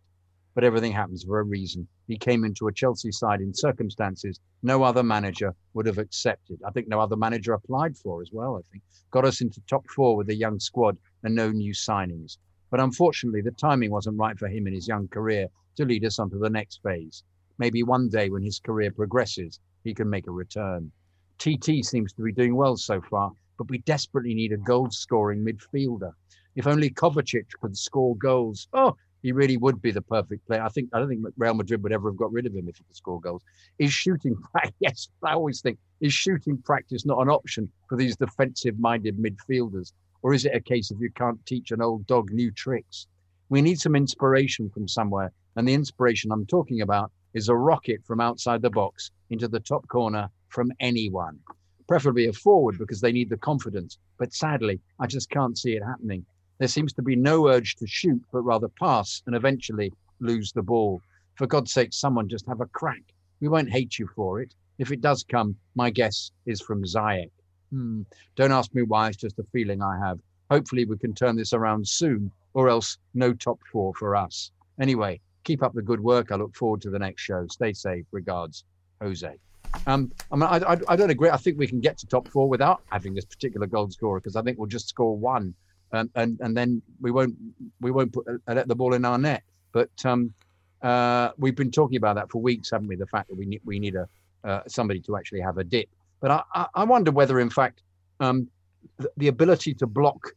but everything happens for a reason. He came into a Chelsea side in circumstances no other manager would have accepted. I think no other manager applied for as well. I think got us into top four with a young squad and no new signings. But unfortunately, the timing wasn't right for him in his young career to lead us on to the next phase. Maybe one day when his career progresses, he can make a return. TT seems to be doing well so far, but we desperately need a goal scoring midfielder. If only Kovacic could score goals. Oh, he really would be the perfect player. I think I don't think Real Madrid would ever have got rid of him if he could score goals. Is shooting yes, I always think is shooting practice not an option for these defensive-minded midfielders, or is it a case of you can't teach an old dog new tricks? We need some inspiration from somewhere, and the inspiration I'm talking about is a rocket from outside the box into the top corner from anyone, preferably a forward because they need the confidence. But sadly, I just can't see it happening. There seems to be no urge to shoot, but rather pass and eventually lose the ball. For God's sake, someone just have a crack. We won't hate you for it. If it does come, my guess is from Ziyech. Hmm. Don't ask me why, it's just a feeling I have. Hopefully, we can turn this around soon, or else no top four for us. Anyway, keep up the good work. I look forward to the next show. Stay safe. Regards, Jose. Um, I, mean, I, I, I don't agree. I think we can get to top four without having this particular goal scorer because I think we'll just score one and and, and then we won't we won't put uh, let the ball in our net. But um, uh, we've been talking about that for weeks, haven't we? The fact that we need we need a uh, somebody to actually have a dip. But I, I wonder whether, in fact, um, the, the, ability to block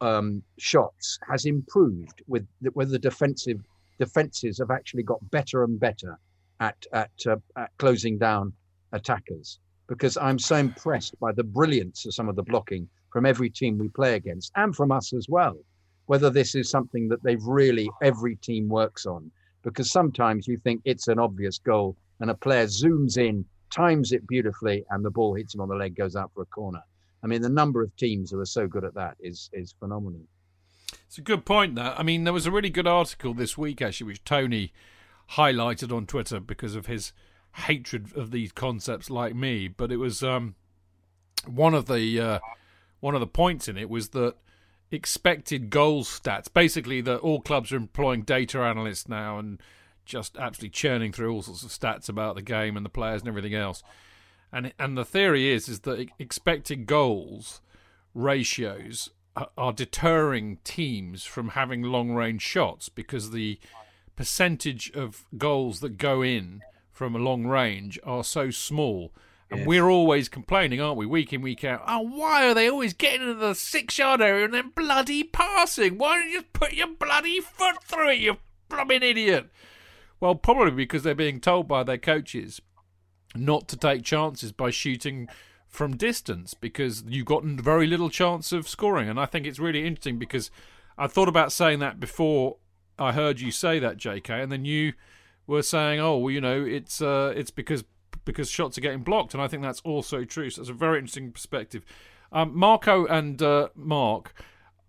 um, shots has improved with the, whether the defensive defenses have actually got better and better at at, uh, at closing down attackers. Because I'm so impressed by the brilliance of some of the blocking from every team we play against and from us as well. Whether this is something that they've really, every team works on. Because sometimes you think it's an obvious goal and a player zooms in, times it beautifully, and the ball hits him on the leg, goes out for a corner. I mean, the number of teams who are so good at that is is phenomenal. It's a good point. That I mean, there was a really good article this week actually, which Tony highlighted on Twitter because of his hatred of these concepts, like me. But it was um, one of the uh, one of the points in it was that expected goals stats, basically that all clubs are employing data analysts now and just absolutely churning through all sorts of stats about the game and the players and everything else. And and the theory is is that expected goals ratios are deterring teams from having long range shots because the percentage of goals that go in from a long range are so small and we're always complaining, aren't we, week in, week out? Oh, why are they always getting into the six yard area and then bloody passing? Why don't you just put your bloody foot through it, you blooming idiot? Well, probably because they're being told by their coaches not to take chances by shooting from distance because you've got very little chance of scoring. And I think it's really interesting because I thought about saying that before I heard you say that, JK, and then you were saying, "Oh, well, you know, it's uh, it's because because shots are getting blocked, and I think that's also true. So that's a very interesting perspective. Um, Marco and uh, Mark,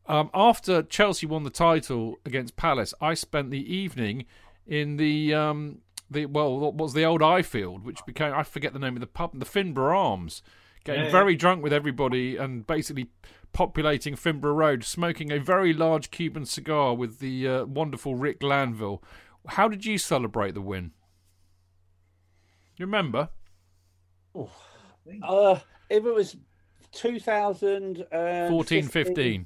um, after Chelsea won the title against Palace, I spent the evening in the um, the well, what was the old Ifield, which became I forget the name of the pub, the Finborough Arms, getting Yeah. very drunk with everybody and basically populating Finborough Road, smoking a very large Cuban cigar with the uh, wonderful Rick Glanville. How did you celebrate the win? You remember? Uh, if it was 2000 14, 15.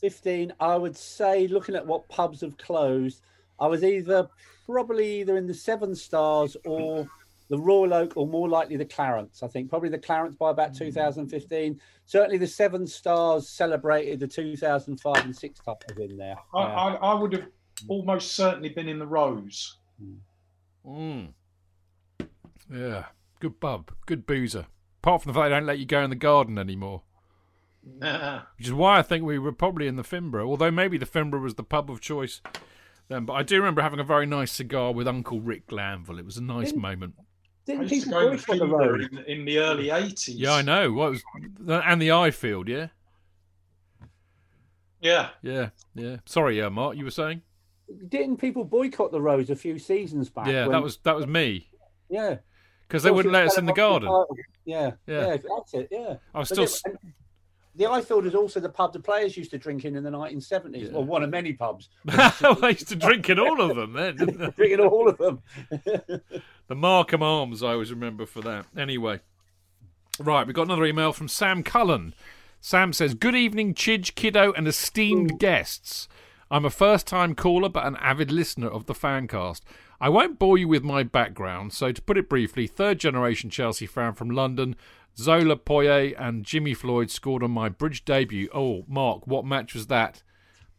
15, I would say, looking at what pubs have closed, I was either probably either in the Seven Stars or the Royal Oak, or more likely the Clarence. I think probably the Clarence by about 2015. Certainly, the Seven stars celebrated the 2005 and six titles in there. I, I, I would have almost certainly been in the Rose. Mm. Yeah, good bub, good boozer. Apart from the fact they don't let you go in the garden anymore. Nah. Which is why I think we were probably in the Fimbra, although maybe the Fimbra was the pub of choice then. But I do remember having a very nice cigar with Uncle Rick Glanville. It was a nice Didn't- moment. Didn't used to people go to boycott the Finborough road? in, in the early 80s. Yeah, I know. What was and the Ifield, yeah, Yeah. yeah, yeah. Sorry, yeah, Mark, you were saying? Didn't people boycott the roads a few seasons back? Yeah, when- that was that was me yeah. because they wouldn't let us in the garden. Yeah, Yeah. yeah, that's it. Yeah, I was But still it- the Ifield is also the pub the players used to drink in in the 1970s, or one of many pubs. I used to drink in all of them then. didn't I? Drinking all of them. The Markham Arms, I always remember for that. Anyway, right, we got another email from Sam Cullen. Sam says, Good evening, Chidge, Kiddo, and esteemed guests. I'm a first time caller, but an avid listener of the Fancast. I won't bore you with my background, so to put it briefly, third generation Chelsea fan from London, Zola Poyet and Jimmy Floyd scored on my bridge debut. Oh, Mark, what match was that?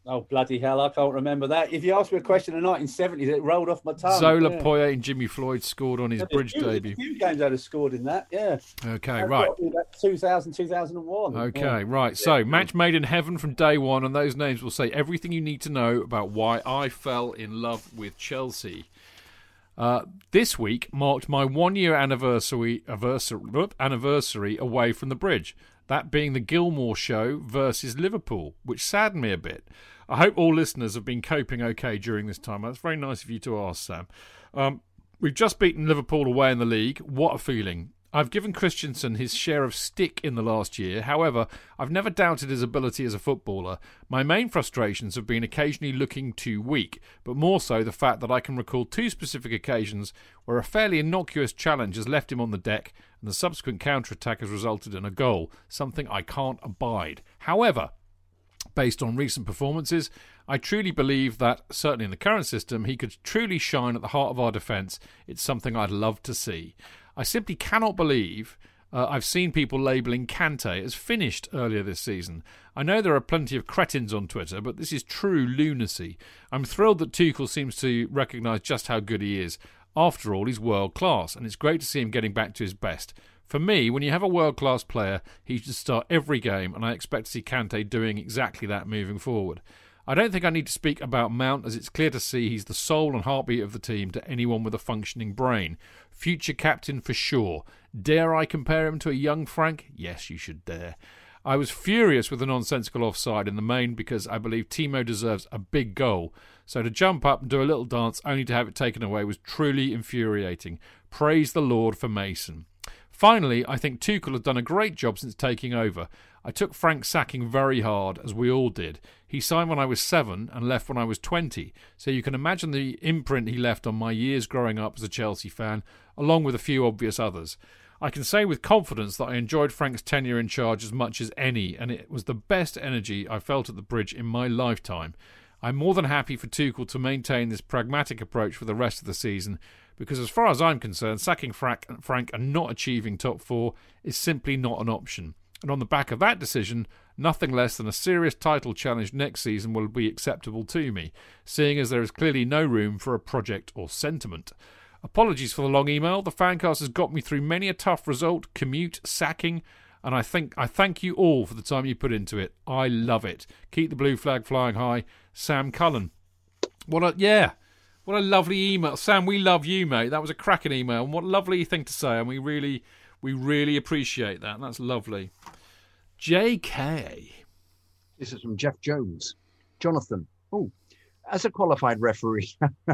Oh bloody hell! I can't remember that. If you asked me a question in the 1970s, it rolled off my tongue. Zola yeah. Poyet and Jimmy Floyd scored on his There's bridge few- there's a debut. few games I'd have scored in that. Yeah. Okay, That's right. got to be about 2000, 2001. Okay, Yeah. right. So, match made in heaven from day one, and those names will say everything you need to know about why I fell in love with Chelsea. Uh, this week marked my one-year anniversary, anniversary anniversary away from the bridge. That being the Gilmour Show versus Liverpool, which saddened me a bit. I hope all listeners have been coping okay during this time. That's very nice of you to ask, Sam. Um, we've just beaten Liverpool away in the league. What a feeling! I've given Christensen his share of stick in the last year. However, I've never doubted his ability as a footballer. My main frustrations have been occasionally looking too weak, but more so the fact that I can recall two specific occasions where a fairly innocuous challenge has left him on the deck and the subsequent counter-attack has resulted in a goal, something I can't abide. However, based on recent performances, I truly believe that, certainly in the current system, he could truly shine at the heart of our defence. It's something I'd love to see. I simply cannot believe uh, I've seen people labelling Kante as finished earlier this season. I know there are plenty of cretins on Twitter, but this is true lunacy. I'm thrilled that Tuchel seems to recognise just how good he is. After all, he's world class, and it's great to see him getting back to his best. For me, when you have a world class player, he should start every game, and I expect to see Kante doing exactly that moving forward. I don't think I need to speak about Mount, as it's clear to see he's the soul and heartbeat of the team to anyone with a functioning brain. Future captain for sure. Dare I compare him to a young Frank? Yes, you should dare. I was furious with the nonsensical offside in the main because I believe Timo deserves a big goal. So to jump up and do a little dance only to have it taken away was truly infuriating. Praise the Lord for Mason. Finally, I think Tuchel has done a great job since taking over. I took Frank's sacking very hard, as we all did. He signed when I was seven and left when I was 20, so you can imagine the imprint he left on my years growing up as a Chelsea fan, along with a few obvious others. I can say with confidence that I enjoyed Frank's tenure in charge as much as any, and it was the best energy I felt at the bridge in my lifetime. I'm more than happy for Tuchel to maintain this pragmatic approach for the rest of the season, because as far as I'm concerned, sacking Frank, Frank and not achieving top four is simply not an option. And on the back of that decision, nothing less than a serious title challenge next season will be acceptable to me, seeing as there is clearly no room for a project or sentiment. Apologies for the long email. The fancast has got me through many a tough result, commute, sacking, and I think I thank you all for the time you put into it. I love it. Keep the blue flag flying high, Sam Cullen. What a yeah, what a lovely email, Sam. We love you, mate. That was a cracking email, and what a lovely thing to say, and we really, we really appreciate that. That's lovely. J.K. This is from Jeff Jones. Jonathan. Oh, as a qualified referee,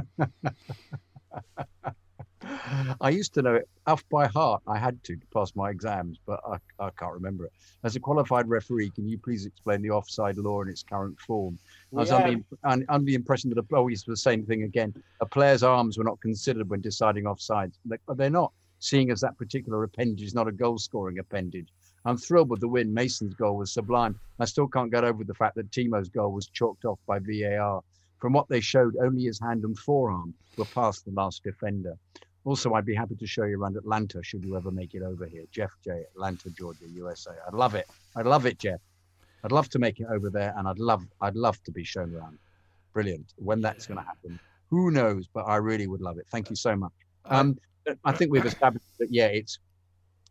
I used to know it off by heart. I had to, to pass my exams, but I, I can't remember it. As a qualified referee, can you please explain the offside law in its current form? I was Yeah. under, un- under the impression that, a, oh, it's the same thing again. A player's arms were not considered when deciding offsides. But but they're not, seeing as that particular appendage is not a goal scoring appendage. I'm thrilled with the win. Mason's goal was sublime. I still can't get over the fact that Timo's goal was chalked off by VAR. From what they showed, only his hand and forearm were past the last defender. Also, I'd be happy to show you around Atlanta should you ever make it over here. Jeff J, Atlanta, Georgia, USA. I'd love it. I'd love it, Jeff. I'd love to make it over there, and I'd love, I'd love to be shown around. Brilliant. When that's going to happen, who knows? But I really would love it. Thank you so much. Um, I think we've established that. Yeah, it's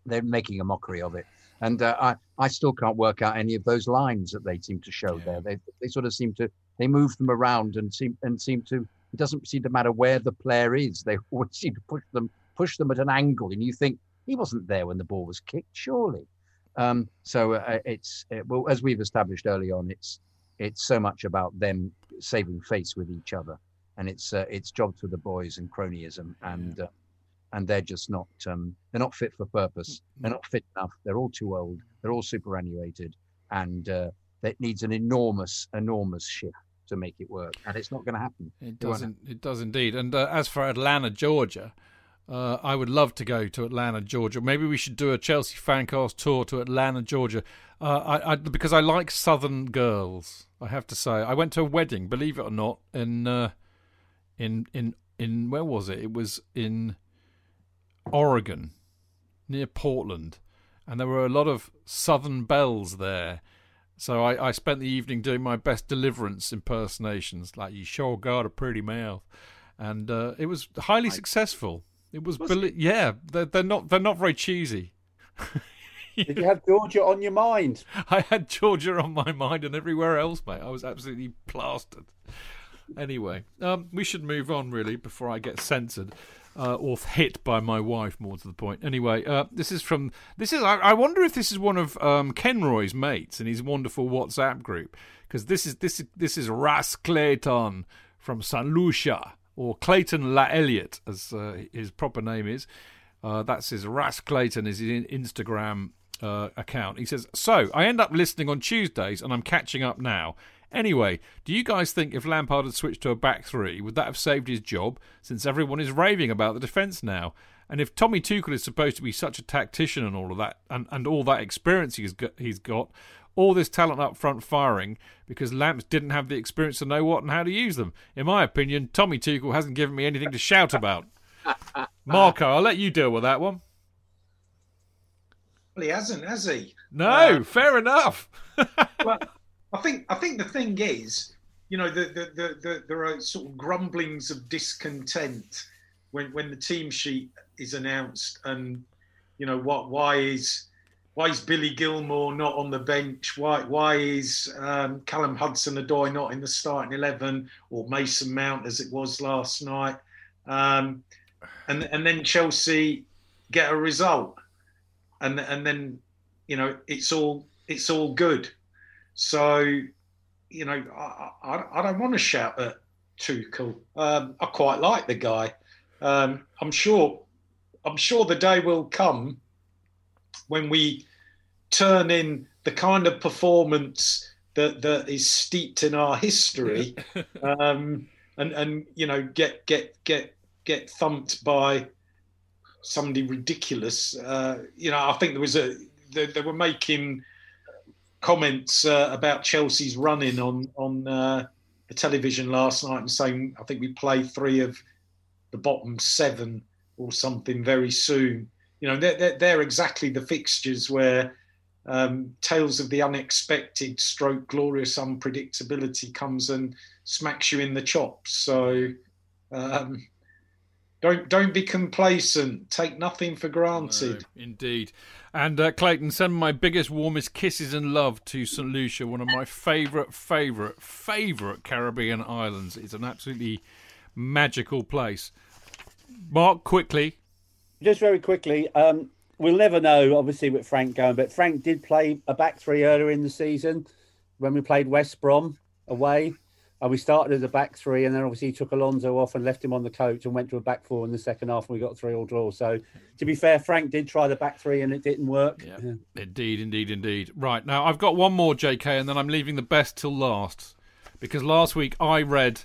they're making a mockery of it, and uh, I, I still can't work out any of those lines that they seem to show there. They, they sort of seem to, they move them around and seem and seem to. It doesn't seem to matter where the player is. They always seem to push them, push them at an angle, and you think he wasn't there when the ball was kicked, surely. Um, so uh, it's uh, well, as we've established early on, it's it's so much about them saving face with each other, and it's uh, it's jobs for the boys and cronyism, and uh, and they're just not um, they're not fit for purpose. They're not fit enough. They're all too old. They're all superannuated, and uh, it needs an enormous enormous shift to make it work, and it's not going to happen. It doesn't. It does indeed. And uh, as for Atlanta, Georgia, uh, I would love to go to Atlanta, Georgia. Maybe we should do a Chelsea fancast tour to Atlanta, Georgia. Uh, I, I because I like Southern girls. I have to say, I went to a wedding, believe it or not, in uh, in in in where was it? It was in Oregon, near Portland, and there were a lot of Southern belles there. So I, I spent the evening doing my best deliverance impersonations, like "You sure got a pretty mouth," and uh, it was highly successful. It was, belie- yeah, they're, they're not they're not very cheesy. Did you have Georgia on your mind? I had Georgia on my mind and everywhere else, mate. I was absolutely plastered. Anyway, um, we should move on really before I get censored uh, or hit by my wife. More to the point. Anyway, uh, this is from this is. I, I wonder if this is one of um, Kenroy's mates in his wonderful WhatsApp group because this is this is this is Ras Clayton from San Lucia or Clayton La Elliott as uh, his proper name is. Uh, that's his Ras Clayton is his in- Instagram uh, account. He says, "So I end up listening on Tuesdays, and I'm catching up now. Anyway, do you guys think if Lampard had switched to a back three, would that have saved his job? Since everyone is raving about the defence now, and if Tommy Tuchel is supposed to be such a tactician and all of that, and, and all that experience he's got, he's got, all this talent up front firing because Lamps didn't have the experience to know what and how to use them. In my opinion, Tommy Tuchel hasn't given me anything to shout about." Marco, I'll let you deal with that one. Well, he hasn't, has he? No, uh, fair enough. well, I think I think the thing is, you know, the, the, the, the, there are sort of grumblings of discontent when when the team sheet is announced, and you know what? Why is why is Billy Gilmour not on the bench? Why why is um, Callum Hudson-Odoi not in the starting eleven, or Mason Mount as it was last night? Um, and and then Chelsea get a result, and and then you know it's all it's all good. So, you know, I, I, I don't want to shout at Tuchel. Um, I quite like the guy. Um, I'm sure, I'm sure the day will come when we turn in the kind of performance that that is steeped in our history, um, and and you know, get get get get thumped by somebody ridiculous. Uh, you know, I think there was a they, they were making comments uh, about Chelsea's running on on uh, the television last night and saying I think we play three of the bottom seven or something very soon. You know, they're, they're, exactly the fixtures where um, tales of the unexpected, stroke glorious unpredictability comes and smacks you in the chops. So um, don't don't be complacent. Take nothing for granted. No, indeed. And uh, Clayton, send my biggest, warmest kisses and love to St. Lucia, one of my favourite, favourite, favourite Caribbean islands. It's an absolutely magical place. Mark, quickly. Just very quickly, um, we'll never know, obviously, with Frank going, but Frank did play a back three earlier in the season when we played West Brom away. And we started as a back three, and then obviously he took Alonso off and left him on the coach and went to a back four in the second half, and we got three all draw. So, to be fair, Frank did try the back three, and it didn't work. Yeah. Indeed, indeed, indeed. Right now, I've got one more, JK, and then I'm leaving the best till last because last week I read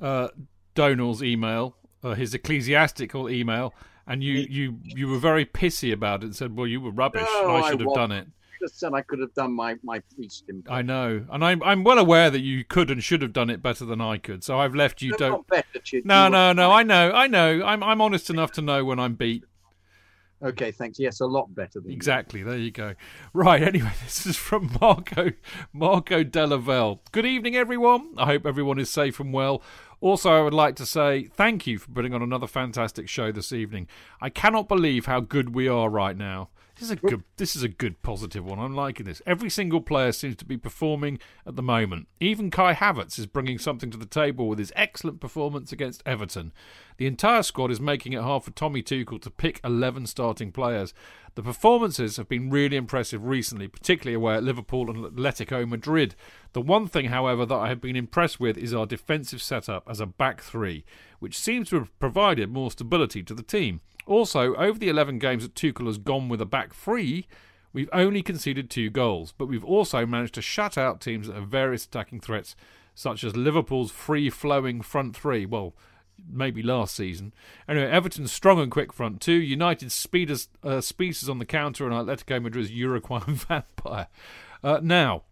uh, Donald's email, uh, his ecclesiastical email, and you, you you were very pissy about it and said, "Well, you were rubbish. No, I should have wasn't. done it." Just said I could have done my my priest impression. I know, and I'm I'm well aware that you could and should have done it better than I could. So I've left you. No, don't. not better, Chid. No, You no, no. I know, I know. I'm I'm honest enough to know when I'm beat. Okay, thanks. Yes, a lot better than you. Exactly. There you go. Right. Anyway, this is from Marco Marco Delavelle. Good evening, everyone. I hope everyone is safe and well. Also, I would like to say thank you for putting on another fantastic show this evening. I cannot believe how good we are right now. This is a good. This is a good positive one. I'm liking this. Every single player seems to be performing at the moment. Even Kai Havertz is bringing something to the table with his excellent performance against Everton. The entire squad is making it hard for Tommy Tuchel to pick 11 starting players. The performances have been really impressive recently, particularly away at Liverpool and Atletico Madrid. The one thing, however, that I have been impressed with is our defensive setup as a back three, which seems to have provided more stability to the team. Also, over the 11 games that Tuchel has gone with a back three, we've only conceded two goals, but we've also managed to shut out teams that have various attacking threats, such as Liverpool's free flowing front three. Well, maybe last season. Anyway, Everton's strong and quick front two, United's speeders, uh, on the counter, and Atletico Madrid's Uruguayan vampire. Uh, now,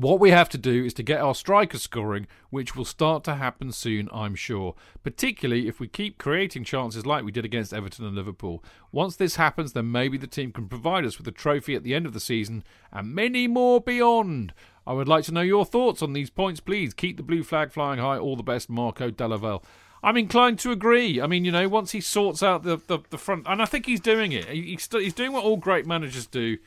what we have to do is to get our strikers scoring, which will start to happen soon, I'm sure. Particularly if we keep creating chances like we did against Everton and Liverpool. Once this happens, then maybe the team can provide us with a trophy at the end of the season and many more beyond. I would like to know your thoughts on these points, please. Keep the blue flag flying high. All the best, Marco Delavelle. I'm inclined to agree. I mean, you know, once he sorts out the, the, the front, and I think he's doing it. He, he's doing what all great managers do.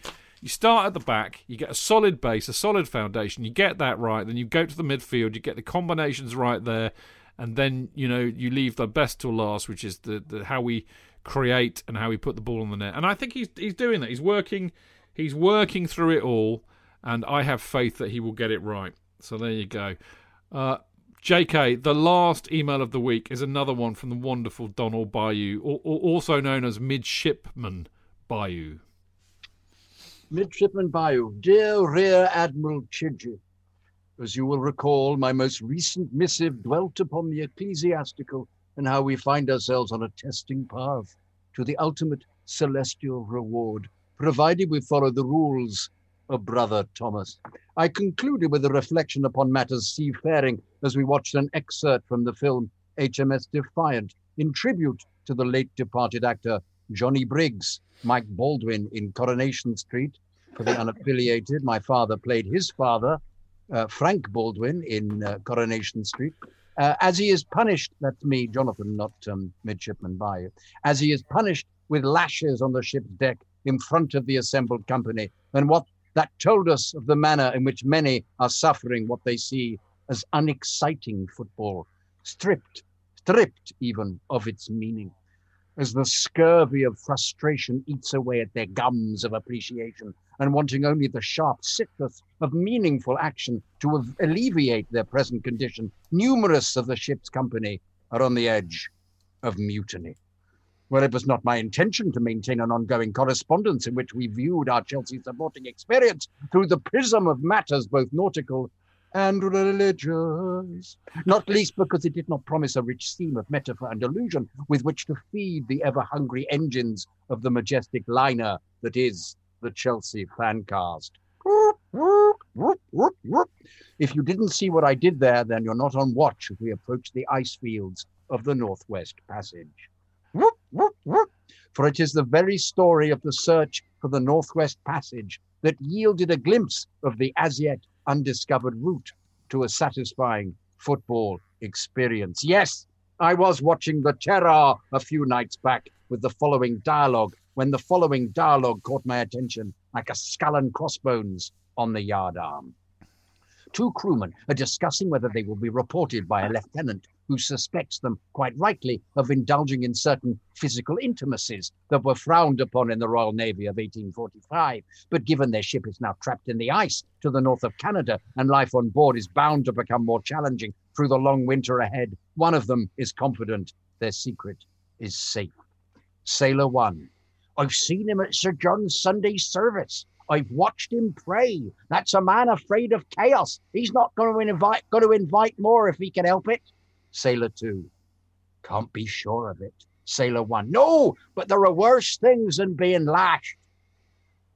You start at the back, you get a solid base, a solid foundation. You get that right, then you go to the midfield, you get the combinations right there, and then you know you leave the best till last, which is the, the how we create and how we put the ball on the net. And I think he's he's doing that. He's working, he's working through it all, and I have faith that he will get it right. So there you go. Uh, JK, the last email of the week is another one from the wonderful Donald Bayou, al- al- also known as Midshipman Bayou. Midshipman Bayou, dear Rear Admiral Chidgey, as you will recall, my most recent missive dwelt upon the ecclesiastical and how we find ourselves on a testing path to the ultimate celestial reward, provided we follow the rules of Brother Thomas. I concluded with a reflection upon matters seafaring as we watched an excerpt from the film HMS Defiant in tribute to the late departed actor Johnny Briggs, Mike Baldwin in Coronation Street. For the unaffiliated, my father played his father, uh, Frank Baldwin, in uh, Coronation Street. Uh, as he is punished, that's me, Jonathan, not um, Midshipman Bayou, as he is punished with lashes on the ship's deck in front of the assembled company, and what that told us of the manner in which many are suffering what they see as unexciting football, stripped, stripped even of its meaning as the scurvy of frustration eats away at their gums of appreciation and wanting only the sharp citrus of meaningful action to alleviate their present condition, numerous of the ship's company are on the edge of mutiny. Well, it was not my intention to maintain an ongoing correspondence in which we viewed our Chelsea supporting experience through the prism of matters both nautical and religious, not least because it did not promise a rich seam of metaphor and allusion with which to feed the ever hungry engines of the majestic liner that is the Chelsea fancast. If you didn't see what I did there, then you're not on watch as we approach the ice fields of the Northwest Passage. For it is the very story of the search for the Northwest Passage that yielded a glimpse of the as yet undiscovered route to a satisfying football experience. Yes, I was watching the Terror a few nights back with the following dialogue when the following dialogue caught my attention like a skull and crossbones on the yardarm. Two crewmen are discussing whether they will be reported by a lieutenant who suspects them, quite rightly, of indulging in certain physical intimacies that were frowned upon in the Royal Navy of 1845. But given their ship is now trapped in the ice to the north of Canada and life on board is bound to become more challenging through the long winter ahead, one of them is confident their secret is safe. Sailor One. I've seen him at Sir John's Sunday service. I've watched him pray. That's a man afraid of chaos. He's not going to invite going to invite more if he can help it. Sailor two. Can't be sure of it. Sailor one. No, but there are worse things than being lashed.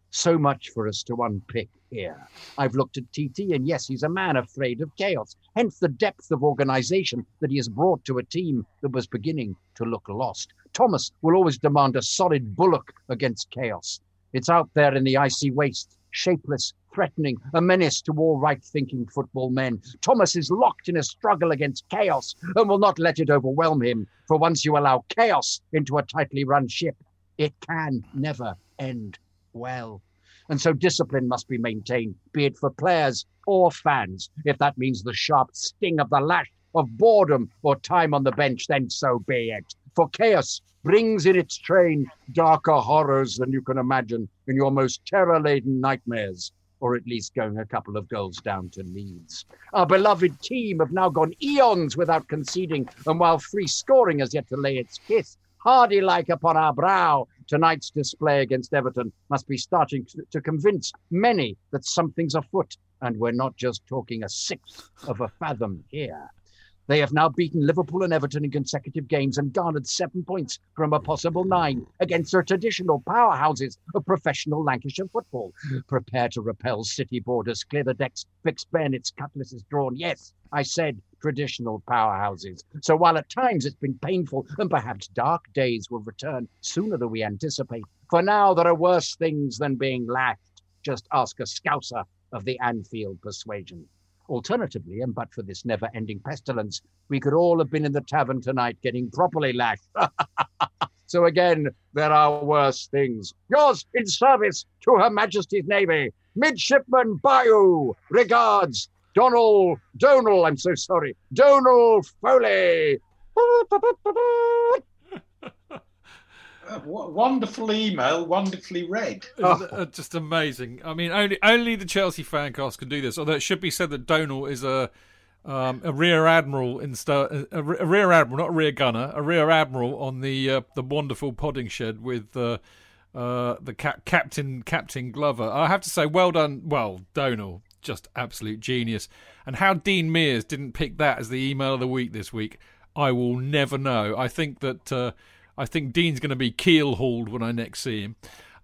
So much for us to unpick here. I've looked at TT, and yes, he's a man afraid of chaos, hence the depth of organization that he has brought to a team that was beginning to look lost. Thomas will always demand a solid bullock against chaos. It's out there in the icy waste, shapeless, threatening, a menace to all right thinking football men. Thomas is locked in a struggle against chaos and will not let it overwhelm him, for once you allow chaos into a tightly run ship, it can never end well. And so discipline must be maintained, be it for players or fans. If that means the sharp sting of the lash of boredom or time on the bench, then so be it. For chaos brings in its train darker horrors than you can imagine in your most terror laden nightmares, or at least going a couple of goals down to Leeds. Our beloved team have now gone eons without conceding, and while free scoring has yet to lay its kiss, hardy like upon our brow, tonight's display against Everton must be starting to, to convince many that something's afoot, and we're not just talking a sixth of a fathom here. They have now beaten Liverpool and Everton in consecutive games and garnered seven points from a possible nine against their traditional powerhouses of professional Lancashire football. Prepare to repel city borders, clear the decks, fix bayonets, cutlasses drawn. Yes, I said traditional powerhouses. So while at times it's been painful and perhaps dark days will return sooner than we anticipate, for now there are worse things than being lashed. Just ask a scouser of the Anfield persuasion. Alternatively, and but for this never ending pestilence, we could all have been in the tavern tonight getting properly lashed. so again, there are worse things. Yours in service to Her Majesty's Navy, Midshipman Bayou. Regards, Donald, Donald, I'm so sorry, Donald Foley. W- wonderful email, wonderfully read. Uh, just amazing. I mean, only only the Chelsea fancast can do this. Although it should be said that Donal is a um, a rear admiral in a, a rear admiral, not a rear gunner, a rear admiral on the uh, the wonderful podding shed with uh, uh, the cap- captain Captain Glover. I have to say, well done, well Donal, just absolute genius. And how Dean Mears didn't pick that as the email of the week this week, I will never know. I think that uh, I think Dean's going to be keel hauled when I next see him.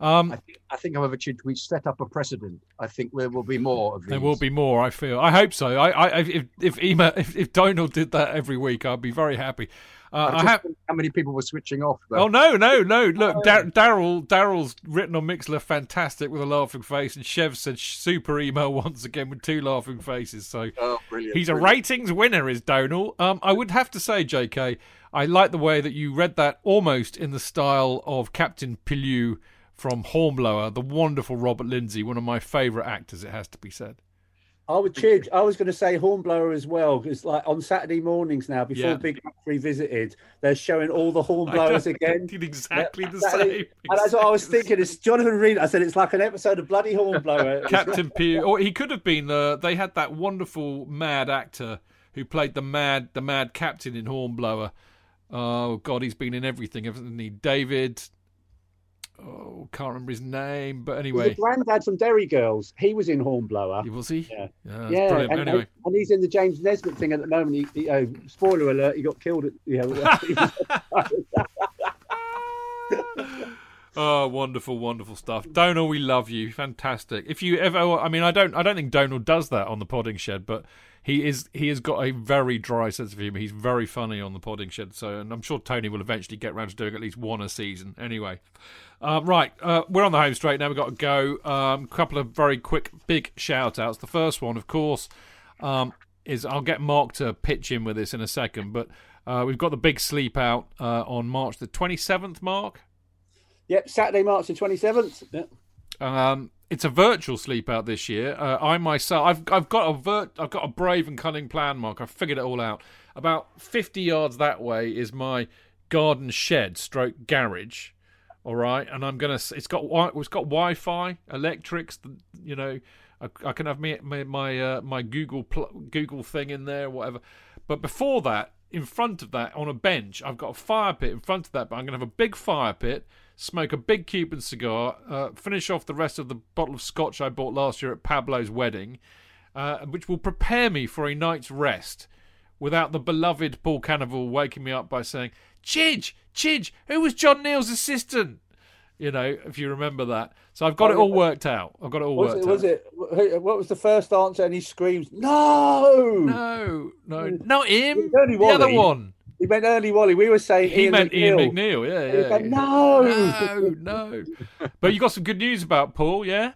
Um, I, think, I think, however, should we set up a precedent? I think there will be more of these. There will be more. I feel. I hope so. I, I if if email, if, if Donald did that every week, I'd be very happy. Uh, I have how many people were switching off. Though. Oh no, no, no! Look, oh. Daryl, Daryl's written on Mixlr, fantastic with a laughing face, and Chev said super email once again with two laughing faces. So oh, brilliant, he's brilliant. a ratings winner, is Donal. Um, I would have to say, J.K., I like the way that you read that almost in the style of Captain Pellew from Hornblower, the wonderful Robert Lindsay, one of my favourite actors. It has to be said. I would cheer. I was going to say Hornblower as well because, like, on Saturday mornings now, before Yeah. Big Match revisited, they're showing all the Hornblowers again. exactly the Saturday- same. And that's what I was thinking. It's Jonathan Reed. I said it's like an episode of Bloody Hornblower. Captain Pew, or he could have been the. They had that wonderful mad actor who played the mad, the mad captain in Hornblower. Oh God, he's been in everything, hasn't he? David. Oh, can't remember his name, but anyway, the granddad from Derry Girls. He was in Hornblower. was he? Yeah. Yeah, yeah, and, anyway, and he's in the James Nesbitt thing at the moment. He, he, oh, spoiler alert: he got killed. At, you know, Oh, wonderful, wonderful stuff. Donal, we love you. Fantastic. If you ever, I mean, I don't, I don't think Donal does that on the Podding Shed, but he is, he has got a very dry sense of humour. He's very funny on the Podding Shed. So, and I'm sure Tony will eventually get around to doing at least one a season. Anyway, uh, right, uh, we're on the home straight now. We've got to go. A um, couple of very quick, big shout outs. The first one, of course, um, is I'll get Mark to pitch in with this in a second, but uh, we've got the big sleep out uh, on March the 27th. Mark. yep, Saturday, March the twenty seventh. Yep. Um, it's a virtual sleep out this year. Uh, I myself, I've I've got a vert, I've got a brave and cunning plan, Mark. I've figured it all out. About fifty yards that way is my garden shed, stroke garage. All right, and I'm gonna. It's got it's got Wi-Fi, electrics. You know, I, I can have me, my my, uh, my Google pl- Google thing in there, whatever. But before that, in front of that, on a bench, I've got a fire pit in front of that. But I'm gonna have a big fire pit, smoke a big Cuban cigar, uh, finish off the rest of the bottle of scotch I bought last year at Pablo's wedding, uh, which will prepare me for a night's rest without the beloved Paul Canoville waking me up by saying, Chidge, Chidge, who was John Neal's assistant? You know, if you remember that. So I've got Oh, it all yeah. worked out. I've got it all Was worked it, was out. it? What was the first answer? And he screams, "No, No, no, not him. The other one. He meant early Wally. We were saying He Ian meant Ian McNeill. McNeil. Yeah, yeah. no, no, no. But you got some good news about Paul, yeah?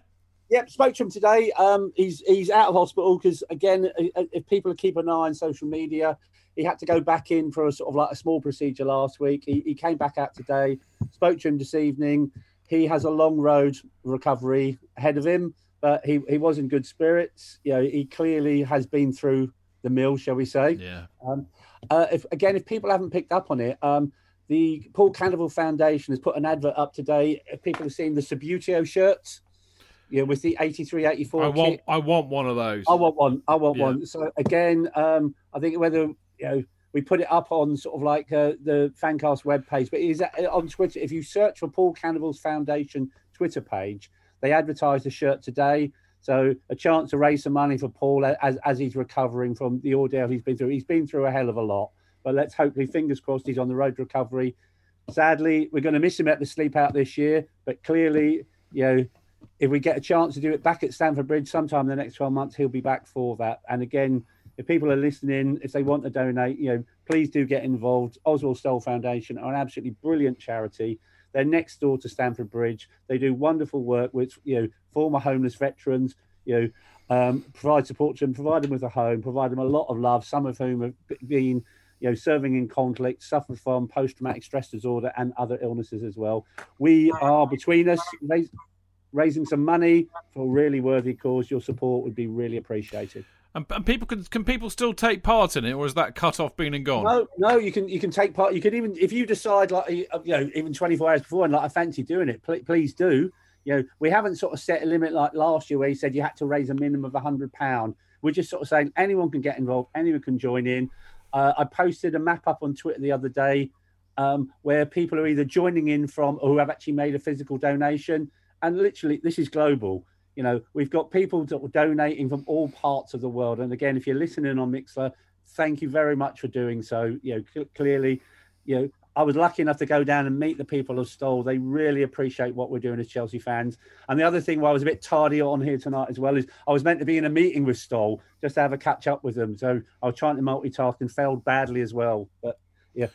Yep, spoke to him today. Um, he's he's out of hospital because again, if people keep an eye on social media, he had to go back in for a sort of like a small procedure last week. He, he came back out today. Spoke to him this evening. He has a long road recovery ahead of him, but he he was in good spirits. You know, he clearly has been through the mill, shall we say? Yeah. Um, uh, if again, if people haven't picked up on it, um, the Paul Canoville Foundation has put an advert up today. If people have seen the Subbuteo shirts, yeah, with the 83, 84 I want kit. I want one of those. I want one. I want Yeah. one. So again, um, I think whether you know we put it up on sort of like uh, the Fancast webpage, but is on Twitter. If you search for Paul Canoville's Foundation Twitter page, they advertise the shirt today. So a chance to raise some money for Paul as as he's recovering from the ordeal he's been through. He's been through a hell of a lot, but let's hopefully, fingers crossed, he's on the road to recovery. Sadly, we're going to miss him at the sleep out this year, but clearly, you know, if we get a chance to do it back at Stamford Bridge sometime in the next 12 months, he'll be back for that. And again, if people are listening, if they want to donate, you know, please do get involved. Oswald Stoll Foundation are an absolutely brilliant charity. They're next door to Stamford Bridge. They do wonderful work with, you know, former homeless veterans, you know, um, provide support to them, provide them with a home, provide them a lot of love, some of whom have been, you know, serving in conflict, suffered from post-traumatic stress disorder and other illnesses as well. We are between us raise, raising some money for a really worthy cause. Your support would be really appreciated. And, and people can can people still take part in it, or is that cut off, been and gone? No, no, you can you can take part. You can even if you decide like you know even 24 hours before and like I fancy doing it, pl- please do. You know, we haven't sort of set a limit like last year where you said you had to raise a minimum of a hundred pound. We're just sort of saying anyone can get involved, anyone can join in. Uh, I posted a map up on Twitter the other day um, where people are either joining in from or who have actually made a physical donation, and literally this is global. You know, we've got people donating from all parts of the world. And again, if you're listening on Mixlr, thank you very much for doing so. You know, cl- clearly, you know, I was lucky enough to go down and meet the people of Stoll. They really appreciate what we're doing as Chelsea fans. And the other thing why I was a bit tardy on here tonight as well is I was meant to be in a meeting with Stoll just to have a catch up with them. So I was trying to multitask and failed badly as well. But yeah,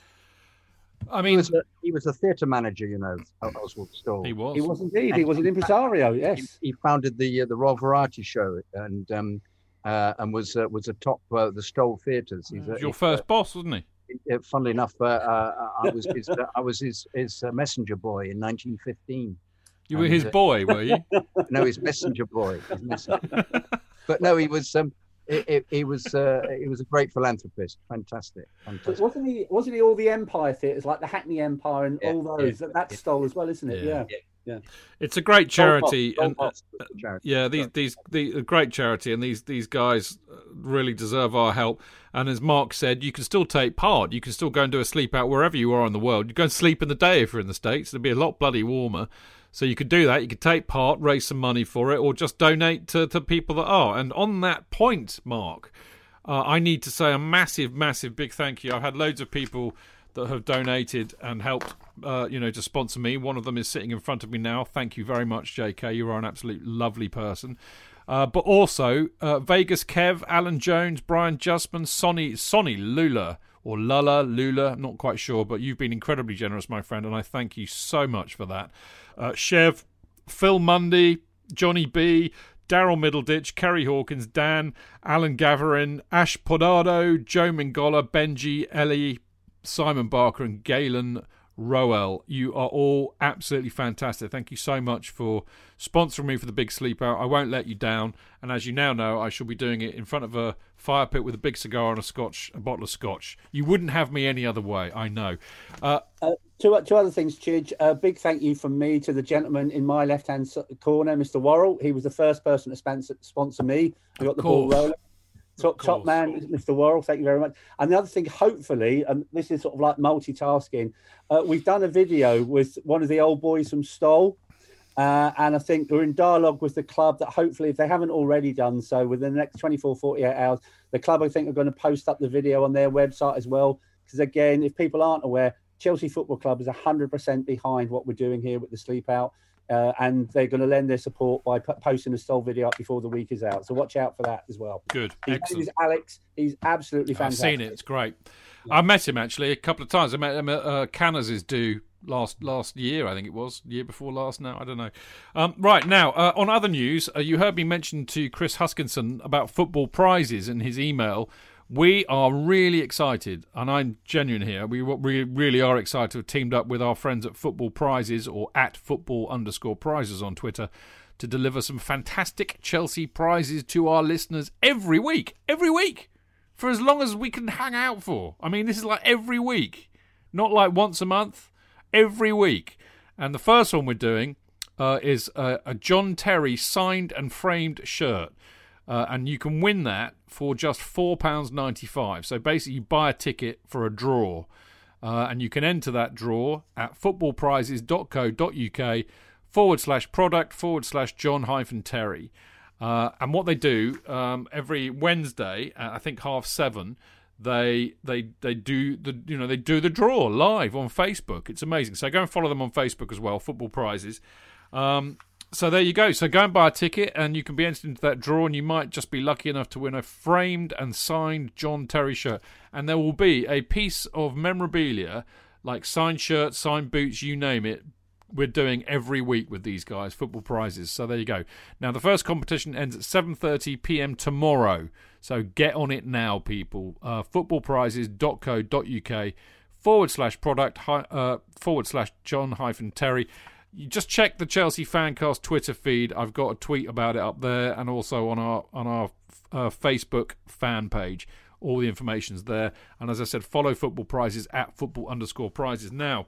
I he was a, he was a theatre manager, you know, Oswald Stoll. He was. he was indeed. He was an impresario. Yes. He, he founded the uh, the Royal Variety Show and um, uh, and was uh, was a top uh, the Stoll Theatres. He's He a, was your he's first boss, wasn't he? uh, funnily enough, uh, uh, I was his uh, I was his his uh, messenger boy in 1915. You were And, his uh, boy, were you? no, his messenger boy. His messenger. but no, he was um, it, it, he was uh, he was a great philanthropist. Fantastic, But fantastic. wasn't he? Wasn't he all the Empire theatres like the Hackney Empire and Yeah, all those? yeah, that, that's yeah. Stoll as well, isn't it? Yeah. Yeah. Yeah. It's a great charity, Stoll and uh, Box was the charity. yeah, these these the great charity, and these these guys uh, really deserve our help. And as Mark said, you can still take part. You can still go and do a sleep out wherever you are in the world. You go and sleep in the day if you're in the states. It'll be a lot bloody warmer. So you could do that. You could take part, raise some money for it, or just donate to, to people that are. And on that point, Mark, uh, I need to say a massive, massive big thank you. I've had loads of people that have donated and helped, uh, you know, to sponsor me. One of them is sitting in front of me now. Thank you very much, JK. You are an absolute lovely person. Uh, but also uh, Vegas Kev, Alan Jones, Brian Justman, Sonny, Sonny Lula, or Lula, Lula, I'm not quite sure, but you've been incredibly generous, my friend, and I thank you so much for that. Uh, Chev, Phil Mundy, Johnny B, Daryl Middleditch, Kerry Hawkins, Dan, Alan Gaverin, Ash Podado, Joe Mingola, Benji, Ellie, Simon Barker, and Galen Roel. You are all absolutely fantastic. Thank you so much for sponsoring me for the big sleep out. I won't let you down. And as you now know, I shall be doing it in front of a fire pit with a big cigar and a scotch, a bottle of scotch. You wouldn't have me any other way. I know. Uh, Uh, two, two other things, Chidge. A big thank you from me to the gentleman in my left hand corner, Mr. Worrall. He was the first person to sponsor, sponsor me. We got the ball rolling. Top, top man, Mr. Worrall. Thank you very much. And the other thing, hopefully, and this is sort of like multitasking, uh, we've done a video with one of the old boys from Stoll. Uh, and I think we're in dialogue with the club that hopefully, if they haven't already done so, within the next 24, 48 hours, the club, I think, are going to post up the video on their website as well. Because again, if people aren't aware, Chelsea Football Club is 100% behind what we're doing here with the sleep out. Uh, and they're going to lend their support by p- posting a Stoll video up before the week is out. So watch out for that as well. good. His name Excellent. is Alex. He's absolutely fantastic. I've seen it. It's great. I met him actually a couple of times. I met him at uh, Canners' do last last year. I think it was year before last. Now I don't know. Um, right now, uh, on other news, uh, you heard me mention to Chris Huskinson about football prizes in his email. We are really excited, and I'm genuine here. We, we really are excited to have teamed up with our friends at Football Prizes or at football underscore prizes on Twitter to deliver some fantastic Chelsea prizes to our listeners every week. Every week for as long as we can hang out for. I mean, this is like every week, not like once a month, every week. And the first one we're doing uh, is a, a John Terry signed and framed shirt. Uh, and you can win that for just £4.95. So basically, you buy a ticket for a draw. Uh, and you can enter that draw at footballprizes.co.uk forward slash product forward slash John hyphen Terry. Uh, and what they do um, every Wednesday, I think half seven, they they they do the you know they do the draw live on Facebook. It's amazing. So go and follow them on Facebook as well. Football prizes. Um, so there you go. So go and buy a ticket, and you can be entered into that draw, and you might just be lucky enough to win a framed and signed John Terry shirt. And there will be a piece of memorabilia, like signed shirts, signed boots, you name it. We're doing every week with these guys, football prizes. So there you go. Now the first competition ends at 7:30 p.m. tomorrow. So get on it now, people. Uh, footballprizes.co.uk forward slash product uh, forward slash John hyphen Terry you just check the Chelsea Fancast Twitter feed. I've got a tweet about it up there, and also on our on our uh, Facebook fan page. All the information's there. And as I said, follow Football Prizes at football underscore prizes. Now,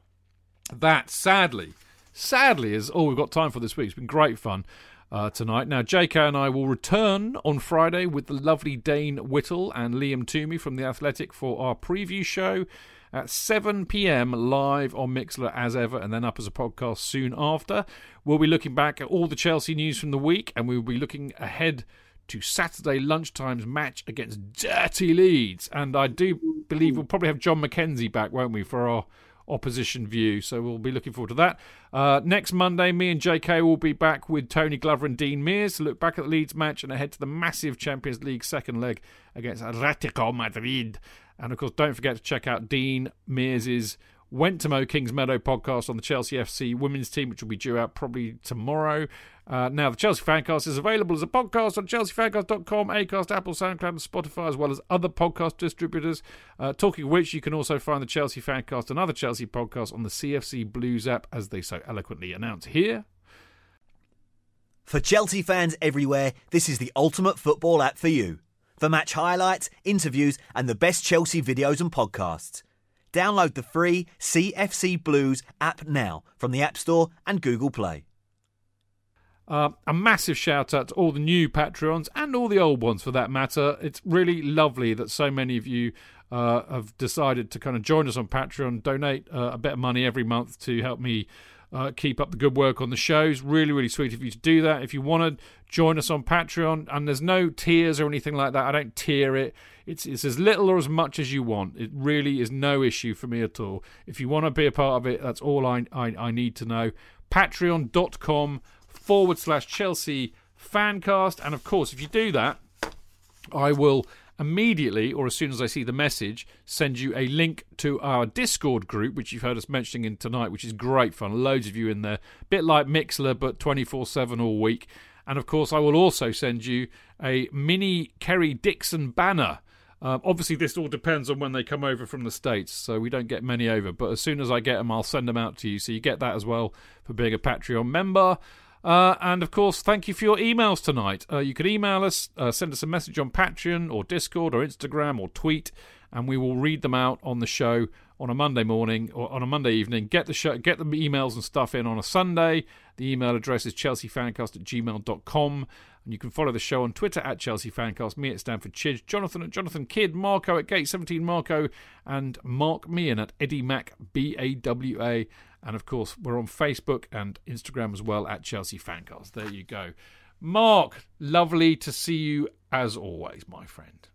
that sadly, sadly is all we've got time for this week. It's been great fun. Uh, tonight. Now, JK and I will return on Friday with the lovely Dane Whittle and Liam Twomey from The Athletic for our preview show at 7 pm live on Mixlr as ever, and then up as a podcast soon after. We'll be looking back at all the Chelsea news from the week, and we'll be looking ahead to Saturday lunchtime's match against Dirty Leeds. And I do believe we'll probably have John McKenzie back, won't we, for our opposition view. So we'll be looking forward to that. Uh, next Monday, me and JK will be back with Tony Glover and Dean Mears to look back at the Leeds match and ahead to the massive Champions League second leg against Atletico Madrid. And of course, don't forget to check out Dean Mears's Went to Mo Kings Meadow podcast on the Chelsea FC women's team, which will be due out probably tomorrow. Uh, now, the Chelsea Fancast is available as a podcast on chelseafancast.com, Acast, Apple, SoundCloud, and Spotify, as well as other podcast distributors. Uh, talking which, you can also find the Chelsea Fancast and other Chelsea podcasts on the CFC Blues app, as they so eloquently announce here. For Chelsea fans everywhere, this is the ultimate football app for you. For match highlights, interviews, and the best Chelsea videos and podcasts. Download the free CFC Blues app now from the App Store and Google Play. Uh, a massive shout out to all the new Patreons and all the old ones for that matter. It's really lovely that so many of you uh, have decided to kind of join us on Patreon, donate uh, a bit of money every month to help me uh, keep up the good work on the shows. Really, really sweet of you to do that. If you want to join us on Patreon, and there's no tiers or anything like that, I don't tier it. It's, it's as little or as much as you want. It really is no issue for me at all. If you want to be a part of it, that's all I, I, I need to know. Patreon.com forward slash Chelsea fancast. And of course, if you do that, I will immediately, or as soon as I see the message, send you a link to our Discord group, which you've heard us mentioning in tonight, which is great fun. Loads of you in there. Bit like Mixlr, but 24 7 all week. And of course, I will also send you a mini Kerry Dixon banner. Um, obviously, this all depends on when they come over from the States, so we don't get many over. But as soon as I get them, I'll send them out to you. So you get that as well for being a Patreon member. Uh, and of course, thank you for your emails tonight. Uh, you can email us, uh, send us a message on Patreon or Discord or Instagram or tweet, and we will read them out on the show on a Monday morning or on a Monday evening. Get the show, get the emails and stuff in on a Sunday. The email address is chelseafancast at gmail.com. And you can follow the show on Twitter at Chelsea Fancast, me at Stamford Chidge, Jonathan at Jonathan Kydd, Marco at Gate17 Marco, and Mark Meehan at Eddie Mac B A W A. And of course, we're on Facebook and Instagram as well at Chelsea Fancast. There you go. Mark, lovely to see you as always, my friend.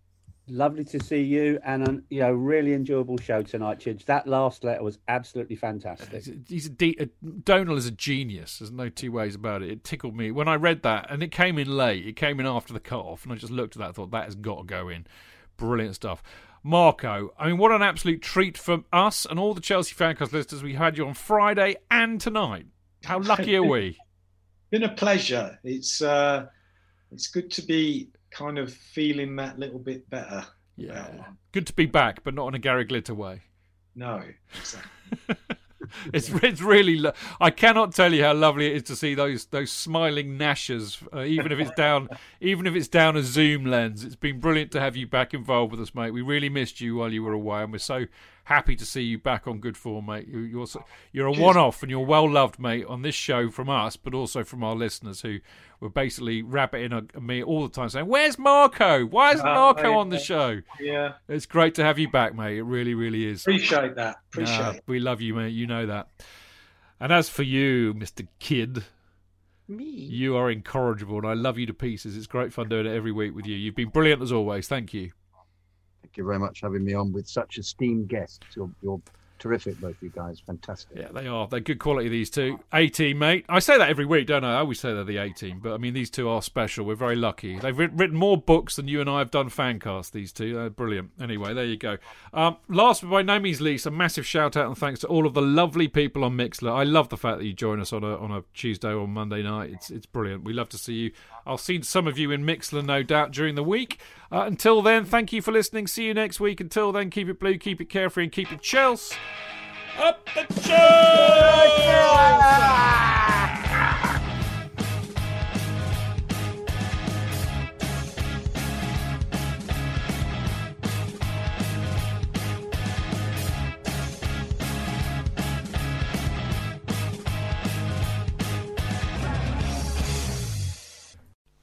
Lovely to see you, and a you know really enjoyable show tonight, Chidge. That last letter was absolutely fantastic. He's a, de- a Donal is a genius. There's no two ways about it. It tickled me when I read that, and it came in late. It came in after the cut off, and I just looked at that. and thought that has got to go in. Brilliant stuff. Marco, I mean, what an absolute treat for us and all the Chelsea fancast listeners. We had you on Friday and tonight. How lucky are we? Been a pleasure. It's uh, it's good to be kind of feeling that little bit better. Yeah, good to be back, but not in a Gary Glitter way. No, exactly. it's it's really. Lo- I cannot tell you how lovely it is to see those those smiling gnashers, uh, even if it's down, even if it's down a zoom lens. It's been brilliant to have you back involved with us, mate. We really missed you while you were away, and we're so happy to see you back on good form, mate. You, you're you're a one-off, and you're well loved, mate, on this show from us, but also from our listeners who were basically rabbiting at me all the time, saying, "Where's Marco? Why isn't Uh, Marco on the show?" Yeah, It's great to have you back, mate. It really, really is. appreciate that. Appreciate it. We love you, mate. You know that. And as for you, Mr. Kydd. Me? you are incorrigible, and I love you to pieces. It's great fun doing it every week with you. You've been brilliant as always. Thank you. You very much for having me on with such esteemed guests. You're, you're terrific, both you guys. Fantastic. Yeah, they are. They're good quality, these two. 18, mate. I say that every week, don't I? I always say they're the 18, but I mean, these two are special. We're very lucky. They've written more books than you and I have done fancast, these two. They're brilliant. Anyway, there you go. Um, last but by no means least, a massive shout out and thanks to all of the lovely people on Mixlr. I love the fact that you join us on a on a Tuesday or Monday night. It's it's brilliant. We love to see you. I'll see some of you in Mixlr, no doubt, during the week. Uh, until then, thank you for listening. See you next week. Until then, keep it blue, keep it carefree, and keep it Chelsea. Up the